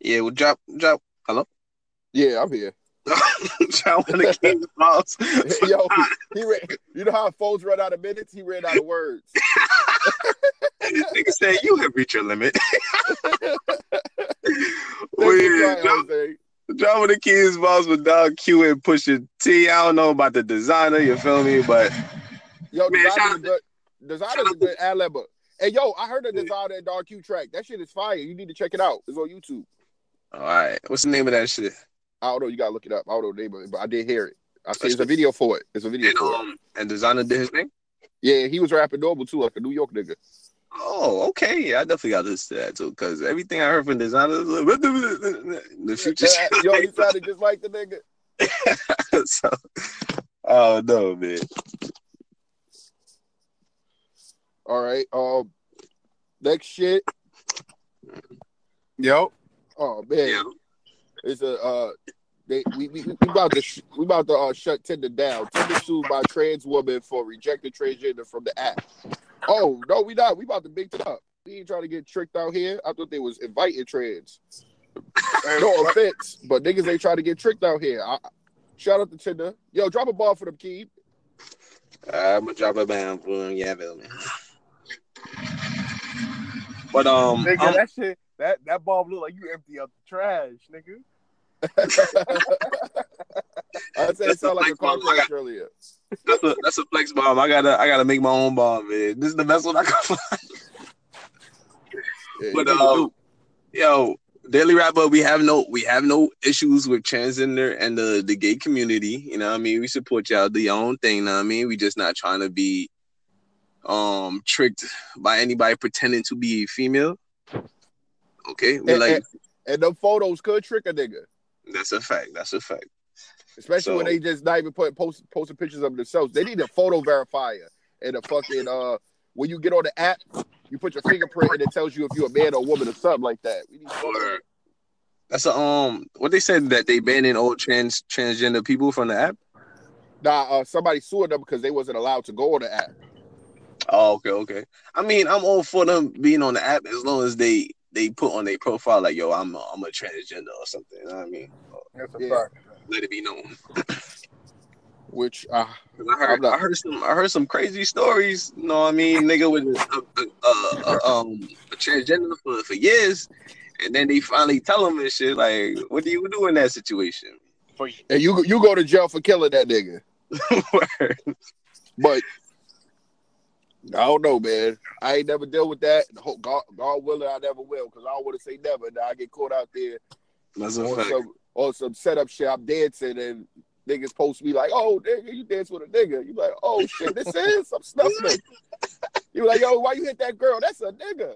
S2: Yeah, well, drop, drop. Hello?
S1: Yeah, I'm here. [laughs]
S2: of the King's balls. [laughs]
S1: Yo, he ran, you know how phones run out of minutes? He ran out of words. [laughs]
S2: Nigga said you have reached your limit.
S1: Thank
S2: Well,
S1: you,
S2: yeah,
S1: Brian
S2: drop,
S1: Jose.
S2: drop one of the King's balls with Don Q and Pusha T. I don't know about the Desiigner, you feel me? But
S1: Yo,
S2: Man, Desiigner's
S1: a good.
S2: Desiigner's
S1: a good ad libber. Hey, yo, I heard a
S2: Yeah.
S1: Designer and Don Q track. That shit is fire. You need to check it out. It's on YouTube.
S2: all right, what's the name of that shit?
S1: I don't know. You gotta look it up. I don't know the name of it, but I did hear it. I see
S2: That's
S1: it's a video for it. It's a video
S2: And
S1: for it.
S2: um, and Desiigner did his thing.
S1: Yeah, he was rapping normal too, like a New York nigga.
S2: Oh, okay. Yeah, I definitely got to listen to that too, because everything I heard from Desiigner, like, [laughs] the future.
S1: Yeah, yo, he sounded just like the nigga. [laughs]
S2: so, oh no, man.
S1: All right. Um, next shit.
S5: Yo,
S1: Oh man,
S2: Yeah.
S1: It's a uh, they we we, we about to sh- we about to uh, shut Tinder down. Tinder sued by trans woman for rejecting transgender from the app. Oh no, we not. We about to big it up. We ain't trying to get tricked out here. I thought they was inviting trans. No offense, but niggas ain't trying to get tricked out here. I, shout out to Tinder. Yo, drop a ball for them, Keeb.
S2: I'm gonna drop a bam for them. Yeah, Bill, man. But um,
S5: nigga,
S2: um,
S5: that shit, that that bulb look like you empty out the trash, nigga. [laughs]
S1: I said it
S2: That's
S1: sound
S2: the
S1: like a car crash earlier.
S2: that's a that's a flex bomb. I gotta I gotta make my own bomb, man. This is the best one I can find.
S1: Yeah,
S2: But
S1: you
S2: um, yo, Daily Wrap Up, we have no we have no issues with transgender and the the gay community. You know, what I mean, we support y'all do your own thing. Know what I mean, we just not trying to be um tricked by anybody pretending to be female. Okay, we
S1: And-
S2: like
S1: and- And them photos could trick a nigga.
S2: That's a fact. That's a fact.
S1: Especially when they just not even put post, posting pictures of themselves. They need a photo verifier and a fucking uh when you get on the app, you put your fingerprint and it tells you if you're a man or a woman or something like that. We need
S2: Or that's a um what they said that they banning all trans transgender people from the app.
S1: Nah, uh, somebody sued them because they wasn't allowed to go on the app.
S2: Oh, okay, okay. I mean, I'm all for them being on the app as long as they they put on their profile like, yo, I'm a, I'm a transgender or something. You know what I mean?
S5: That's a
S1: Yeah.
S5: fact.
S2: Let it be known.
S1: Which uh
S2: 'Cause I heard
S1: I'm not-
S2: I heard some I heard some crazy stories. You know what I mean? Nigga with a, a, a, a, um a transgender for, for years, and then they finally tell him and shit. Like, what do you do in that situation?
S5: For you.
S1: and you you go to jail for killing that nigga. [laughs] But I don't know, man. I ain't never dealt with that. God, God willing, I never will, because I don't want to say never. Now I get caught out there
S2: That's a
S1: on some on some setup shit. I'm dancing and niggas post me like, "Oh, nigga, you dance with a nigga." You like, "Oh shit, this [laughs] is I'm snuffling." You like, "Yo, why you hit that girl? That's a nigga."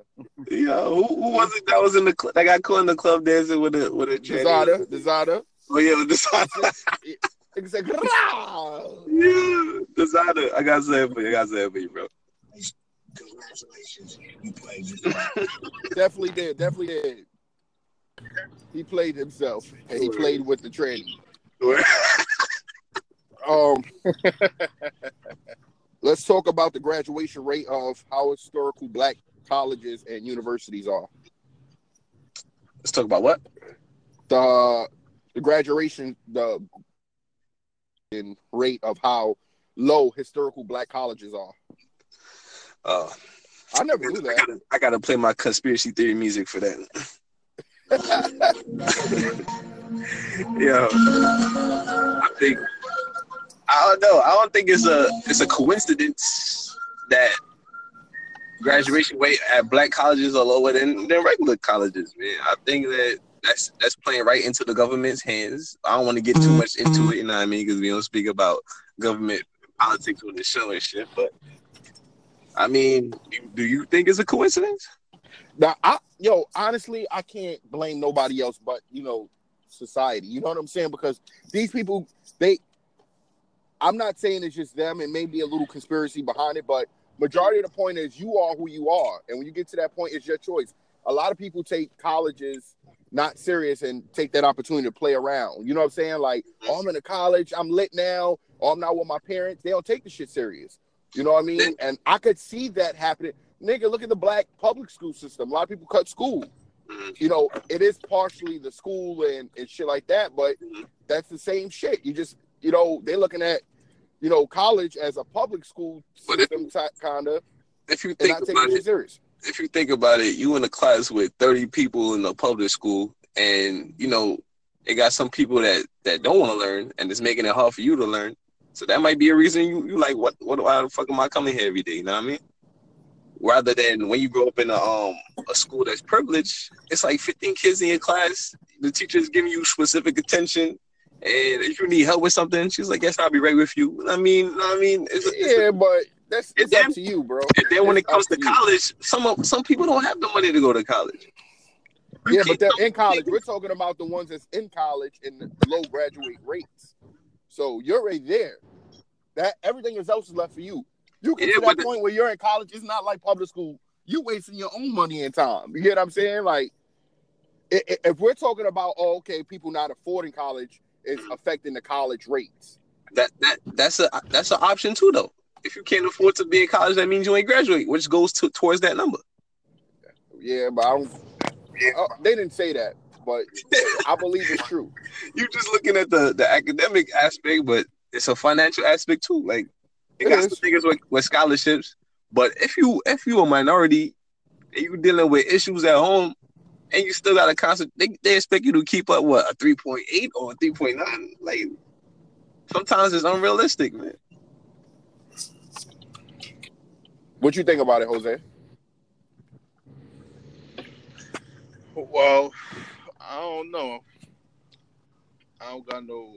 S2: Yo, who, who was it that was in the club? That got caught in the club dancing with a with a?
S1: Desiigner, Desiigner.
S2: Oh yeah,
S1: Desiigner. Said, "Grah!"
S2: yeah, Desiigner. I say it for you. I say it for you, bro.
S3: Congratulations, you played [laughs] yourself.
S1: Definitely did. Definitely did. He played himself, and he played with the tranny. [laughs] Um, [laughs] let's talk about the graduation rate of how historical black colleges and universities are.
S2: Let's talk about what?
S1: The the graduation the in rate of how low historical black colleges are.
S2: Uh,
S1: I never knew
S2: I
S1: that.
S2: gotta, I gotta play my conspiracy theory music for that. [laughs] yeah, I think I don't know. I don't think it's a it's a coincidence that graduation rate at black colleges are lower than, than regular colleges, man. I think that that's that's playing right into the government's hands. I don't want to get too much into it, you know what I mean? Because we don't speak about government politics on the show and shit. But I mean, do- you think it's a coincidence?
S1: Now, I yo, honestly, I can't blame nobody else but you know society. You know what I'm saying? Because these people, they, I'm not saying it's just them, and maybe a little conspiracy behind it, but majority of the point is you are who you are, and when you get to that point, it's your choice. A lot of people take colleges not serious and take that opportunity to play around. You know what I'm saying? Like, oh, I'm in a college, I'm lit now, or I'm not with my parents. They don't take the shit serious. You know what I mean? And I could see that happening. Nigga, look at the black public school system. A lot of people cut school. You know, it is partially the school and, and shit like that, but that's the same shit. You just, you know, they're looking at, you know, college as a public school system, kind of,
S2: If you think about
S1: it serious.
S2: if you think about it, you in a class with 30 people in a public school, and you know, it got some people that that don't want to learn, and it's making it hard for you to learn. So that might be a reason you you like what what why the fuck am I coming here every day? You know what I mean? Rather than when you grow up in a um a school that's privileged, it's like 15 kids in your class. The teacher's giving you specific attention, and if you need help with something, she's like, "Yes, I'll be right with you." I mean, I mean, it's, it's
S1: Yeah, but that's it's up to you, bro.
S2: and then when it comes
S1: up
S2: to college, some of some people don't have the money to go to college. You
S1: Yeah, but they're in college. We're talking about the ones that's in college and low graduate rates. So you're right there. That everything else is left for you. You get
S2: Yeah,
S1: to that
S2: the-
S1: point where you're in college. It's not like public school. You wasting your own money and time. You get what I'm saying? Like, if we're talking about, oh, okay, people not affording college is affecting the college rates.
S2: that that that's a that's an option too though. If you can't afford to be in college, that means you ain't graduate, which goes to towards that number.
S1: Yeah, but I don't. Uh, they didn't say that, but I believe it's true. [laughs]
S2: You're just looking at the the academic aspect, but it's a financial aspect too. Like it,
S1: It
S2: got
S1: is.
S2: some things with, with scholarships, but if you if you a minority and you dealing with issues at home, and you still got to constant, they, they expect you to keep up what a three point eight or a three point nine. Like sometimes it's unrealistic, man.
S1: What you think about it, Jose?
S5: Well, I don't know. I don't got no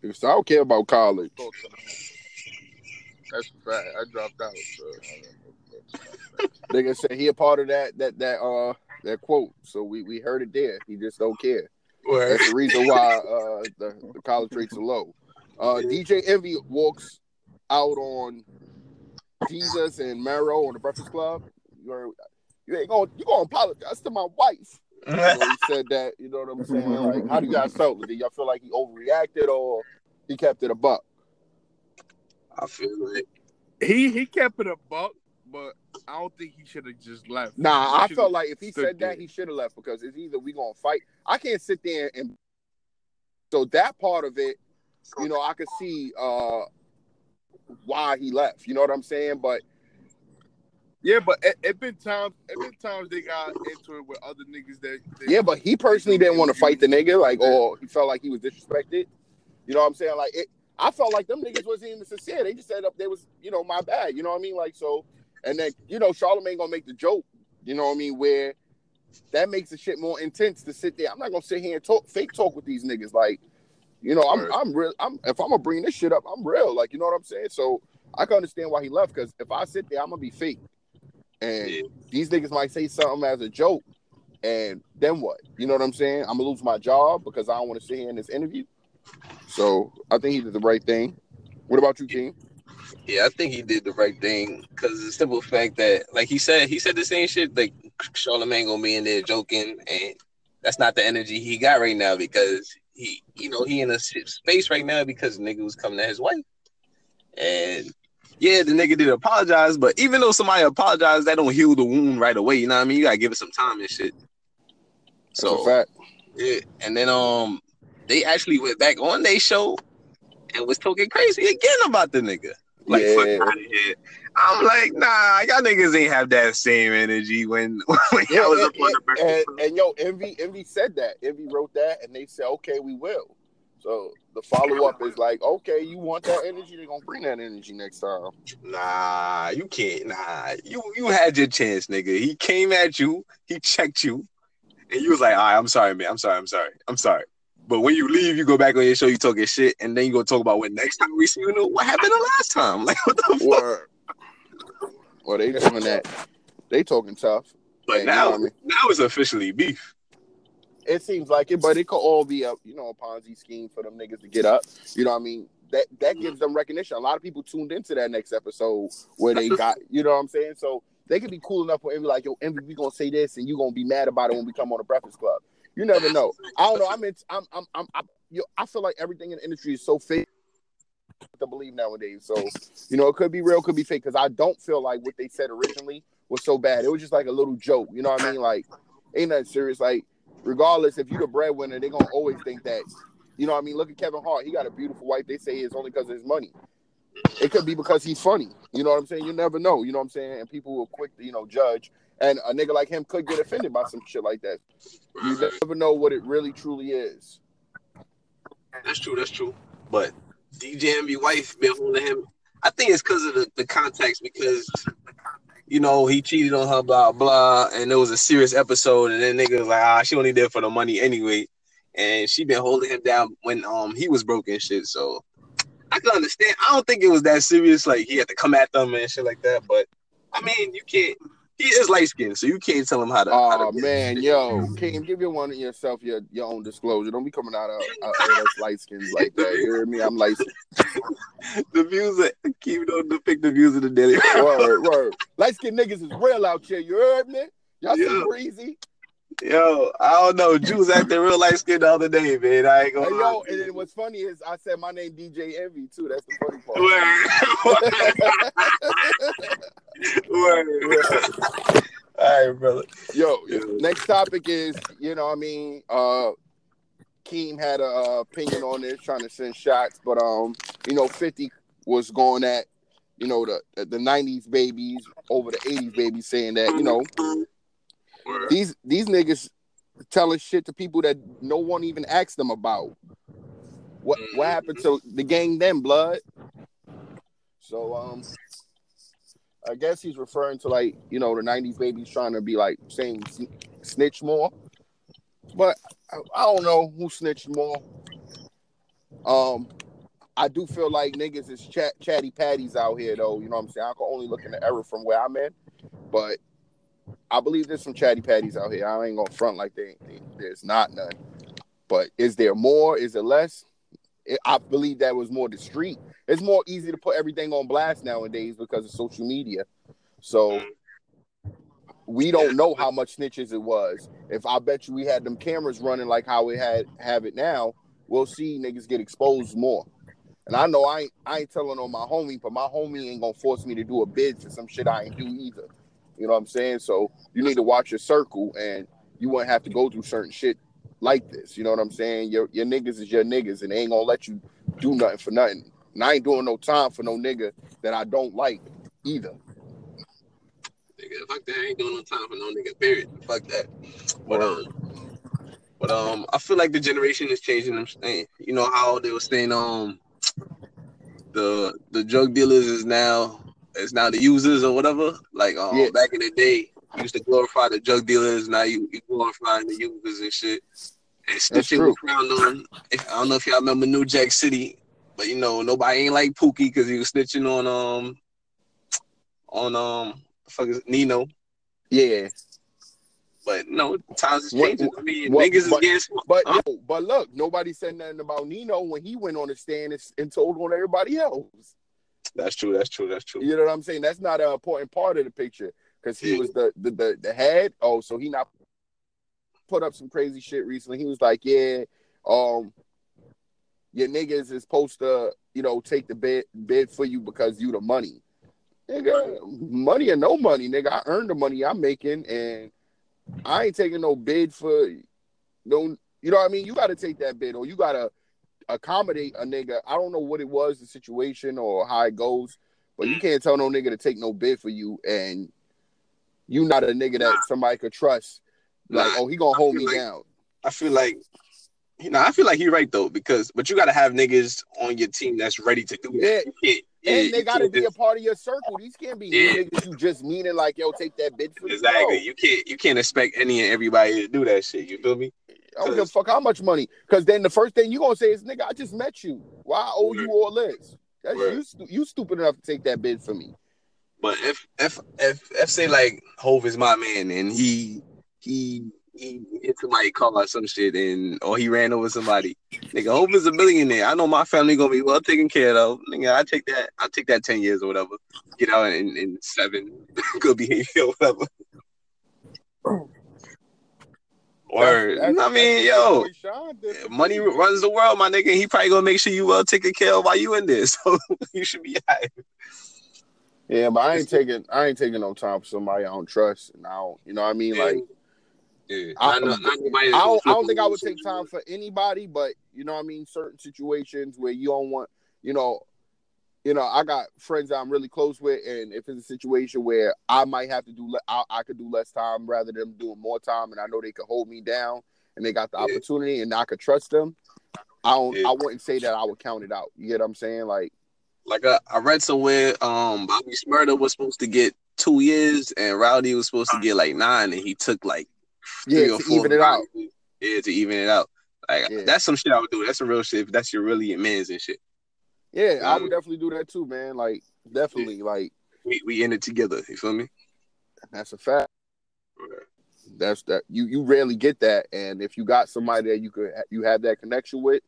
S1: Because I don't care about college.
S5: thoughts on that. That's a fact. I dropped out. So I don't know.
S1: Nigga said he a part of that that that uh that quote. So we we heard it there. He just don't care. That's the reason why uh the, the college rates are low. Uh DJ Envy walks out on Desus and Mero on the Breakfast Club. You're you ain't going you gonna apologize to my wife. You know, he said that, you know what I'm saying? Like, how do you guys [laughs] felt? Did y'all feel like he overreacted or he kept it a buck?
S2: I feel like
S5: He he kept it a buck, but I don't think he should have just left.
S1: Nah, I felt like if he said
S5: there.
S1: that, he should have left because it's either we gonna fight. I can't sit there and so that part of it, you know, I could see uh why he left. You know what I'm saying? But
S5: Yeah, but it, it been times it been times they got into it with other niggas that, that
S1: yeah, but he personally didn't want to fight the nigga, like, or he felt like he was disrespected. You know what I'm saying? Like, it, I felt like them niggas wasn't even sincere. They just said up they was, you know, my bad. You know what I mean? Like, so, and then you know, Charlamagne gonna make the joke. You know what I mean? Where that makes the shit more intense to sit there. I'm not gonna sit here and talk fake talk with these niggas. Like, you know, I'm
S5: Right.
S1: I'm real. I'm if I'm gonna bring this shit up, I'm real. Like, you know what I'm saying? So I can understand why he left because if I sit there, I'm gonna be fake, and
S2: Yeah.
S1: these niggas might say something as a joke, and then what? You know what I'm saying? I'm gonna lose my job because I don't want to sit here in this interview. So I think he did the right thing. What about you, King?
S2: Yeah, I think he did the right thing because the simple fact that, like he said, he said the same shit. Like Charlamagne gonna be in there joking, and that's not the energy he got right now because he, you know, he in a space right now because nigga was coming at his wife, and yeah, the nigga did apologize, but even though somebody apologized, that don't heal the wound right away. You know what I mean? You gotta give it some time and shit. So
S1: fact.
S2: yeah, and then um, they actually went back on their show and was talking crazy again about the nigga. Like, fuck
S1: Yeah.
S2: outta here. I'm like, nah, y'all niggas ain't have that same energy when [laughs] when
S1: Yeah,
S2: y'all was
S1: and,
S2: up on the breakfast.
S1: and, and yo, Envy, Envy said that. Envy wrote that, and they said, "Okay, we will." So the follow up is like, "Okay, you want that energy? They're gonna bring that energy next time."
S2: Nah, you can't. Nah, you you had your chance, nigga. He came at you, he checked you, and you was like, all right, I'm sorry, man. I'm sorry, I'm sorry, I'm sorry. But when you leave, you go back on your show, you talking shit, and then you go talk about what next time we see you know what happened the last time. [laughs] Like what the fuck?
S1: Well, they doing that. They talking tough.
S2: But
S1: And, you
S2: now,
S1: know I mean?
S2: now it's officially beef.
S1: It seems like it, but it could all be a you know a Ponzi scheme for them niggas to get up. You know what I mean? That that gives them recognition. A lot of people tuned into that next episode where they got [laughs] you know what I'm saying. So they could be cool enough for Envy like yo Envy, we gonna say this and you gonna be mad about it when we come on the Breakfast Club. You never know. I don't know. I'm in, I'm I'm I'm, I'm yo, I feel like everything in the industry is so fake to believe nowadays. So you know it could be real, could be fake. Because I don't feel like what they said originally was so bad. It was just like a little joke. You know what I mean? Like ain't nothing serious. Like regardless, if you're the breadwinner, they're gonna always think that. You know what I mean? Look at Kevin Hart. He got a beautiful wife. They say it's only because of his money. It could be because he's funny. You know what I'm saying? You never know. You know what I'm saying? And people will quick to, you know, judge. And a nigga like him could get offended by some shit like that. You never know what it really truly is.
S2: That's true. That's true. But DJ and Envy wife been holding him. I think it's because of the, the context because you know he cheated on her, blah blah, and it was a serious episode, and then nigga was like, ah, she only there for the money anyway, and she been holding him down when um he was broken shit. So I can understand. I don't think it was that serious. Like he had to come at them and shit like that. But I mean, you can't. He is light skinned, so you can't tell him how to. how
S1: Oh
S2: to
S1: man, yo, King, give your one yourself your your own disclosure. Don't be coming out of uh, light skins like [laughs] that. You hear me? I'm light [laughs]
S2: the views that keep don't depict the views of the daily.
S1: word, word. Light skinned niggas is real out here. You heard me? Y'all
S2: Yeah.
S1: some breezy.
S2: Yo, I don't know. Jules acting real light skinned the other day, man. I ain't gonna.
S1: yo, and then what's funny is I said my name DJ Envy too. That's the funny part. [laughs]
S2: Word. Word. All right, brother.
S1: Yo, next topic is, you know, what I mean, uh Keem had a uh, opinion on this, trying to send shots, but um, you know, 50 was going at, you know, the the 90s babies over the 80s babies, saying that, you know,
S2: Word.
S1: these these niggas telling shit to people that no one even asked them about. What what happened to the gang then, blood? So um I guess he's referring to like, you know, the 90s babies trying to be like saying snitch more. But I, don't know who snitched more. Um I do feel like niggas is chat, chatty patties out here though, you know what I'm saying? I can only look in the error from where I'm at, but I believe there's some chatty patties out here. I ain't gonna front like they, they there's not none. But is there more? Is it less? It, I believe that was more the street. It's more easy to put everything on blast nowadays because of social media. So we don't know how much snitches it was. If I bet you we had them cameras running like how we had have it now, we'll see niggas get exposed more. And I know I ain't I ain't telling on my homie, but my homie ain't gonna force me to do a bid for some shit I ain't do either. You know what I'm saying? So you need to watch your circle and you won't have to go through certain shit like this. You know what I'm saying? Your your niggas is your niggas and they ain't gonna let you do nothing for nothing. And I ain't doing no time for no nigga that I don't like either.
S2: Nigga, fuck that. I ain't doing no time for no nigga. Period. Fuck that. But um, but um, I feel like the generation is changing. Them, saying, you know how they were saying um, the the drug dealers is now it's now the users or whatever. Like um, back in the day, you used to glorify the drug dealers. Now you, you glorifying the users and shit. And
S1: That's true.
S2: was on. I don't know if y'all remember New Jack City, but you know nobody ain't like Pookie because he was snitching on um on um fuck is Nino.
S1: Yeah.
S2: But no, times is
S1: What-
S2: changing. I mean,
S1: what-
S2: niggas is
S1: but-
S2: getting.
S1: But
S2: Huh?
S1: but look, nobody said nothing about Nino when he went on the stand and, and told on everybody else.
S2: That's true. That's true. That's true.
S1: You know what I'm saying? That's not an important part of the picture because he
S2: Yeah.
S1: was the, the the the head. Oh, so he not put up some crazy shit recently. He was like, yeah, um, your niggas is supposed to, you know, take the bid bid for you because you the money. Nigga, money or no money, nigga. I earned the money I'm making, and I ain't taking no bid for no. You know what I mean? You got to take that bid, or you got to accommodate a nigga. I don't know what it was, the situation, or how it goes, but you can't tell no nigga to take no bid for you, and you not a nigga that somebody could trust. Like,
S2: Nah.
S1: oh, he gonna hold me
S2: like-
S1: down.
S2: I feel like you know, I feel like you're right though, because but you gotta have niggas on your team that's ready to do
S1: Yeah.
S2: that. Yeah,
S1: And they gotta be a part of your circle. These can't be
S2: Yeah.
S1: niggas you just meaning like, yo, take that bid for.
S2: Exactly.
S1: No.
S2: You can't you can't expect any and everybody to do that shit. You feel me?
S1: I don't give a fuck how much money. Because then the first thing you gonna say is, nigga, I just met you. Why I owe you all this? That's
S2: Right.
S1: you. stu- You stupid enough to take that bid for me.
S2: But if if if if say like Hov is my man and he he he hit somebody call or some shit and or he ran over somebody, nigga, Hov is a millionaire. I know my family gonna be well taken care of. Nigga, I take that. I take that ten years or whatever. Get out in, in seven. [laughs] Good behavior or whatever. Word.
S1: That's-
S2: I mean, yo,
S1: what Sean did for
S2: money runs the world, my nigga. He probably gonna make sure you well taken care of while you in there. [laughs] So you should be alright.
S1: Yeah, but I ain't taking. I ain't taking no time for somebody I don't trust. And I don't. You know what I mean? Like.
S2: Yeah.
S1: I-
S2: Not- not nobody
S1: I don't, I don't think I would take time for anybody, but you know what I mean. Certain situations where you don't want, you know, you know, I got friends that I'm really close with, and if it's a situation where I might have to do, le- I, I could do less time rather than doing more time, and I know they could hold me down, and they got the
S2: Yeah.
S1: opportunity, and I could trust them. I don't.
S2: Yeah.
S1: I wouldn't say that I would count it out. You get what I'm saying? Like,
S2: Like I, I read somewhere, um, Bobby Shmurda was supposed to get two years, and Rowdy was supposed to get like nine, and he took like
S1: yeah, to even it out.
S2: Yeah, to even it out. Like
S1: Yeah.
S2: that's some shit I would do. That's some real shit. If that's your really your man's and shit.
S1: Yeah, I
S2: Um,
S1: would definitely do that too, man. Like, definitely, like
S2: We we in it together. You feel me?
S1: that's a fact. That's that you you rarely get that, and if you got somebody that you could you have that connection with,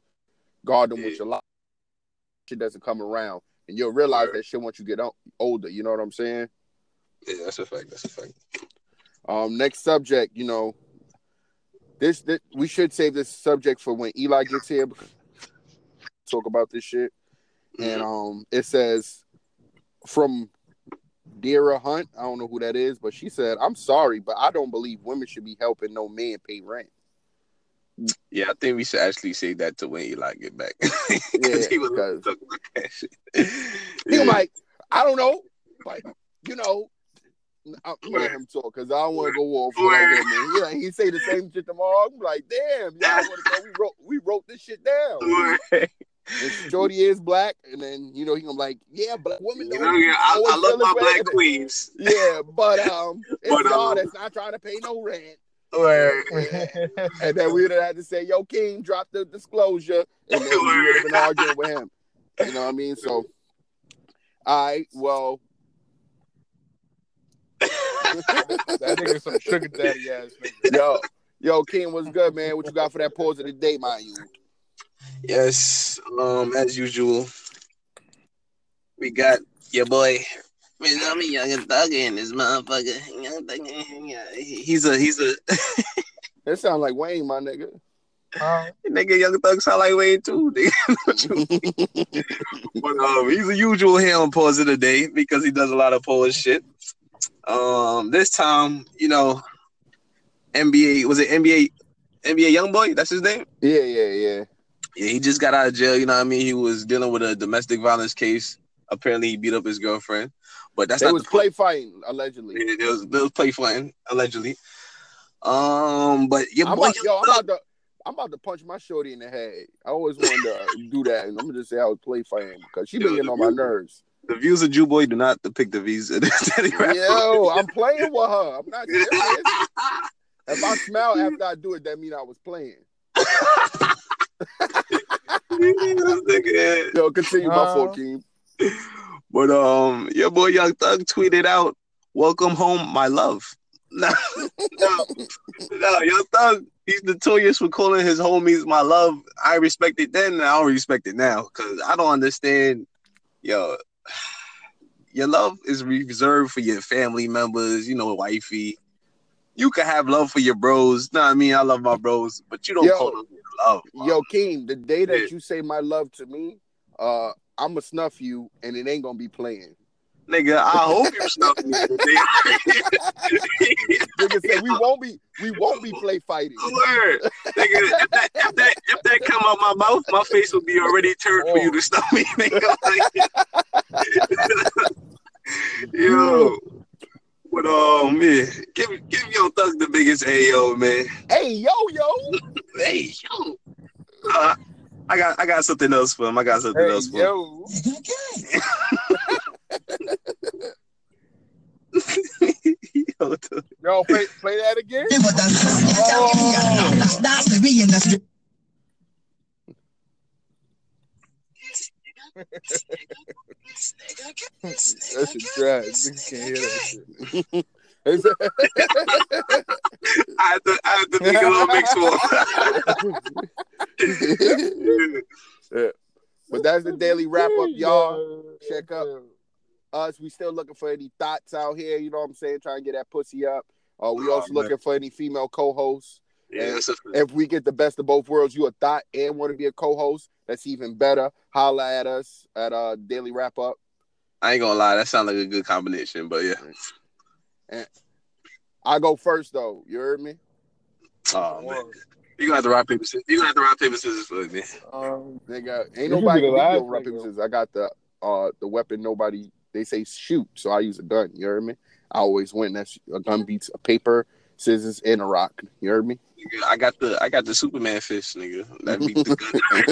S1: guard them with
S2: Yeah.
S1: your life. Shit doesn't come around, and you'll realize
S2: Word.
S1: that shit once you get older. You know what I'm saying?
S2: Yeah, that's a fact. That's a fact.
S1: Um, next subject, you know, this, this we should save this subject for when Eli gets here. Talk about this shit, and
S2: Mhm.
S1: um, it says from Dira Hunt. I don't know who that is, but she said, "I'm sorry, but I don't believe women should be helping no man pay rent."
S2: Yeah, I think we should actually say that to when Eli get back. [laughs]
S1: Yeah,
S2: he was talking about that shit.
S1: He
S2: Yeah.
S1: was like, I don't know, but you know, I'm let him talk because I don't want to go off with him. He say the same shit tomorrow. I'm like, damn, y'all want to? We wrote, we wrote this shit down. Shorty is black, and then you know he gonna like, yeah, black women.
S2: You know, yeah, I, I love my black queens.
S1: Yeah, but [laughs] um, it's
S2: But,
S1: y'all
S2: um,
S1: that's not trying to pay no rent.
S2: Word.
S1: And then we would have had to say, yo, King, drop the disclosure, and then we would have been arguing with him. You know what I mean? So, all right, well,
S4: That nigga some sugar daddy ass nigga.
S1: yo, yo, King, what's good, man? What you got for that pause of the day, mind you?
S2: Yes, um, as usual, we got your boy. Man, I'm a young thug in this motherfucker. Young thug, yeah, He's a he's a [laughs]
S1: That sounds like Wayne, my nigga.
S4: Huh?
S2: nigga. Young thug sound like Wayne too. [laughs] nigga. but um, he's a usual here on pause of the day because he does a lot of pause shit. Um, this time, you know, NBA was it NBA NBA young boy? That's his name.
S1: yeah, yeah, yeah.
S2: Yeah, he just got out of jail. You know what I mean? He was dealing with a domestic violence case. Apparently, he beat up his girlfriend, but that's
S1: They
S2: not
S1: was play fighting allegedly.
S2: Yeah, There was, there was play fighting allegedly. Um, but your
S1: I'm
S2: boy,
S1: about, yo, I'm about to, I'm about to punch my shorty in the head. I always wanted to do that, and I'm gonna just say I was play fighting because she been getting on my nerves.
S2: The views of Jew boy do not depict the views of [laughs] Daddy Rap.
S1: Yo, I'm playing with her. I'm not. [laughs] If I smile after I do it, that means I was playing. [laughs] Yo, continue my
S4: Uh,
S1: 14.
S2: But um, your boy Young Thug tweeted out, "Welcome home, my love." No, no, no, Young Thug. He's notorious for calling his homies "my love." I respect it then, and I don't respect it now because I don't understand. Yo, your love is reserved for your family members, you know, wifey. You can have love for your bros. Nah, I mean, I love my bros, but you don't
S1: Yo.
S2: call them love.
S1: Yo, Keem, the day that
S2: Yeah.
S1: you say my love to me, uh, I'ma snuff you and it ain't gonna be playing.
S2: Nigga, I hope you snuff me. [laughs]
S1: Nigga said we won't be we won't be play fighting.
S2: Word. Nigga, if that, if that if that come out my mouth, my face will be already turned for you to stop me. Nigga. [laughs] Like, [laughs] yo. But oh man, give give your thug the biggest AO, man.
S1: Hey yo yo.
S2: Hey yo. Uh, I got I got something else for him. I got something
S1: Hey
S2: else for him.
S1: yo.
S2: Yo, [laughs] dude.
S5: Yo, play, play that again.
S1: That oh. shit trash. Niggas can't hear that shit.
S2: I had to I had to make a little mix for him. [laughs]
S1: but that's the daily wrap up, y'all. Check up. Us, we still looking for any thoughts out here. You know what I'm saying? Trying to get that pussy up. Uh, we
S2: Oh,
S1: also
S2: man.
S1: looking for any female co-hosts.
S2: Yeah, a,
S1: If we get the best of both worlds, you a thought and want to be a co-host, that's even better. Holla at us at uh daily wrap up.
S2: I ain't gonna lie, that sounds like a good combination, but yeah.
S1: And I go first though. You heard me?
S2: Oh man. You gonna have to rock paper scissors. You gonna have to rock paper scissors for me.
S5: Um,
S1: Nigga, ain't nobody
S5: be the
S1: can
S5: last
S1: rock paper scissors. I got the uh the weapon. Nobody they say shoot, so I use a gun. You heard me? I always win. That's a gun beats a paper, scissors, and a rock. You heard me?
S2: I got the I got the Superman fist, nigga. That beat [laughs] the gun.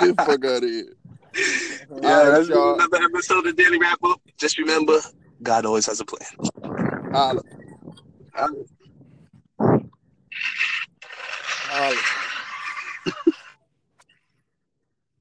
S1: Get the fuck out of here. [laughs]
S2: yeah,
S1: right,
S2: that's
S1: y'all.
S2: another episode of Daily Wrap Up. Just remember, God always has a plan.
S1: Holla.
S2: Holla.
S1: Holla.